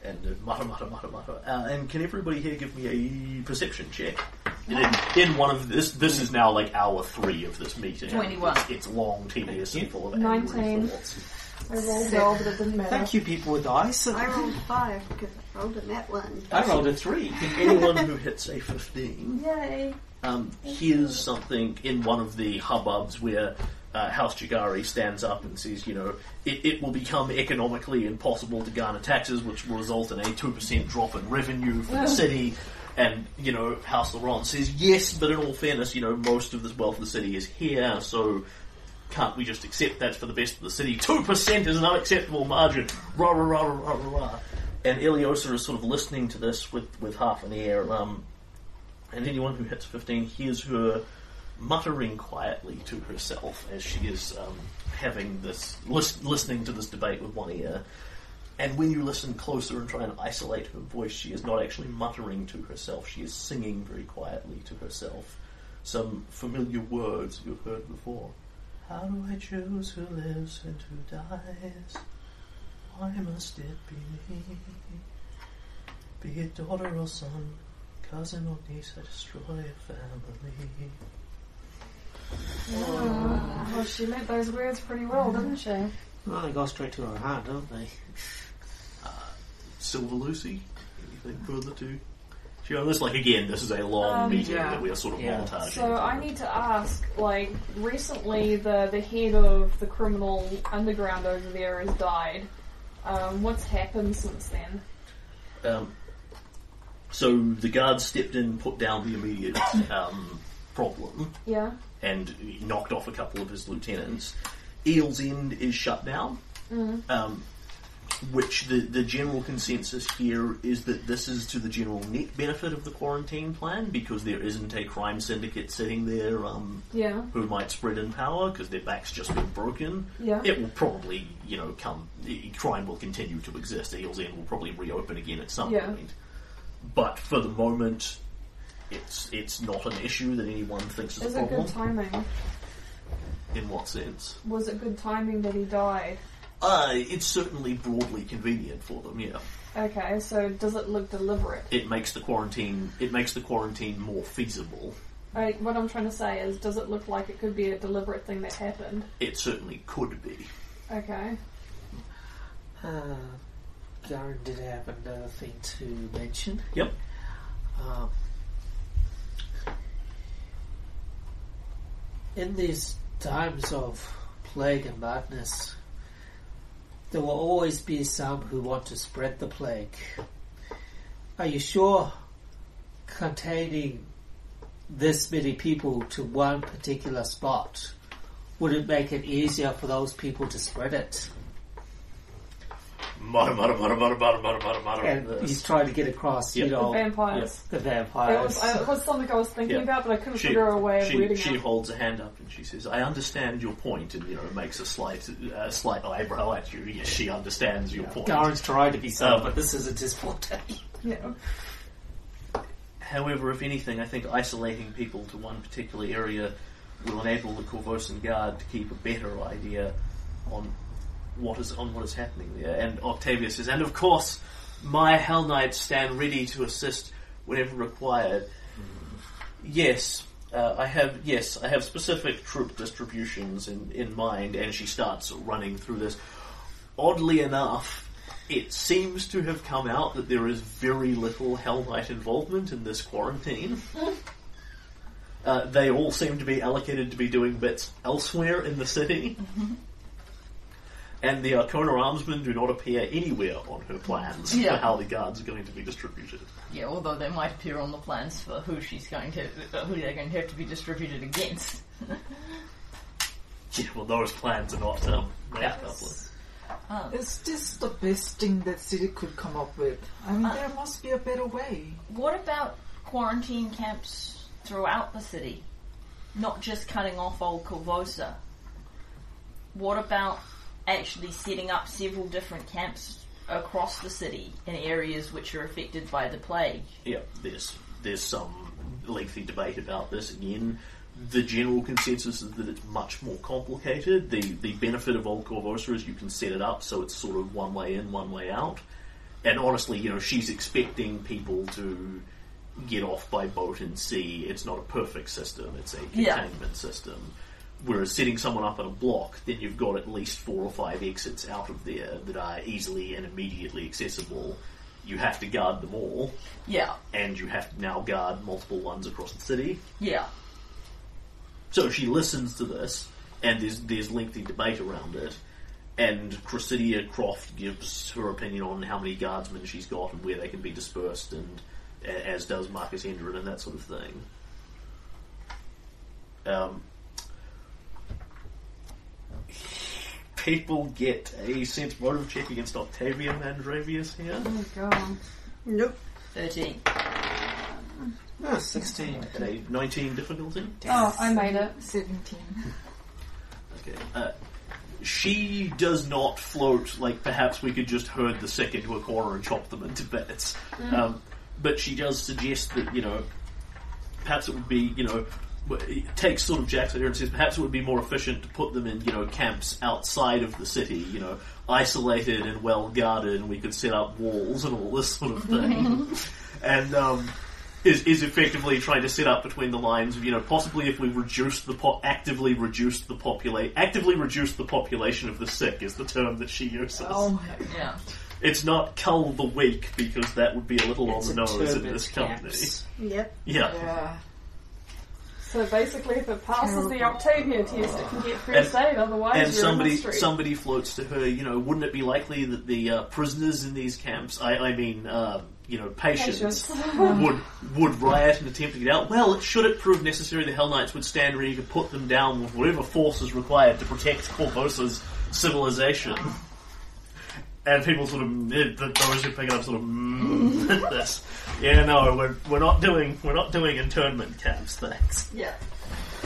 And uh, mutter, mutter, mutter, mutter. Uh, and can everybody here give me a perception check? In, in one of this, this is now like hour three of this meeting. 21. It's, it's long, tedious, and full of angry 19. thoughts. I rolled well, but it didn't matter. Thank you, people with dice. I rolled five because I rolled a net one. I rolled a three. Anyone who hits a 15 Yay! um, hears something in one of the hubbubs where uh, House Jeggare stands up and says, you know, it, it will become economically impossible to garner taxes, which will result in a 2% drop in revenue for the city. And, you know, House Laurent says, yes, but in all fairness, you know, most of this wealth of the city is here, so can't we just accept that's for the best of the city? 2% is an unacceptable margin. Rah, rah, rah, rah, rah, rah. And Iliosa is sort of listening to this with, with half an ear. Um, and anyone who hits 15 hears her muttering quietly to herself as she is um, having this, lis- listening to this debate with one ear. And when you listen closer and try and isolate her voice, she is not actually muttering to herself, she is singing very quietly to herself some familiar words you've heard before. How do I choose who lives and who dies? Why must it be me? Be it daughter or son, cousin or niece, I destroy a family. Well, she meant those words pretty well, didn't she? Well, they go straight to her heart, don't they? Silver Lucy, anything further to? She this like again, this is a long Um, meeting yeah. that we are sort of Yeah. montaging. So I need to ask, like, recently the, the head of the criminal underground over there has died. Um, what's happened since then? Um, so the guards stepped in, put down the immediate um, problem, Yeah? and knocked off a couple of his lieutenants. Eel's End is shut down, um, which the, the general consensus here is that this is to the general net benefit of the quarantine plan because there isn't a crime syndicate sitting there um, Yeah? who might spread in power because their back's just been broken. Yeah. It will probably, you know, come. Crime will continue to exist. Eel's End will probably reopen again at some Yeah. point. But for the moment, it's it's not an issue that anyone thinks is, Is a it good timing? In what sense? Was it good timing that he died? Uh, it's certainly broadly convenient for them. Yeah, Okay, so does it look deliberate? it makes the quarantine it makes the quarantine more feasible. I, what I'm trying to say is, does it look like it could be a deliberate thing that happened? It certainly could be. Okay. Uh, Garen did have another thing to mention. Yep. Um, in these times of plague and madness, there will always be some who want to spread the plague. Are you sure containing this many people to one particular spot would it make it easier for those people to spread it? Mutter, mutter, mutter, mutter, mutter, mutter, mutter, mutter. And he's trying to get across, you Yep. know, The vampires. the It vampires. was, I, it was something I was thinking Yeah. about, but I couldn't She, figure a way of she, reading she it. holds a hand up and she says, "I understand your point," and you know makes a slight, uh, slight eyebrow at you. Yes, she understands your point. Garen's trying to be subtle, Um, but this isn't his forte. Yeah. However, if anything, I think isolating people to one particular area will enable the Korvosan Guard to keep a better idea on what is on what is happening there. And Octavius says, and of course, my Hell Knights stand ready to assist whenever required. Yes, uh, I have. Yes, I have specific troop distributions in in mind. And she starts running through this. Oddly enough, it seems to have come out that there is very little Hell Knight involvement in this quarantine. Uh, they all seem to be allocated to be doing bits elsewhere in the city. And the Arkona armsmen do not appear anywhere on her plans Yeah. for how the guards are going to be distributed. Yeah, although they might appear on the plans for who she's going to, uh, who they're going to have to be distributed against. Yeah, well, those plans are not um, made Yeah. public. Um, Is this the best thing that city could come up with? I mean, Uh, there must be a better way. what about quarantine camps throughout the city? Not just cutting off old Korvosa. What about actually setting up several different camps across the city in areas which are affected by the plague? Yeah, there's there's some lengthy debate about this again. The general consensus is that it's much more complicated. The the benefit of Old Korvosa is you can set it up so it's sort of one way in, one way out. And honestly, you know, she's expecting people to get off by boat and sea. It's not a perfect system, it's a Yeah. containment system. Whereas setting someone up in a block, then you've got at least four or five exits out of there that are easily and immediately accessible. You have to guard them all Yeah, and you have to now guard multiple ones across the city. yeah, So she listens to this, and there's there's lengthy debate around it. And Cressida Kroft gives her opinion on how many guardsmen she's got and where they can be dispersed, and as does Marcus Endrin and that sort of thing. Um, people get a sense motive check against Octavian Androvius here. Oh god. Nope. 13. Oh, 16. At a 19 difficulty. Oh, I made it. 17. Okay. Uh, she does not float like perhaps we could just herd the sick into a corner and chop them into bits. Um, but she does suggest that, you know, perhaps it would be, you know, w- it takes sort of Jack's idea and says perhaps it would be more efficient to put them in, you know, camps outside of the city, you know, isolated and well guarded, and we could set up walls and all this sort of thing. and, um, is, is effectively trying to set up between the lines of, you know, possibly if we reduce the po- actively reduce the populate actively reduce the population of the sick is the term that she uses. Oh my Yeah. It's not cull the weak because that would be a little It's on the nose in turbid this company. Yep. Yeah. Yeah. So basically, if it passes the Octavia test, it can get And- first aid. Otherwise, And you're somebody in history. somebody floats to her, you know, wouldn't it be likely that the uh, prisoners in these camps, I, I mean, uh, you know, patients, Patients. would would riot and attempt to get out? Well, should it prove necessary, the Hell Knights would stand ready to put them down with whatever force is required to protect Korvosa's civilization. And people sort of, eh, th- those who pick it up sort of, mm, at this. Yeah, no, we're, we're not doing we're not doing internment camps, thanks. Yeah.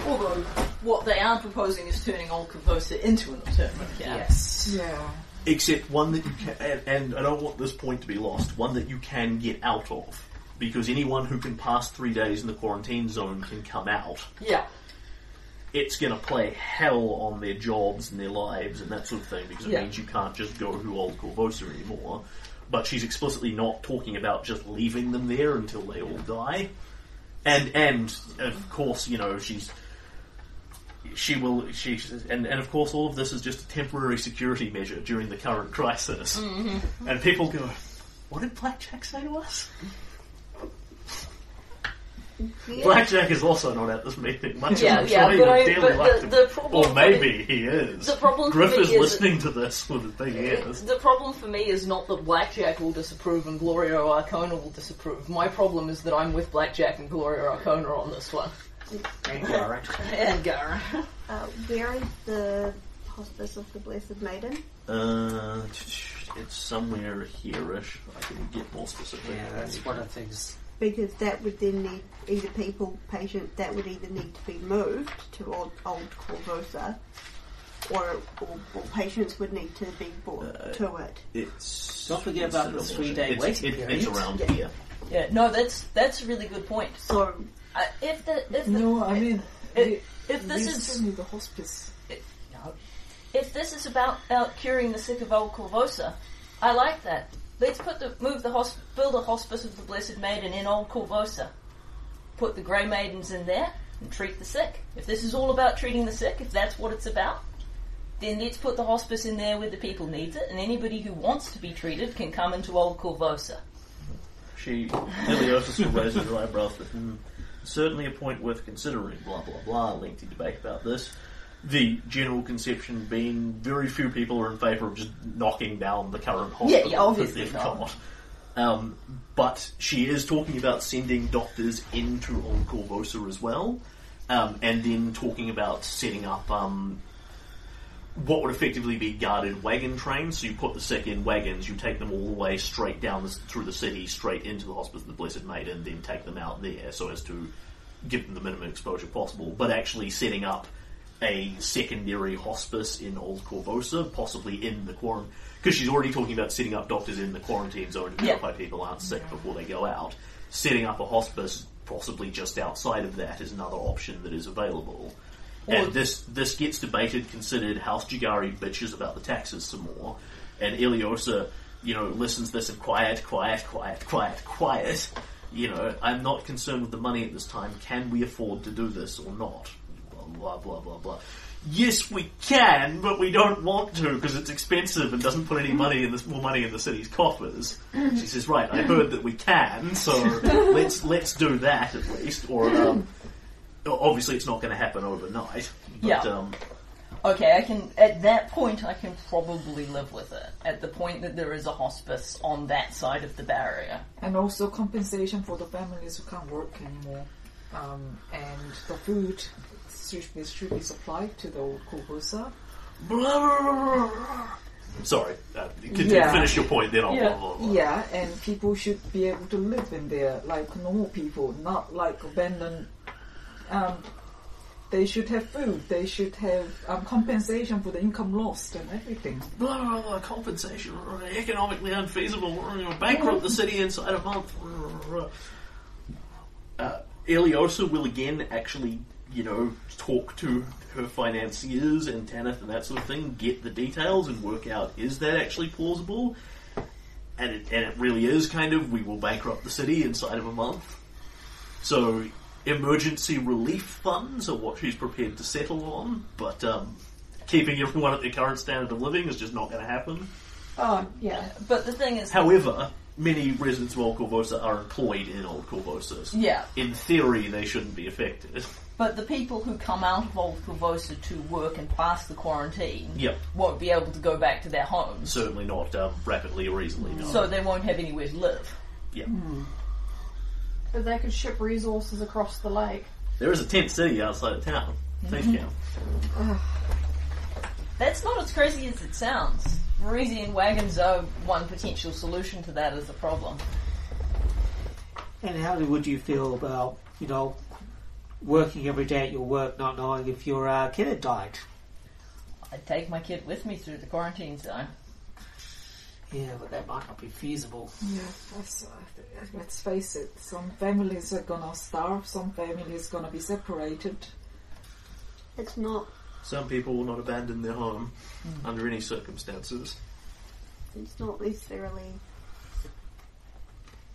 Although, what they are proposing is turning Old Korvosa into an internment camp. Yes. Yeah. Except one that you can, and, and I don't want this point to be lost, one that you can get out of. Because anyone who can pass three days in the quarantine zone can come out. Yeah. It's going to play hell on their jobs and their lives and that sort of thing because it Yeah. means you can't just go to Old Korvosa anymore. But she's explicitly not talking about just leaving them there until they all die. And, and, of course, you know, she's she will she and, and of course all of this is just a temporary security measure during the current crisis mm-hmm. and people go what did blackjack say to us Yeah. blackjack is also not at this meeting much Yeah, as I'm yeah, sure he but would I- dearly but like the- the problem or for maybe he is The problem for Griff me is is- listening to this with his big ears The problem for me is not that Blackjack will disapprove and Glorio Arkona will disapprove. My problem is that I'm with Blackjack and Glorio Arkona on this one. And Garrett. And Gara. Uh, where is the hospice of the Blessed Maiden? uh, it's somewhere here-ish I can get more specific Yeah, that's one of the things. Because that would then need either people, patient, that would either need to be moved to old, old Korvosa, or, or, or patients would need to be brought Uh, to it. it's Don't forget about the three-day it's- waiting it- period. it's around Yeah. here Yeah, no, that's that's a really good point. So, Uh, if the if the, No, I mean, if, if this is the hospice. if this is about uh, curing the sick of old Korvosa, I like that. Let's put the move the hosp- build a hospice of the Blessed Maiden in old Korvosa. Put the Grey Maidens in there and treat the sick. If this is all about treating the sick, if that's what it's about, then let's put the hospice in there where the people needs it, and anybody who wants to be treated can come into old Korvosa. She, Iliosa will raise her eyebrows, but hmm, certainly a point worth considering, blah blah blah, lengthy debate about this. the general conception being very few people are in favour of just knocking down the current Yeah, hospital yeah, that obviously they've not. Um, but she is talking about sending doctors into Old Korvosa as well, um, and then talking about setting up um, what would effectively be guarded wagon trains. So you put the sick in wagons, you take them all the way straight down the, through the city, straight into the Hospice of the Blessed Maiden, then take them out there so as to give them the minimum exposure possible. But actually setting up a secondary hospice in Old Korvosa, possibly in the quarantine, because she's already talking about setting up doctors in the quarantine zone to Yeah. verify people aren't sick before they go out. Setting up a hospice, possibly just outside of that, is another option that is available. Or- and this this gets debated, considered. House Jeggare bitches about the taxes some more, and Iliosa, you know, listens to this and quiet, quiet, quiet, quiet, quiet. You know, I'm not concerned with the money at this time. Can we afford to do this or not? Blah blah blah blah blah. Yes, we can, but we don't want to because it's expensive and doesn't put any money in this more money in the city's coffers. She says, "Right, I heard that we can, so let's let's do that at least." Or um, obviously, it's not going to happen overnight. But, Yeah. Um, Okay, I can. At that point, I can probably live with it. At the point that there is a hospice on that side of the barrier. And also compensation for the families who can't work anymore. Um, and the food should be, should be supplied to the old Korvosa. sorry, uh, continue, Yeah. finish your point. Then I'll Yeah. blah blah blah. Yeah, and people should be able to live in there like normal people, not like abandoned. Um, they should have food. They should have um, compensation for the income lost and everything. Blah, blah, blah, compensation, economically unfeasible, you know, bankrupt the city inside a month. Uh, Iliosa will again actually, you know, talk to her financiers and Tanith and that sort of thing, get the details and work out is that actually plausible? And it, and it really is kind of, we will bankrupt the city inside of a month. So, emergency relief funds are what she's prepared to settle on, but um, keeping everyone at their current standard of living is just not going to happen. Oh, yeah. But the thing is, However, many residents of Old Korvosa are employed in Old Korvosas. yeah. In theory, they shouldn't be affected. But the people who come out of Old Korvosa to work and pass the quarantine Yep, won't be able to go back to their homes, certainly not um, rapidly or easily. No. so they won't have anywhere to live. yeah. But they could ship resources across the lake. There is a tent city outside of town. Safe town. That's not as crazy as it sounds. Varisian wagons are one potential solution to that as a problem. And how would you feel about, you know, working every day at your work, not knowing if your uh, kid had died? I'd take my kid with me through the quarantine zone. Yeah, but that might not be feasible. Yeah, that's, uh, let's face it. Some families are gonna starve. Some families are gonna be separated. It's not. Some people will not abandon their home under any circumstances. It's not necessarily.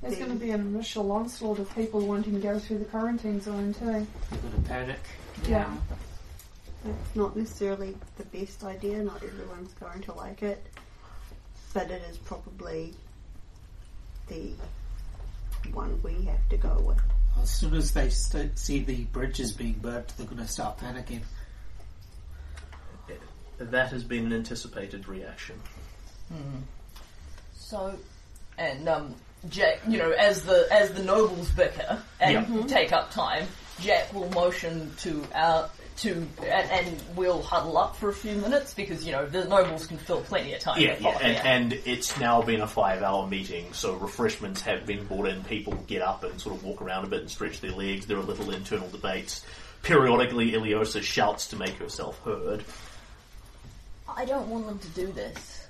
There's going to be an initial onslaught of people wanting to go through the quarantine zone too. You're going to panic. Yeah. It's not necessarily the best idea. Not everyone's going to like it, but it is probably the one we have to go with. As soon as they st- see the bridges being burnt, they're going to start panicking. That has been an anticipated reaction. So, and um, Jack, you know, as the as the nobles bicker and mm-hmm. take up time, Jack will motion to our to and, and we'll huddle up for a few minutes because you know the nobles can fill plenty of time. Yeah, yeah, and, and it's now been a five-hour meeting, so refreshments have been brought in. People get up and sort of walk around a bit and stretch their legs. There are little internal debates. Periodically, Iliosa shouts to make herself heard. I don't want them to do this,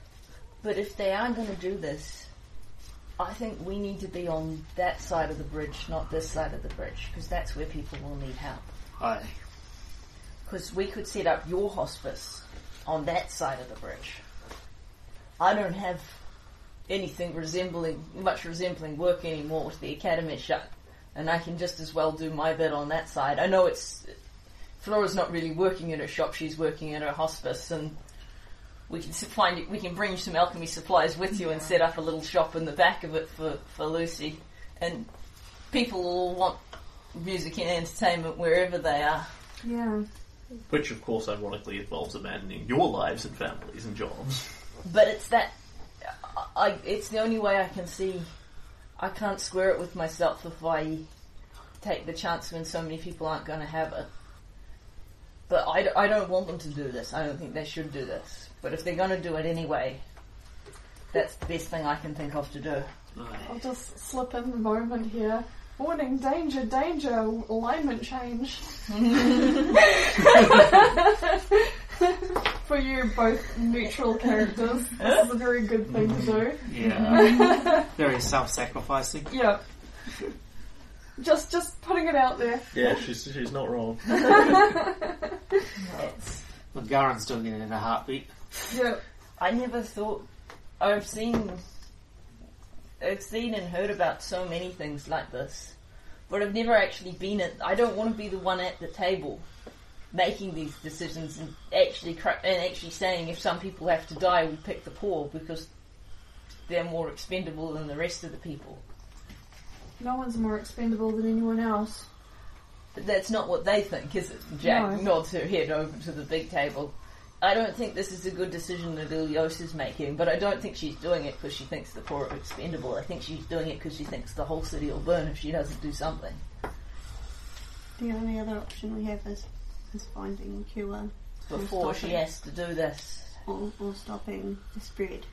but if they are going to do this, I think we need to be on that side of the bridge, not this side of the bridge, because that's where people will need help. Aye. Because we could set up your hospice on that side of the bridge. I don't have anything resembling, much resembling work anymore with the academy shut, and I can just as well do my bit on that side. I know it's Flora's not really working in her shop; she's working at her hospice, and we can s- find we can bring you some alchemy supplies with you and set up a little shop in the back of it for for Lucy, and people will want music and entertainment wherever they are. Yeah. Which, of course, ironically involves abandoning your lives and families and jobs. But it's that. I, it's the only way I can see. I can't square it with myself if I take the chance when so many people aren't going to have it. But I, I don't want them to do this. I don't think they should do this. But if they're going to do it anyway, that's the best thing I can think of to do. I'll just slip in the moment here. Warning, danger, danger, alignment change. For you, both neutral characters, this is a very good thing to do. Mm-hmm. Yeah. Very self-sacrificing. Yeah. Just, just putting it out there. Yeah, she's, she's not wrong. Well, Garen's doing it in a heartbeat. Yeah. I never thought. I've seen. I've seen and heard about so many things like this, but I've never actually been at. I don't want to be the one at the table making these decisions and actually cra- and actually saying if some people have to die, we pick the poor because they're more expendable than the rest of the people. No one's more expendable than anyone else. But that's not what they think, is it? Jack No. nods her head over to the big table. I don't think this is a good decision that Ilios is making, but I don't think she's doing it because she thinks the poor are expendable. I think she's doing it because she thinks the whole city will burn if she doesn't do something. The only other option we have is, is finding a cure Before she has to do this. or, or stopping the spread.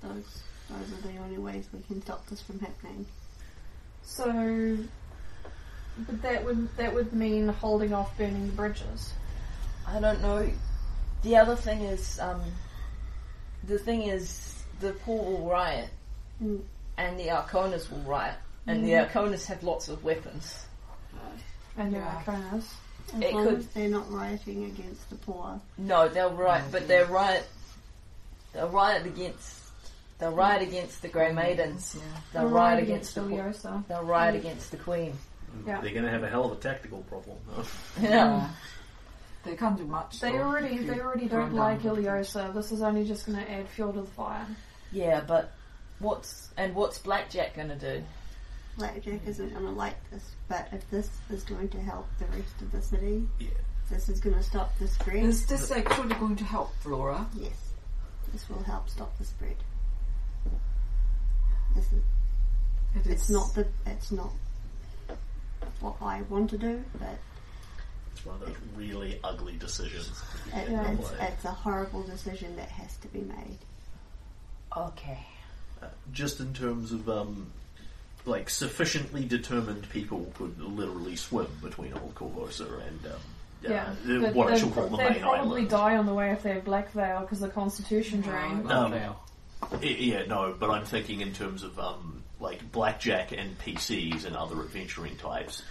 Those those are the only ways we can stop this from happening. So, but that would that would mean holding off burning the bridges. I don't know. The other thing is, um, the thing is, the poor will riot, Mm. and the Arkonas will riot, and the Mm. Arkonas have lots of weapons. And the Yeah. Arkonas. As It long could- as they're not rioting against the poor. No, they'll riot, but they'll riot. They'll riot against. They'll riot against the Grey Maidens. They'll They'll riot riot against the. against qu- Iliosa. They'll riot against the Queen. Yeah. They're going to have a hell of a tactical problem. though. Yeah. They can't do much. They though, already if you they already don't down like the Iliosa. This is only just going to add fuel to the fire. Yeah, but what's and what's Blackjack gonna do? Blackjack isn't going to like this, but if this is going to help the rest of the city, Yeah. this is going to stop the spread. Is this actually going to help Flora? yes, this will help stop the spread. This is, It it's not the it's not what I want to do, but It's one of those really ugly decisions. it, Yeah. it's, it's a horrible decision that has to be made. Okay. Uh, just in terms of um, like sufficiently determined people could literally swim between Old Korvosa and um, Yeah, uh, But what I they'd shall call pro- the they'd main probably island. die on the way if they have Black Veil because the Constitution drain. No. Um, Now. I- Yeah, no, but I'm thinking in terms of um, like blackjack and PCs and other adventuring types.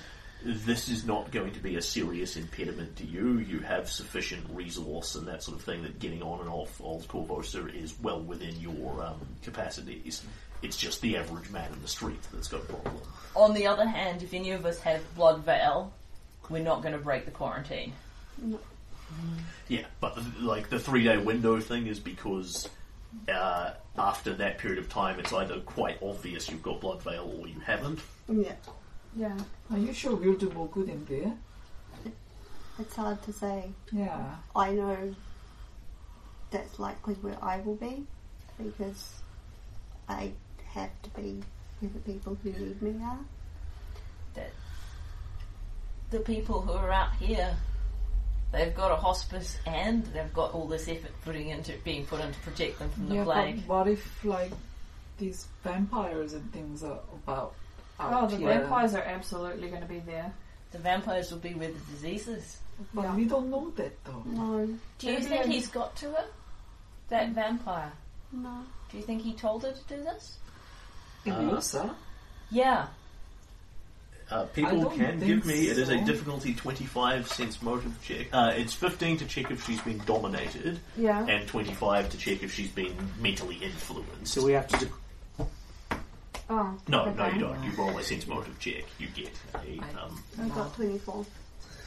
This is not going to be a serious impediment to you. You have sufficient resource and that sort of thing that getting on and off Old Korvosa is well within your um, capacities. It's just the average man in the street that's got a problem. On the other hand, if any of us have Blood Veil, we're not going to break the quarantine. Yeah, but the, like the three day window thing is because uh, after that period of time, it's either quite obvious you've got blood veil or you haven't. Yeah, Yeah. Are you sure we'll do more good in there? it's hard to say. Yeah. I know that's likely where I will be because I have to be where the people who need me are. That the people who are out here, they've got a hospice and they've got all this effort putting into being put in to protect them from the yeah, plague. but what if like these vampires and things are about Oh, the here? vampires are absolutely going to be there. The vampires will be where the disease is. But Yeah. we don't know that though. No, Do you Maybe think I'm- he's got to her? That vampire. no. Do you think he told her to do this? In Uh, Yeah. Uh, people can give me, it is a difficulty 25 sense motive check. Uh, it's 15 to check if she's been dominated, Yeah. and 25 to check if she's been mentally influenced. So we have to do. Oh. no, no, you don't. You roll a sense motive check. You get a. Um, I got 24.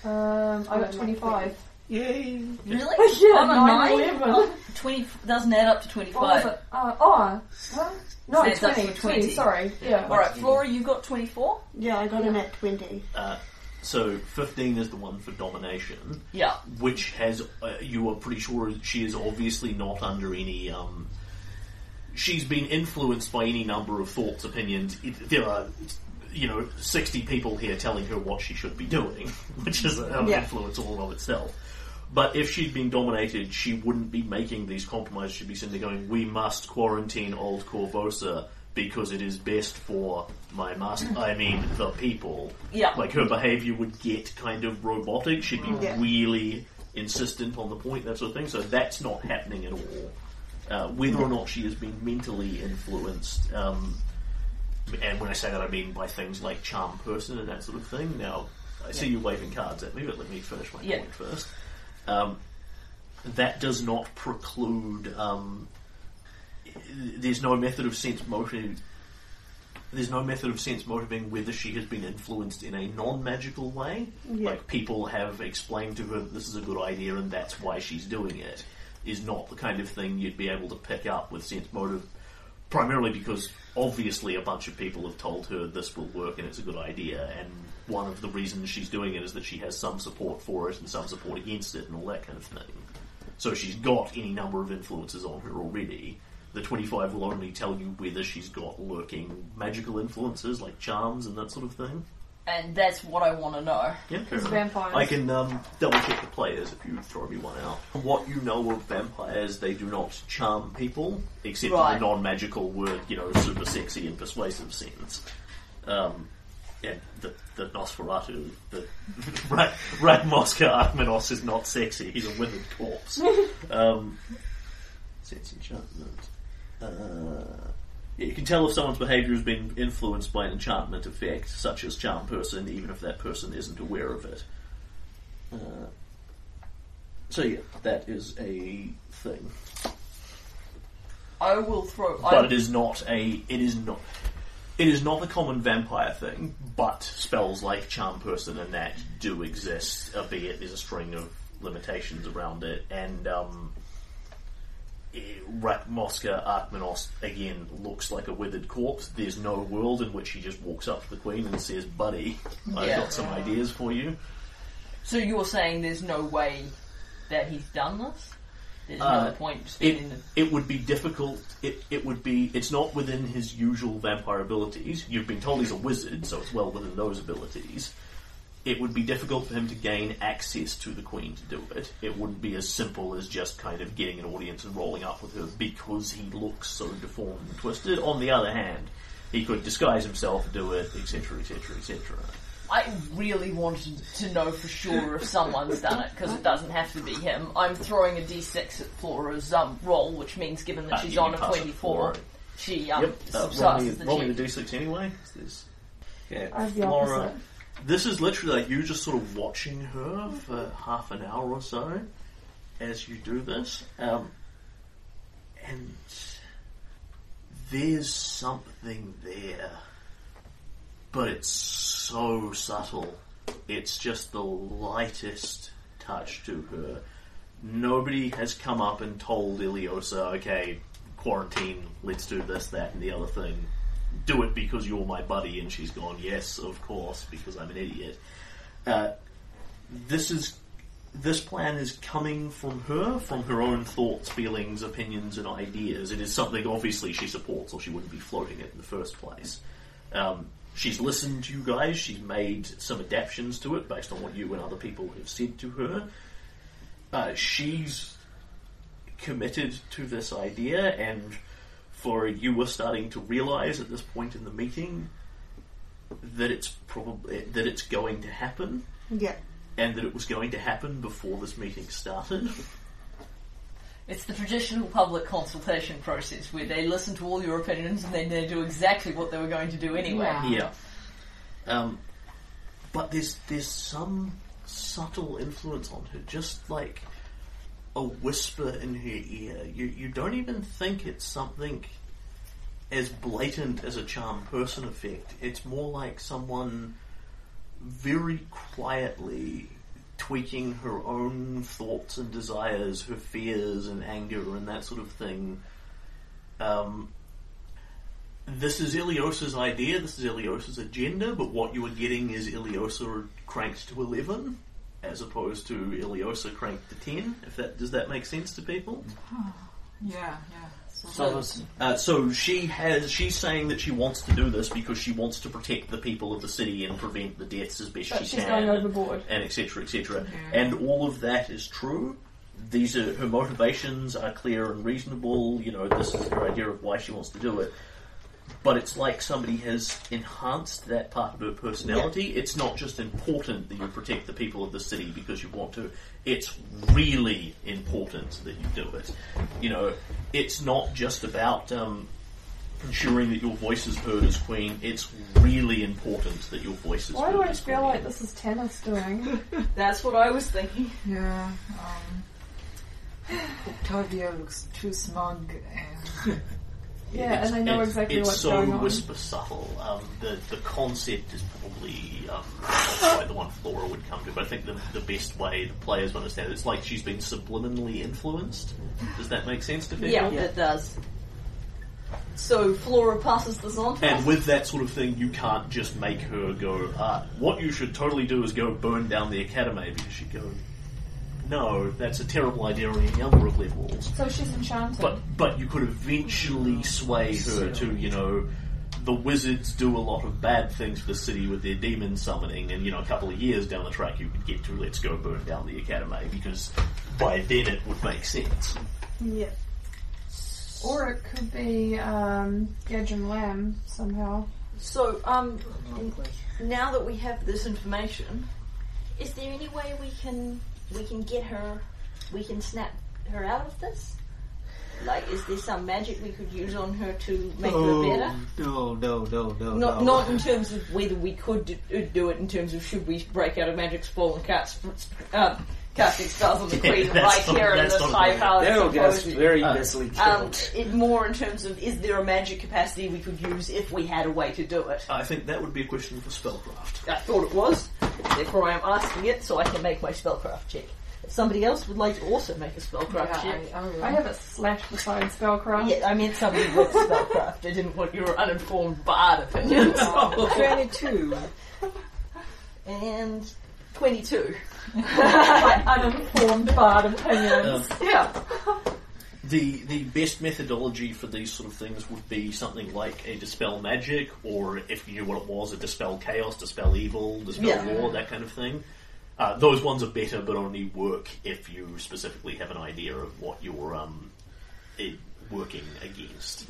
Um, I got 25. Yay! Really? Yeah, On a nine, nine? eleven. Oh, 20 doesn't add up to What was 25. it? Uh, oh, huh? No, Stands up 20, for 20, 20. sorry. Yeah. Alright, Flora, you got 24? Yeah, I got him at 20. uh, so 15 is the one for domination, Yeah. which has, uh, you are pretty sure she is obviously not under any, um, she's been influenced by any number of thoughts, opinions. It, there are, you know, 60 people here telling her what she should be doing, which is an Yeah. influence all of itself. But if she'd been dominated, she wouldn't be making these compromises. She'd be sitting there going, "We must quarantine Old Korvosa because it is best for my master. I mean, the people." Yeah. Like her behaviour would get kind of robotic. She'd be Yeah. really insistent on the point, that sort of thing. So that's not happening at all. Uh, whether or not she has been mentally influenced, um, and when I say that, I mean by things like charm person and that sort of thing. Now, I see you waving cards at me, but let me finish my Yeah. point first. Um, that does not preclude. Um, there's no method of sense motive. There's no method of sense motivating whether she has been influenced in a non-magical way. Yeah. Like people have explained to her that this is a good idea and that's why she's doing it. Is not the kind of thing you'd be able to pick up with sense motive. Primarily because obviously a bunch of people have told her this will work and it's a good idea, and one of the reasons she's doing it is that she has some support for it and some support against it and all that kind of thing. So she's got any number of influences on her already. The 25 will only tell you whether she's got lurking magical influences like charms and that sort of thing. And that's what I want to know. Yeah, fair It's enough. vampires. I can um, double check the players if you throw me one out. From what you know of vampires, they do not charm people, except Right. in the non-magical word, you know, super sexy and persuasive sense. Um, and the, the Nosferatu, the Rat, Rat Mosca Armenos is not sexy, he's a withered corpse. um, sense enchantment. Uh, yeah, you can tell if someone's behaviour has been influenced by an enchantment effect, such as charm person, even if that person isn't aware of it. Uh, so yeah, that is a thing, I will throw. but I, it is not a. It is not. It is not a common vampire thing, but spells like charm person and that do exist, albeit there's a string of limitations around it, and um, Mosca Arkmanos again looks like a withered corpse. There's no world in which he just walks up to the Queen and says, "Buddy, I've Yeah. got some ideas for you." so you're saying there's no way that he's done this? There's Uh, no point It, spending the. it would be difficult. It, it would be. It's not within his usual vampire abilities. You've been told he's a wizard, so it's well within those abilities. It would be difficult for him to gain access to the Queen to do it. It wouldn't be as simple as just kind of getting an audience and rolling up with her because he looks so deformed and twisted. On the other hand, he could disguise himself, do it, etc., etc., etc. I really wanted to know for sure if someone's done it because it doesn't have to be him. I'm throwing a d6 at Flora's um, roll, which means given that Uh, she's you on can a pass it 24, forward. she um, Yep. Uh, roll me, surpasses the roll me check. the d6 anyway. There's- Okay, I the Flora. opposite. This is literally like you just sort of watching her for half an hour or so as you do this. Um, and there's something there. But it's so subtle. It's just the lightest touch to her. Nobody has come up and told Iliosa, okay, quarantine, let's do this, that, and the other thing do it because you're my buddy, and she's gone, yes, of course, because I'm an idiot. Uh, this is this plan is coming from her, from her own thoughts, feelings, opinions, and ideas. It is something obviously she supports, or she wouldn't be floating it in the first place. Um, she's listened to you guys. She's made some adaptations to it based on what you and other people have said to her. Uh, she's committed to this idea, and for you were starting to realize at this point in the meeting that it's probably that it's going to happen, Yeah. and that it was going to happen before this meeting started. It's the traditional public consultation process where they listen to all your opinions and then they do exactly what they were going to do anyway. Yeah. Yeah. Um, but there's there's some subtle influence on her, just like a whisper in her ear. You you don't even think it's something as blatant as a charm person effect. It's more like someone very quietly tweaking her own thoughts and desires, her fears and anger and that sort of thing. Um, this is Iliosa's idea, this is Iliosa's agenda, but what you are getting is Iliosa cranked to 11 as opposed to Iliosa cranked to 10. If that Does that make sense to people? Yeah, yeah. So, So Uh, so she has. She's saying that she wants to do this because she wants to protect the people of the city and prevent the deaths as best But she she's can, going overboard. and etc. etc. Yeah. And all of that is true. These are her motivations are clear and reasonable. You know, this is her idea of why she wants to do it. But it's like somebody has enhanced that part of her personality. It's not just important that you protect the people of the city because you want to. It's really important that you do it. You know, it's not just about um, ensuring that your voice is heard as queen. It's really important that your voice is Why heard do I as feel queen. like this is tennis doing? That's what I was thinking. yeah. Um, Octavia looks too smug and Yeah, It's- and I know it's- exactly it's what's so going on. whisper subtle. Um, the the concept is probably um, not quite the one Flora would come to, but I think the the best way the players understand it, it's like she's been subliminally influenced. Does that make sense to people? Yeah, it does. So Flora passes this on to And us. with that sort of thing, you can't just make her go. Uh, what you should totally do is go burn down the academy because she go. No, that's a terrible idea on any number of levels. So she's enchanted. But but you could eventually sway her to you know the wizards do a lot of bad things for the city with their demon summoning, and you know a couple of years down the track you could get to let's go burn down the academy because by then it would make sense. Yeah. or it could be um, Gedge and Lamb somehow. So, um, now that we have this information, is there any way we can we can get her, we can snap her out of this? Like, is there some magic we could use on her to make her better? no, no, no, no, Not, no. not in terms of whether we could do, do it. In terms of should we break out a magic spell and cast um, casting spells on the Yeah, queen that's right not- here in that's this not high right. powered That'll get us very Uh, easily Um, it, more in terms of is there a magic capacity we could use if we had a way to do it? I think that would be a question for spellcraft. I thought it was, therefore I am asking it so I can make my spellcraft check. If somebody else would like to also make a spellcraft yeah, check. I, I. I have a slash beside spellcraft. Yeah, I meant somebody with spellcraft. I didn't want your uninformed bard opinions. Twenty-two. and 22. My uninformed bard opinions. Um, Yeah. The the best methodology for these sort of things would be something like a dispel magic, or if you knew what it was, a dispel chaos, dispel evil, dispel Yeah. war, that kind of thing. Uh, those ones are better, but only work if you specifically have an idea of what you're um, eh, working against.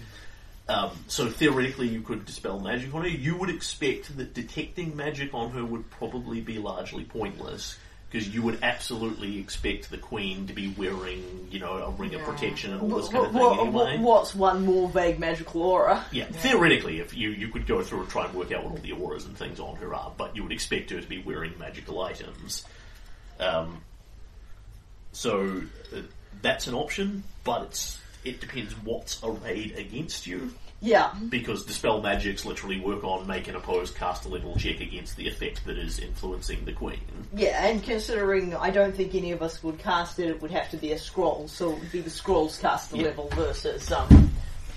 Um, so theoretically, you could dispel magic on her. You would expect that detecting magic on her would probably be largely pointless because you would absolutely expect the queen to be wearing, you know, a ring of protection and all this kind of thing what- anyway. What's one more vague magical aura? Yeah, theoretically, if you you could go through and try and work out what all the auras and things on her are, but you would expect her to be wearing magical items. Um, so uh, that's an option, but it's it depends what's arrayed against you. Yeah. because dispel magics literally work on make an opposed cast a level check against the effect that is influencing the queen. Yeah, and considering I don't think any of us would cast it, it would have to be a scroll, so it would be the scroll's caster Yeah. level versus um,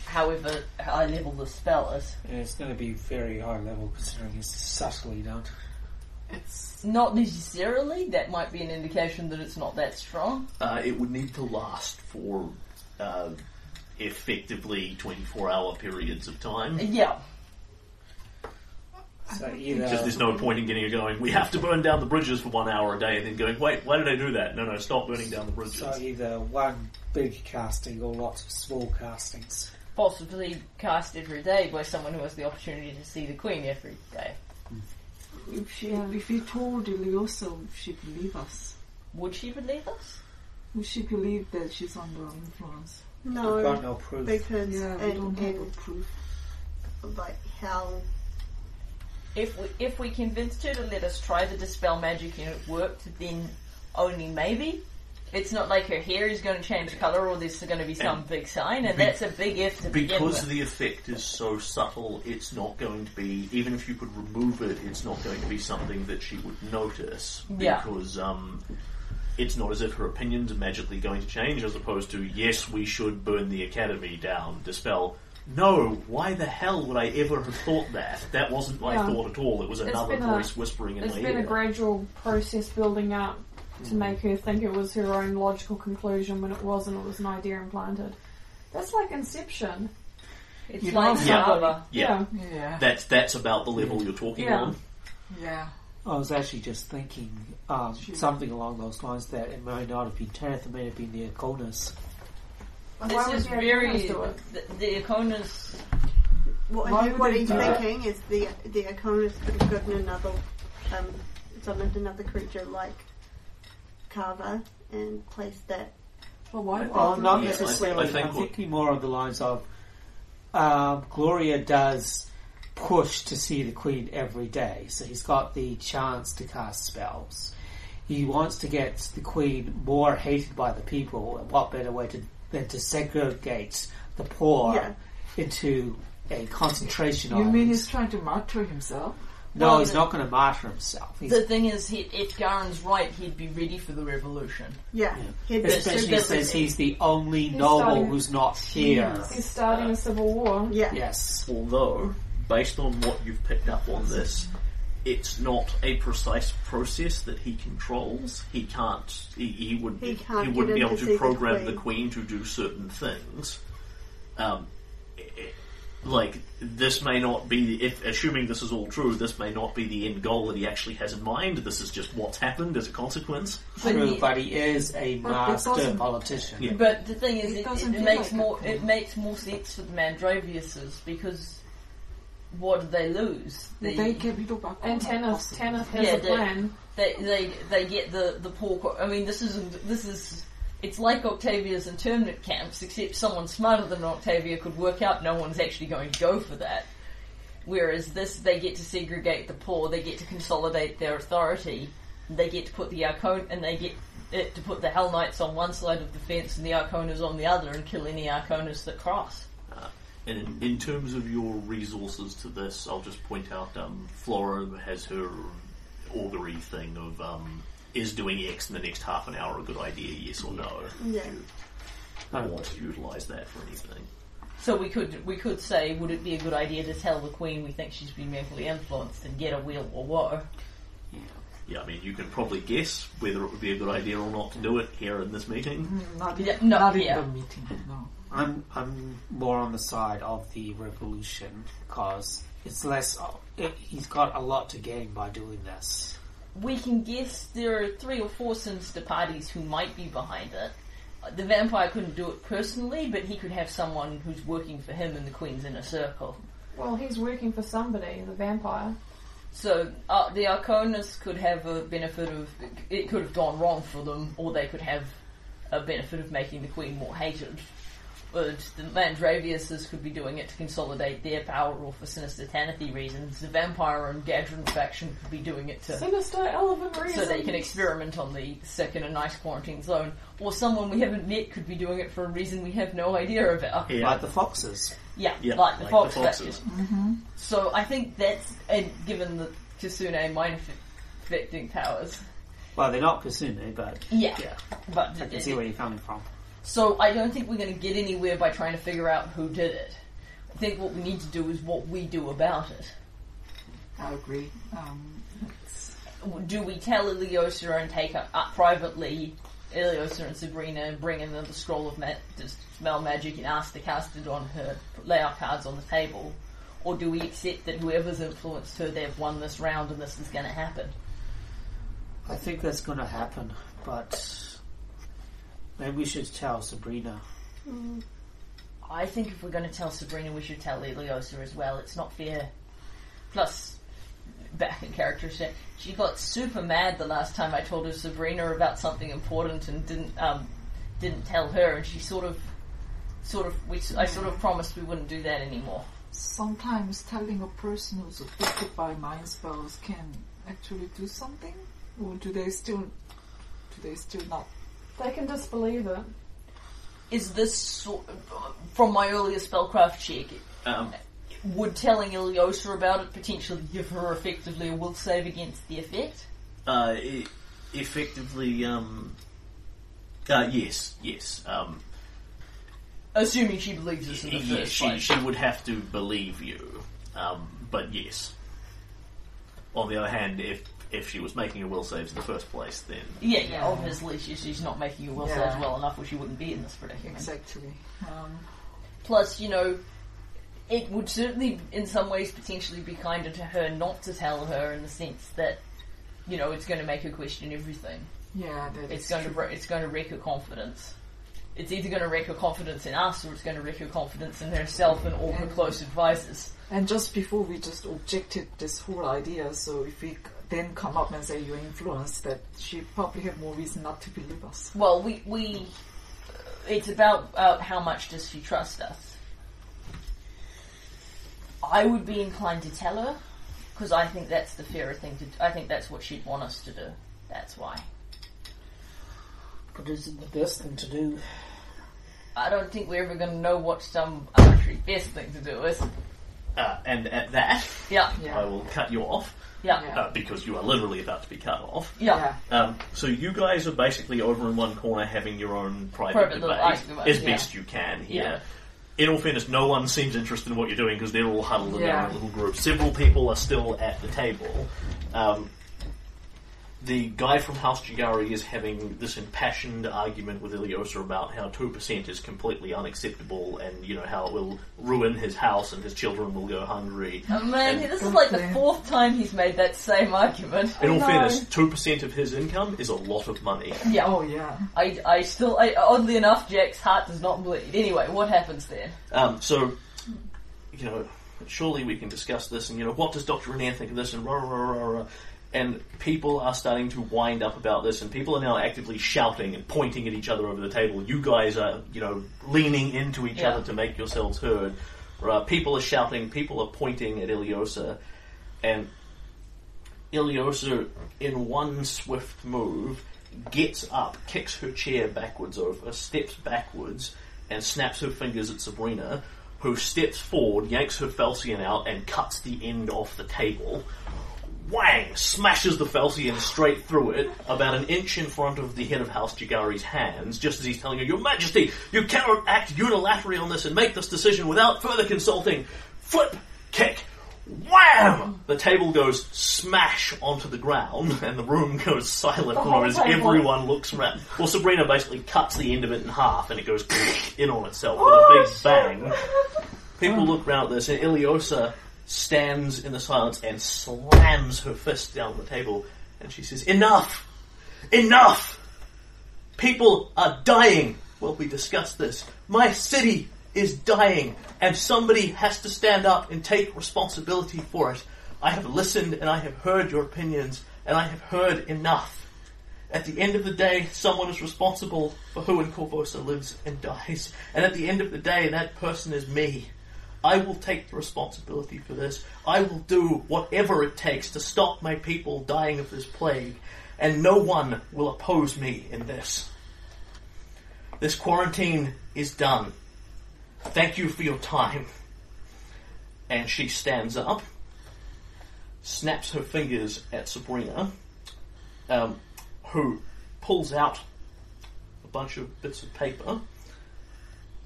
however high level the spell is. And it's going to be very high level considering it's subtly done. It's Not necessarily. That might be an indication that it's not that strong. Uh, it would need to last for uh, effectively 24 hour periods of time. Yeah. So either Because there's no point in getting it going, we have to burn down the bridges for one hour a day, and then going, wait, why did I do that? No, no, stop burning down the bridges. so either one big casting or lots of small castings. Possibly cast every day by someone who has the opportunity to see the queen every day. Mm. if she if we told Iliosa, would she believe us? Would she believe us? Would she believe that she's under influence? I've No, got no proof. because Yeah, we and, don't have a and proof. like how If we, if we convinced her to let us try the dispel magic and it worked, then only maybe. It's not like her hair is going to change colour or there's going to be some And big sign, and be- that's a big if to begin Because with. the effect is so subtle, it's not going to be, even if you could remove it, it's not going to be something that she would notice. Yeah. Because um, it's not as if her opinions are magically going to change, as opposed to, yes, we should burn the academy down, dispel. No, why the hell would I ever have thought that? That wasn't my Yeah. thought at all. It was It's another been a- voice whispering in It's my been a gradual process building up to hmm. make her think it was her own logical conclusion when it wasn't, it was an idea implanted. That's like Inception. It's You like know- Yeah. Saba. yeah, Yeah. that's that's about the level you're talking Yeah. on. Yeah. I was actually just thinking um, something along those lines that it may not have been Tenth, it may have been the Arkonas. Why This is the very. Arkonas do it? The, the Arkonas. What, Why he- what they he's do thinking is the the Iconus could have gotten another um, summoned another creature like Carver and placed that. Well, why? Well, not Yeah, I- necessarily. I think I'm thinking more on the lines of um, Glorio does push to see the Queen every day, so he's got the chance to cast spells. He wants to get the Queen more hated by the people, and what better way to, than to segregate the poor Yeah. into a concentration of You mean he's trying to martyr himself? no, Well, he's the- not going to martyr himself. He's The thing is, he, if Garen's right, he'd be ready for the revolution. Yeah, Yeah. he'd Especially since busy. he's the only He's noble starting- who's not here. He's starting a civil war. Yeah, Yes. Although, based on what you've picked up on this, it's not a precise process that he controls. He can't. He, he would. He can't wouldn't be able to to see the program the Queen. queen to do certain things. Um, i- i- like this may not be. If assuming this is all true, this may not be the end goal that he actually has in mind. This is just what's happened as a consequence. True, he- but he is a master politician. Yeah. But the thing is, It it, it, doesn't it feel makes like more it. it makes more sense for the Mandraviuses because what do they lose? They, they get rid of Arkona, And Tanith. Tanith has Yeah, a they- plan. they they they get the the poor. co- I mean, this isn't this is. It's like Octavia's internment camps, except someone smarter than Octavia could work out no one's actually going to go for that. Whereas this, they get to segregate the poor, they get to consolidate their authority, they get to put the Arcon and they get it to put the Hell Knights on one side of the fence and the Arkonas on the other, and kill any Arkonas that cross. And in, in terms of your resources to this, I'll just point out um, Flora has her augury thing of um, is doing X in the next half an hour a good idea, yes or no? yeah. I want to utilise that for anything. So we could we could say, would it be a good idea to tell the Queen we think she's been mentally influenced and get a wheel or woe? Yeah, Yeah, I mean, you can probably guess whether it would be a good idea or not to do it here in this meeting. Mm, Not, Yeah, in, no, not in yeah. the meeting, no. I'm I'm more on the side of the revolution because it's less. It, he's got a lot to gain by doing this. We can guess there are three or four sinister parties who might be behind it. Uh, The vampire couldn't do it personally, but he could have someone who's working for him in the Queen's inner circle. Well, he's working for somebody, the vampire. So uh, the Arkonas could have a benefit of it could have gone wrong for them, or they could have a benefit of making the Queen more hated. But the Mandraviuses could be doing it to consolidate their power, or for sinister Tanathy reasons. The Vampire and Gadron faction could be doing it to Sinister elephant reason. so they can experiment on the sick in a nice quarantine zone. Or someone we haven't met could be doing it for a reason we have no idea about. Yeah. Like the foxes. Yeah, Yeah, like the like Fox the foxes. faction. Mm-hmm. So I think that's, and given the Kasune mind aff- affecting powers, Well, they're not Kasune, but yeah, yeah, but I can see where you're coming from. So I don't think we're going to get anywhere by trying to figure out who did it. I think what we need to do is what we do about it. I agree. Um, do we tell Iliosa and take her up privately, Iliosa and Sabrina, and bring in the scroll of ma- smell magic and ask to cast it on her, lay our cards on the table? Or do we accept that whoever's influenced her, they've won this round and this is going to happen? I think that's going to happen, but maybe we should tell Sabrina. I think if we're going to tell Sabrina, we should tell Iliosa as well. It's not fair. Plus, back in character, she, she got super mad the last time I told her Sabrina about something important and didn't um, didn't tell her, and she sort of, sort of, we, I sort of promised we wouldn't do that anymore. sometimes telling a person who's affected by mind spells can actually do something, or do they still, do they still not? They can disbelieve it. Is this sort from my earlier spellcraft check? Um, Would telling Iliosa about it potentially give her effectively a will save against the effect? uh, e- effectively, um, uh, yes, yes. Um, Assuming she believes this in the Yeah, first she, place. she would have to believe you. Um, but yes. On the other hand, if if she was making a will saves in the first place, then Yeah, yeah, obviously she, she's not making a will Yeah. saves well enough or she wouldn't be in this predicament. Exactly. Um, Plus, you know, it would certainly, in some ways, potentially be kinder to her not to tell her in the sense that, you know, it's going to make her question everything. yeah, that It's going to true. wre- it's going to wreck her confidence. It's either going to wreck her confidence in us or it's going to wreck her confidence in herself and all her close advisors. And just before we just objected this whole idea, so if we c- then come up and say you're influenced, that she probably have more reason not to believe us. Well, we we it's about uh, how much does she trust us. I would be inclined to tell her because I think that's the fairer thing to. I think that's what she'd want us to do. That's why. But is it the best thing to do? I don't think we're ever going to know what some arbitrary best thing to do is. uh, and at that, Yeah, Yeah. I will cut you off yeah, Yeah. uh, because you are literally about to be cut off. yeah. Um, so you guys are basically over in one corner having your own private, Private little debate argument, as yeah. best you can here. Yeah. In all fairness, no one seems interested in what you're doing because they're all huddled in their Yeah. own little group. Several people are still at the table. Um, the guy from House Jeggare is having this impassioned argument with Iliosa about how 2% is completely unacceptable and, you know, how it will ruin his house and his children will go hungry. Oh man, And- this is like the fourth time he's made that same argument. In all no. fairness, 2% of his income is a lot of money. Yeah, Oh yeah. I, I still, I, oddly enough, Jack's heart does not bleed. Anyway, what happens then? Um, so, you know, surely we can discuss this, and you know, what does Dr. Renan think of this, and rah, rah, rah, rah. And people are starting to wind up about this, and people are now actively shouting and pointing at each other over the table. You guys are, you know, leaning into each Yeah. other to make yourselves heard. Uh, people are shouting, people are pointing at Iliosa, and Iliosa, in one swift move, gets up, kicks her chair backwards over, steps backwards, and snaps her fingers at Sabrina, who steps forward, yanks her falchion out, and cuts the end off the table. Whang! Smashes the falchion straight through it, about an inch in front of the head of House Jeggare's hands, just as he's telling her, Your Majesty, you cannot act unilaterally on this and make this decision without further consulting. Flip! Kick! Wham! The table goes smash onto the ground, and the room goes silent for a whole moment as everyone looks around. Well, Sabrina basically cuts the end of it in half, and it goes in on itself with a big bang. People look around at this, and Iliosa stands in the silence and slams her fist down on the table, and she says, Enough! Enough! People are dying. Well, we discussed this. My city is dying, and somebody has to stand up and take responsibility for it. I have listened and I have heard your opinions, and I have heard enough. At the end of the day, someone is responsible for who in Korvosa lives and dies, and at the end of the day, that person is me. I will take the responsibility for this. I will do whatever it takes to stop my people dying of this plague, and no one will oppose me in this. This quarantine is done. Thank you for your time. And she stands up, snaps her fingers at Sabrina, um, who pulls out a bunch of bits of paper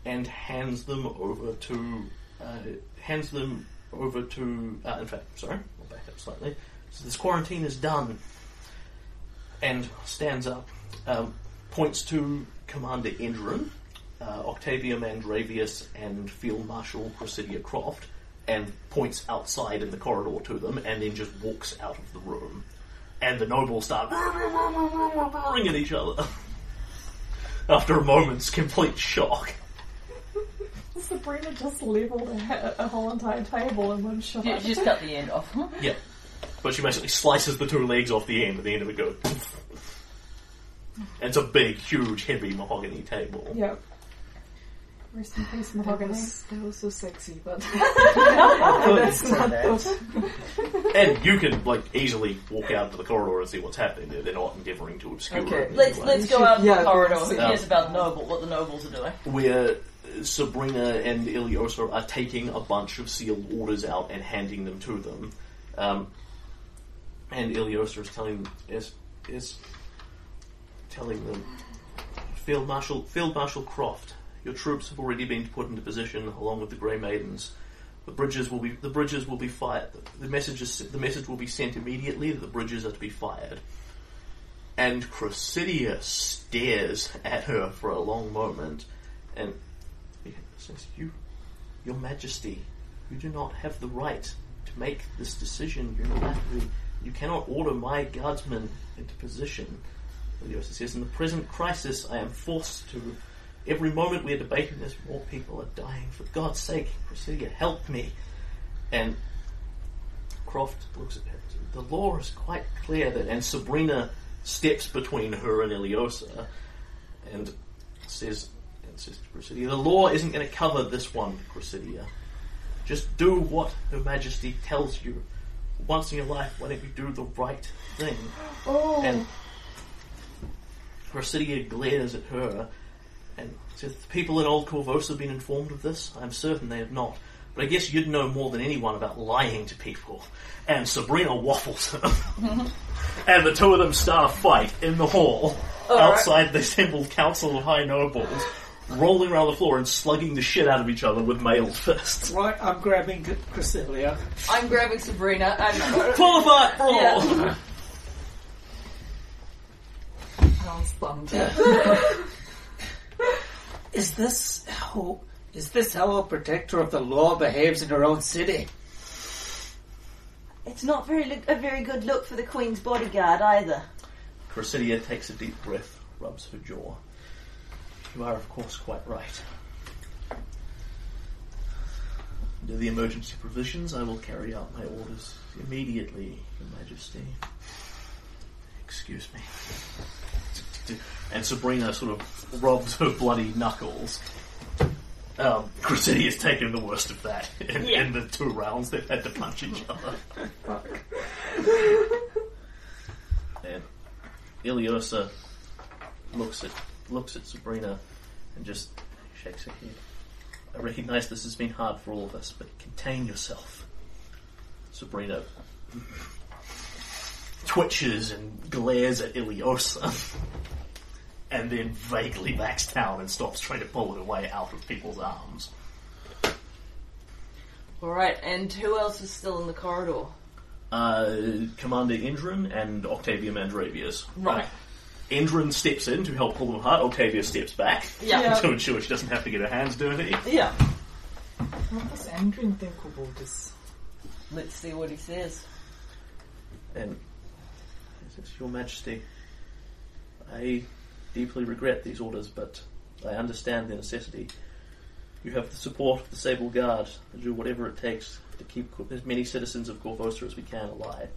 and hands them over to hands them over to. Uh, in fact, sorry, I'll back up slightly. So this quarantine is done, and stands up, um, points to Commander Endrin, uh, Octavia Mandravius, and Field Marshal Cressida Kroft, and points outside in the corridor to them, and then just walks out of the room. And the nobles start roaring at each other. After a moment's complete shock. Sabrina just leveled a, a whole entire table in one shot. You just cut the end off. Yeah. But she basically slices the two legs off the end, at the end of it goes. And it's a big, huge, heavy mahogany table. Yep. Rest in peace, That mahogany. was, that was so sexy, but That's not those. And you can like easily walk out to the corridor and see what's happening. They're, they're not endeavouring to obscure Okay. it. in Let's way. let's go out Yeah, the corridor. Who see. cares about noble? What the nobles are doing? where Sabrina and Iliosa are taking a bunch of sealed orders out and handing them to them. Um, and Iliosa is telling is is telling them Field Marshal Field Marshal Kroft, Your troops have already been put into position along with the Grey Maidens. The bridges will be the bridges will be fired. The message is, the message will be sent immediately that the bridges are to be fired. And Cressida stares at her for a long moment, and says, "You, Your Majesty, you do not have the right to make this decision unilaterally. You cannot order my guardsmen into position." Iliosa says, "In the present crisis, I am forced to. Every moment we are debating this, more people are dying. For God's sake, Priscilla, help me." And Kroft looks at it. The law is quite clear that, and Sabrina steps between her and Iliosa and says, says to Cressida, the law isn't going to cover this one, Cressida. Just do what Her Majesty tells you. Once in your life, why don't you do the right thing? Oh, And Cressida glares at her and says, The people in Old Korvosa have been informed of this? I'm certain they have not. But I guess you'd know more than anyone about lying to people. And Sabrina waffles her. and the two of them start a fight in the hall outside the assembled Council of High Nobles, rolling around the floor and slugging the shit out of each other with mailed fists. Right, I'm grabbing Cressilia. I'm grabbing Sabrina and Pull apart, brawl! Yeah. I'm stunned. Is this how is this how a protector of the law behaves in her own city? It's not very lo- a very good look for the Queen's bodyguard either. Cressida takes a deep breath, rubs her jaw. You are, of course, quite right. Under the emergency provisions, I will carry out my orders immediately, Your Majesty. Excuse me. And Sabrina sort of rubs her bloody knuckles. Um, Cressida's taken the worst of that in, in the two rounds they've had to punch each other. And Iliosa looks at looks at Sabrina and just shakes her head. I recognise this has been hard for all of us, but contain yourself. Sabrina twitches and glares at Iliosa, and then vaguely backs down and stops trying to pull her way out of people's arms. Alright, and who else is still in the corridor? Uh, Commander Endrin and Octavia Mandravius. Right. Endrin steps in to help pull them apart. Octavia steps back Yeah. to ensure she doesn't have to get her hands dirty. Yeah. What does Endrin think about this? Let's see what he says. And he says, Your Majesty, I deeply regret these orders, but I understand the necessity. You have the support of the Sable Guard to do whatever it takes to keep co- as many citizens of Korvosa as we can alive.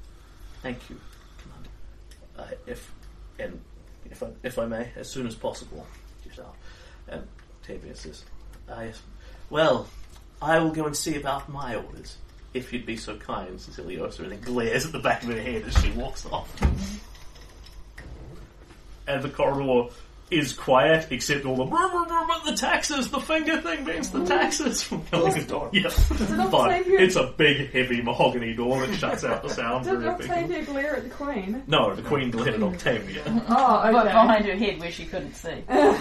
Thank you, Commander. Uh, if and if I, if I may, as soon as possible. Out. And Octavia says, I, well, I will go and see about my orders. If you'd be so kind, Ceciliosa, and then glares at the back of her head as she walks off. and the corridor is quiet, except all the "Brr, brr, brr, brr," the taxes, the finger thing means the taxes from coming the door. Yeah, not but Octavia- it's a big, heavy mahogany door that shuts out the sound did very effectively. Octavia glare at the Queen? No, the Queen glared at Octavia. Oh, okay. But behind her head where she couldn't see.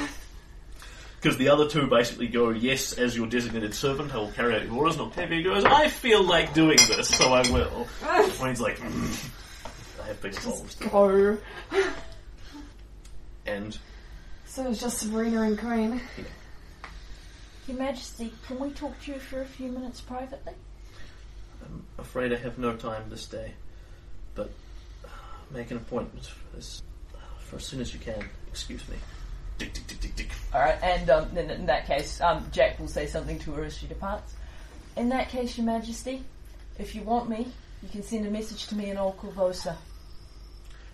Because the other two basically go, yes, as your designated servant, I will carry out your orders. And Octavia goes, I feel like doing this, so I will. The Queen's like, "Mm, I have big balls. Oh. And So it's just Sabrina and Queen. Your Majesty, can we talk to you for a few minutes privately? I'm afraid I have no time this day. But uh, make an appointment for as, for as soon as you can. Excuse me. Tick, tick, tick, tick, tick. Alright, and um, then in that case, um, Jack will say something to her as she departs. In that case, Your Majesty, if you want me, you can send a message to me in Old Korvosa.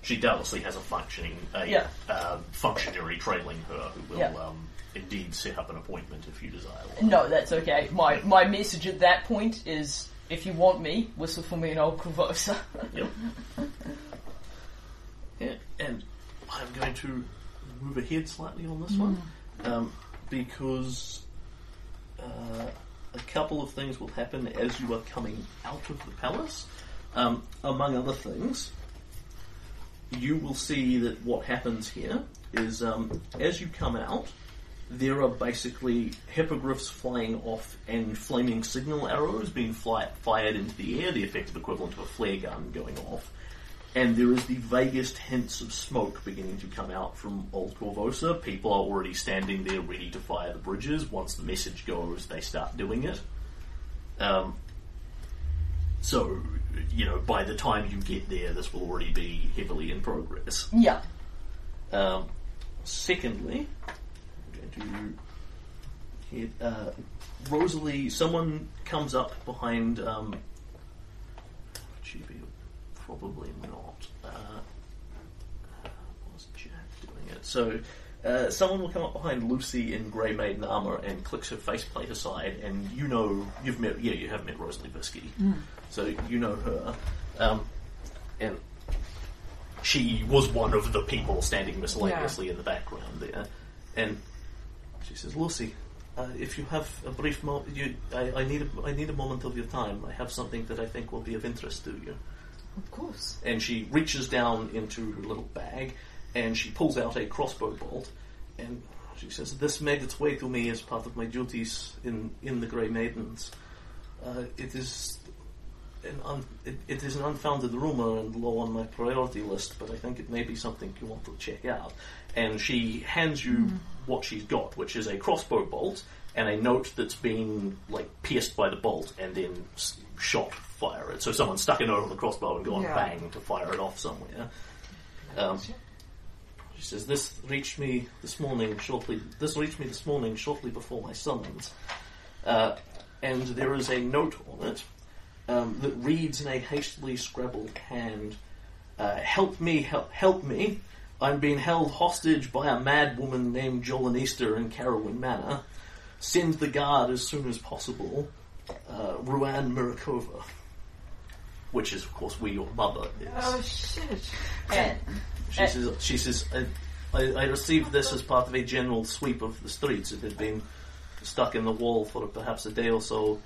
She doubtlessly has a functioning, a Yeah. uh, functionary trailing her who will Yeah. um, indeed set up an appointment if you desire. one. No, that's okay. My my message at that point is if you want me, whistle for me in Old Korvosa. Yep. Yeah, and I'm going to move ahead slightly on this one um, because uh, a couple of things will happen as you are coming out of the palace. Um, among other things, you will see that what happens here is um, as you come out, there are basically hippogriffs flying off and flaming signal arrows being fly- fired into the air, the effective equivalent of a flare gun going off. And there is the vaguest hints of smoke beginning to come out from Old Korvosa. People are already standing there ready to fire the bridges. Once the message goes, they start doing it. Um, so, you know, by the time you get there, this will already be heavily in progress. Yeah. Um, secondly, I'm going to hit uh, Rosalie. Someone comes up behind. Um, be? Probably not. Uh, was Jack doing it? So. Uh, someone will come up behind Lucy in grey maiden armour and clicks her faceplate aside, and you know you've met. Yeah, you have met Rosalie Bisky, so you know her. Um, and she was one of the people standing miscellaneously in the background there. And she says, Lucy, uh, if you have a brief moment, you, I, I, need a, I need a moment of your time. I have something that I think will be of interest to you. Of course. And she reaches down into her little bag and she pulls out a crossbow bolt and she says, This made its way to me as part of my duties in, in the Grey Maidens. Uh, it is an un, it, it is an unfounded rumor and low on my priority list, but I think it may be something you want to check out. And she hands you what she's got, which is a crossbow bolt and a note that's been like pierced by the bolt and then s- shot fire it. So someone stuck a note on the crossbow and gone Yeah. bang to fire it off somewhere. Um, she says, "This reached me this morning shortly. This reached me this morning shortly before my summons, uh, and there is a note on it um, that reads in a hastily scrabbled hand, uh, "Help me! Help! Help me! I'm being held hostage by a mad woman named Easter in Carowyn Manor. Send the guard as soon as possible. Uh, Ruan Mirukova." Which is, of course, where your mother is. Oh shit. And She Uh, says, she says I, I, I received this as part of a general sweep of the streets. It had been stuck in the wall for perhaps a day or so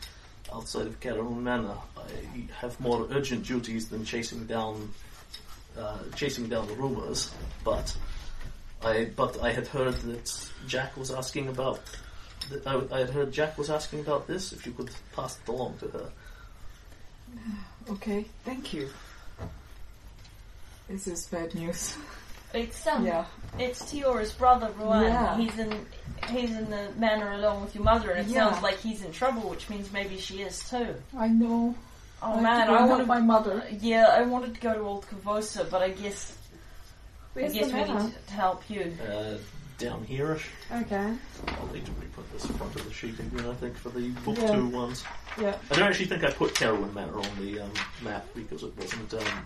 outside of Caroline Manor. I have more urgent duties than chasing down uh, chasing down the rumours, but I but I had heard that Jack was asking about. I, I had heard Jack was asking about this. If you could pass it along to her. Okay, thank you. This is bad news. it's um, Yeah. it's Tiora's brother Ruan. Yeah. He's in he's in the manor along with your mother, and it Yeah. sounds like he's in trouble, which means maybe she is too. I know. Oh I man, to I wanted my mother. Yeah, I wanted to go to Old Korvosa, but I guess Where's I guess the we manor? need to help you. Uh, down here-ish. Okay. I'll need to re-put this in front of the sheet again, I think, for the book Yeah. two ones. Yeah. I don't actually think I put Carowyn Manor on the um, map because it wasn't um,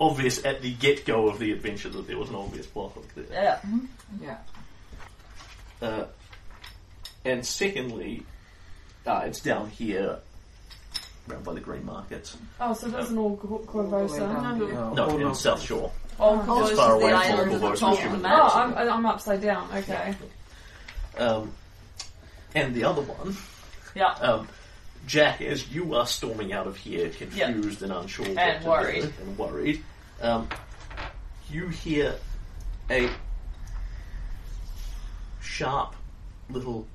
obvious at the get-go of the adventure that there was an obvious plot hook there. Yeah. Yeah. Uh, and secondly, uh, it's down here, around by the Green Market. Oh, so there's an all Korvosa. Yeah, No, all in South Shore. Oh, Korvosa's as far away the from island Korvosa as of the can map. Oh, I'm, I'm upside down. Okay. Um, and the other one, Yeah. um, Jack, as you are storming out of here, confused and unsure what And to worried. do, and worried, um, you hear a sharp little,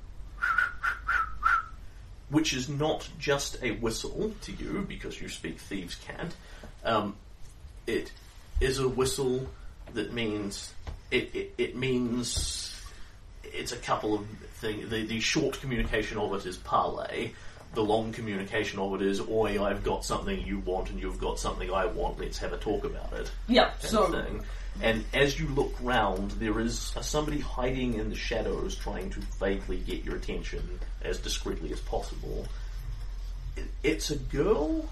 which is not just a whistle to you because you speak thieves' cant. Um, it is a whistle that means it, it, it means it's a couple of things. The, the short communication of it is parlay. The long communication of it is, oi, I've got something you want and you've got something I want, let's have a talk about it. Yeah. So thing. And as you look round, there is somebody hiding in the shadows trying to vaguely get your attention as discreetly as possible. It, it's a girl.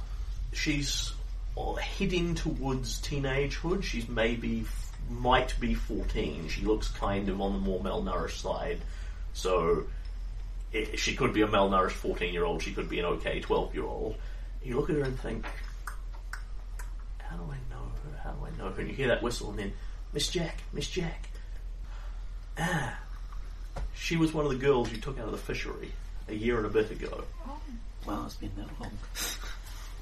She's uh, heading towards teenagehood. She's maybe, might be 14. She looks kind of on the more malnourished side. So it, she could be a malnourished 14 year old. She could be an okay 12 year old. You look at her and think, how do I know her? How do I know her? And you hear that whistle, and then Miss Jack, Miss Jack. Ah, she was one of the girls you took out of the fishery a year and a bit ago. Wow, it's been that long.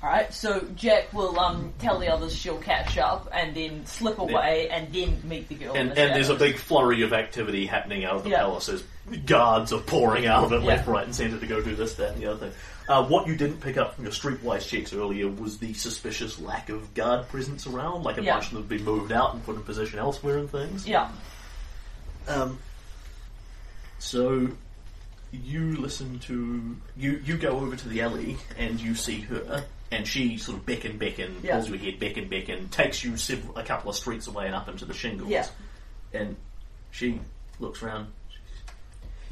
Alright, so Jack will um, tell the others she'll catch up and then slip away and then meet the girl. in And, the and there's a shadows. big flurry of activity happening out of the Yeah. palace as guards are pouring out of it Yeah. left, right, and centre to go do this, that, and the other thing. Uh, what you didn't pick up from your streetwise checks earlier was the suspicious lack of guard presence around, like a Yeah. bunch of them have been moved out and put in position elsewhere and things. Yeah. Um, so you listen to you you go over to the alley and you see her and she sort of beckon beckon Yeah. pulls you ahead beckon beckon takes you several, a couple of streets away and up into the shingles Yeah. and she looks around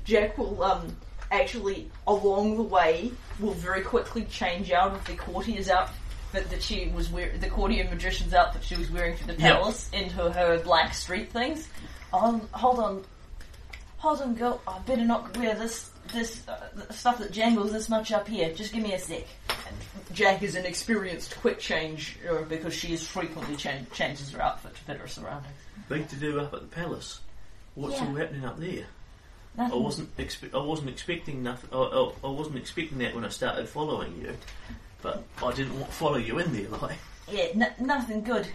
Jack will um, actually, along the way, will very quickly change out of the courtier's outfit that she was wearing, the courtier magician's outfit she was wearing for the palace, into her black street things. Um, hold on, hold on, girl. I better not wear this this uh, stuff that jangles this much up here. Just give me a sec. And Jack is an experienced quick change uh, because she is frequently chan- changes her outfit to fit her surroundings. big to do up at the palace what's Yeah. all happening up there I Nothing. wasn't expe- I wasn't expecting nothing I, I, I wasn't expecting that when I started following you but I didn't want to follow you in there like Yeah, n- nothing good.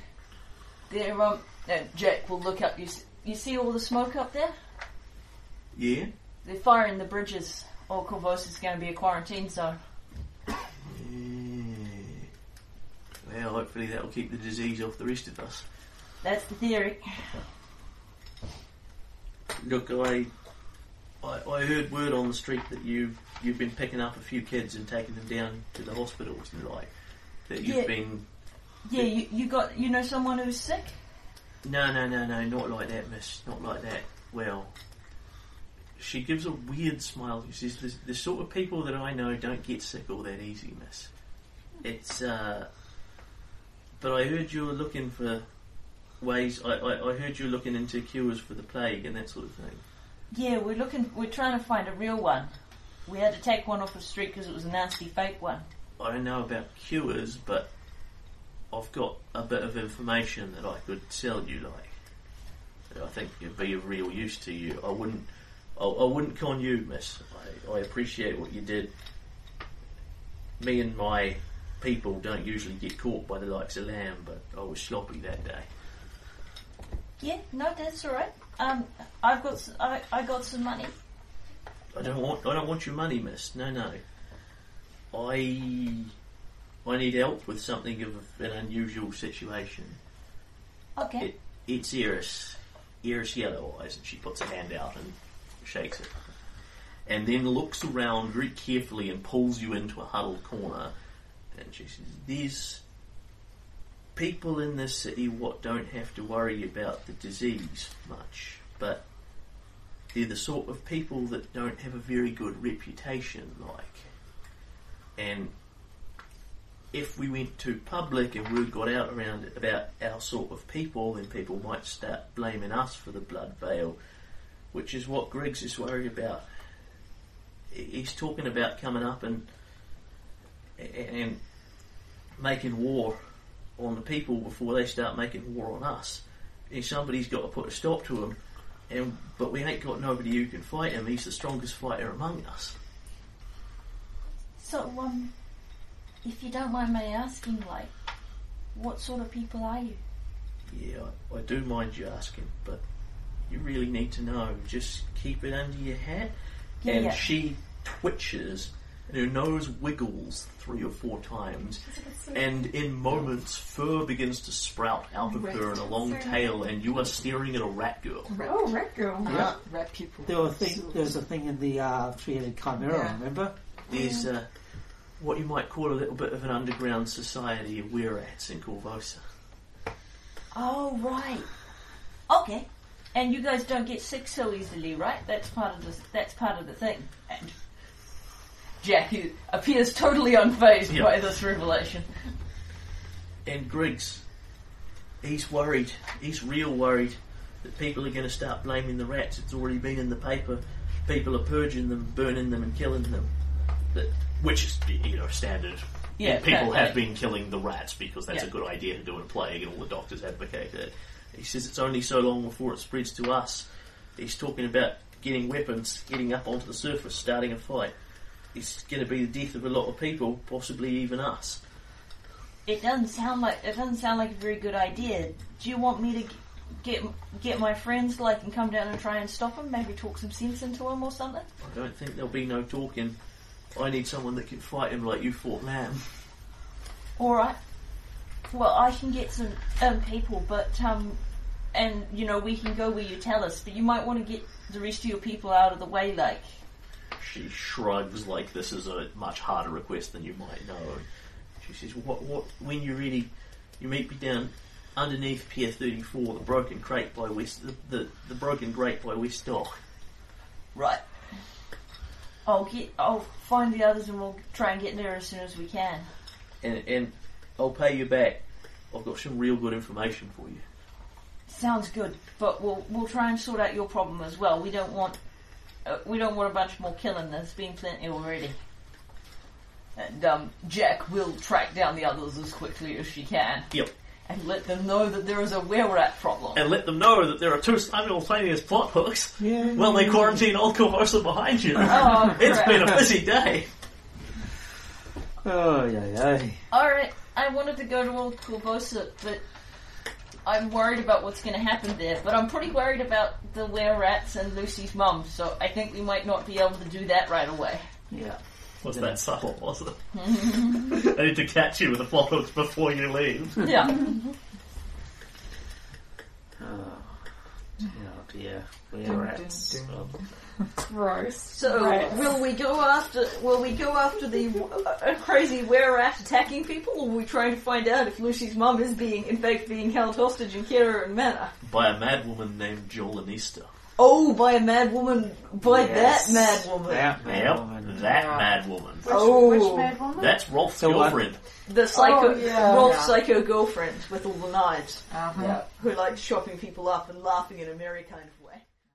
There, um, uh, Jack will look up. You, s- you see all the smoke up there? yeah They're firing the bridges. All Corvos is going to be a quarantine zone. Well, hopefully that'll keep the disease off the rest of us. That's the theory. Look, I, I, I heard word on the street that you you've been picking up a few kids and taking them down to the hospitals and like that you've Yeah. been. Yeah, you, you got you know someone who's sick. No, no, no, no, not like that, Miss. Not like that. Well, she gives a weird smile. She says, "The, the sort of people that I know don't get sick all that easy, Miss. It's uh." But I heard you were looking for ways. I, I, I heard you were looking into cures for the plague and that sort of thing. Yeah, we're looking. We're trying to find a real one. We had to take one off the street because it was a nasty fake one. I don't know about cures, but I've got a bit of information that I could sell you, like that I think it'd be of real use to you. I wouldn't, I, I wouldn't con you, Miss. I, I appreciate what you did. Me and my people don't usually get caught by the likes of Lamm, but I was sloppy that day. Yeah, no, that's all right. Um, I've got s- I, I got some money. I don't want, I don't want your money, Miss. No, no. I, I need help with something of an unusual situation. Okay. It, it's Iris. Iris Yellow Eyes, and she puts a hand out and shakes it. And then looks around very carefully and pulls you into a huddled corner. And she says, There's people in this city what don't have to worry about the disease much, but they're the sort of people that don't have a very good reputation, like. And if we went too public and word got out around about our sort of people, then people might start blaming us for the blood veil, which is what Griggs is worried about. He's talking about coming up and and making war on the people before they start making war on us. And somebody's got to put a stop to him. And but we ain't got nobody who can fight him. He's the strongest fighter among us. So, um, if you don't mind me asking, like, what sort of people are you? Yeah, I, I do mind you asking, but you really need to know. Just keep it under your hat. Yeah, and yeah. she twitches, and her nose wiggles three or four times, and in moments, fur begins to sprout out of her in a long tail, and you are staring at a rat girl. Oh, rat girl. Yeah. Rat people. There were thing, there was a thing in the uh, three-headed chimera. Yeah. Remember? There's uh, what you might call a little bit of an underground society of were rats in Korvosa. Oh, right. Okay. And you guys don't get sick so easily, right? That's part of the that's part of the thing. And Jack, who appears totally unfazed Yeah. by this revelation. And Griggs, he's worried. He's real worried that people are going to start blaming the rats. It's already been in the paper. People are purging them, burning them, and killing them. That, which is, you know, standard. Yeah, people fair have been killing the rats because that's Yeah. a good idea to do in a plague, and all the doctors advocate it. He says it's only so long before it spreads to us. He's talking about getting weapons, getting up onto the surface, starting a fight. It's going to be the death of a lot of people, possibly even us. it doesn't sound like it doesn't sound like a very good idea. Do you want me to g- get get my friends like and come down and try and stop him? Maybe talk some sense into him or something. I don't think there'll be no talking. I need someone that can fight him like you fought Lamm. All right. Well, I can get some um, people, but um, and you know we can go where you tell us. But you might want to get the rest of your people out of the way, like. She shrugs like this is a much harder request than you might know. She says, "What? What? When you're ready, you meet me down underneath Pier 34, the broken crate by West, the the, the broken grate by West Dock. Right. I'll get. I'll find the others, and we'll try and get there as soon as we can. and and I'll pay you back. I've got some real good information for you. Sounds good, but we'll we'll try and sort out your problem as well. We don't want we don't want a bunch more killing. There's been plenty already. And um, Jack will track down the others as quickly as she can. Yep. And let them know that there is a were rat problem. And let them know that there are two simultaneous plot hooks Yeah. while they quarantine Old Korvosa behind you. Oh, it's crap. been a busy day. Oh, yeah, yeah. Alright, I wanted to go to Old Korvosa, but I'm worried about what's going to happen there. But I'm pretty worried about the were rats and Lucy's mum, so I think we might not be able to do that right away. Yeah. Was that subtle, was it? I need to catch you with the plot hooks before you leave. Yeah. Oh, oh dear. We're rats. Um, Gross. So Right. will we go after? Will we go after the uh, crazy were rat attacking people, or will we try to find out if Lucy's mum is being, in fact, being held hostage in Carowyn Manor? By a mad woman named Jolanista. Oh, by a mad woman, by yes. that mad woman, That mad Yep, woman. that Yeah. mad woman. Which, Oh. which mad woman? That's Rolf's So what? girlfriend. the psycho, Oh, yeah. Rolf's Yeah. psycho girlfriend with all the knives, Uh-huh. yeah, who likes chopping people up and laughing in a merry kind of way.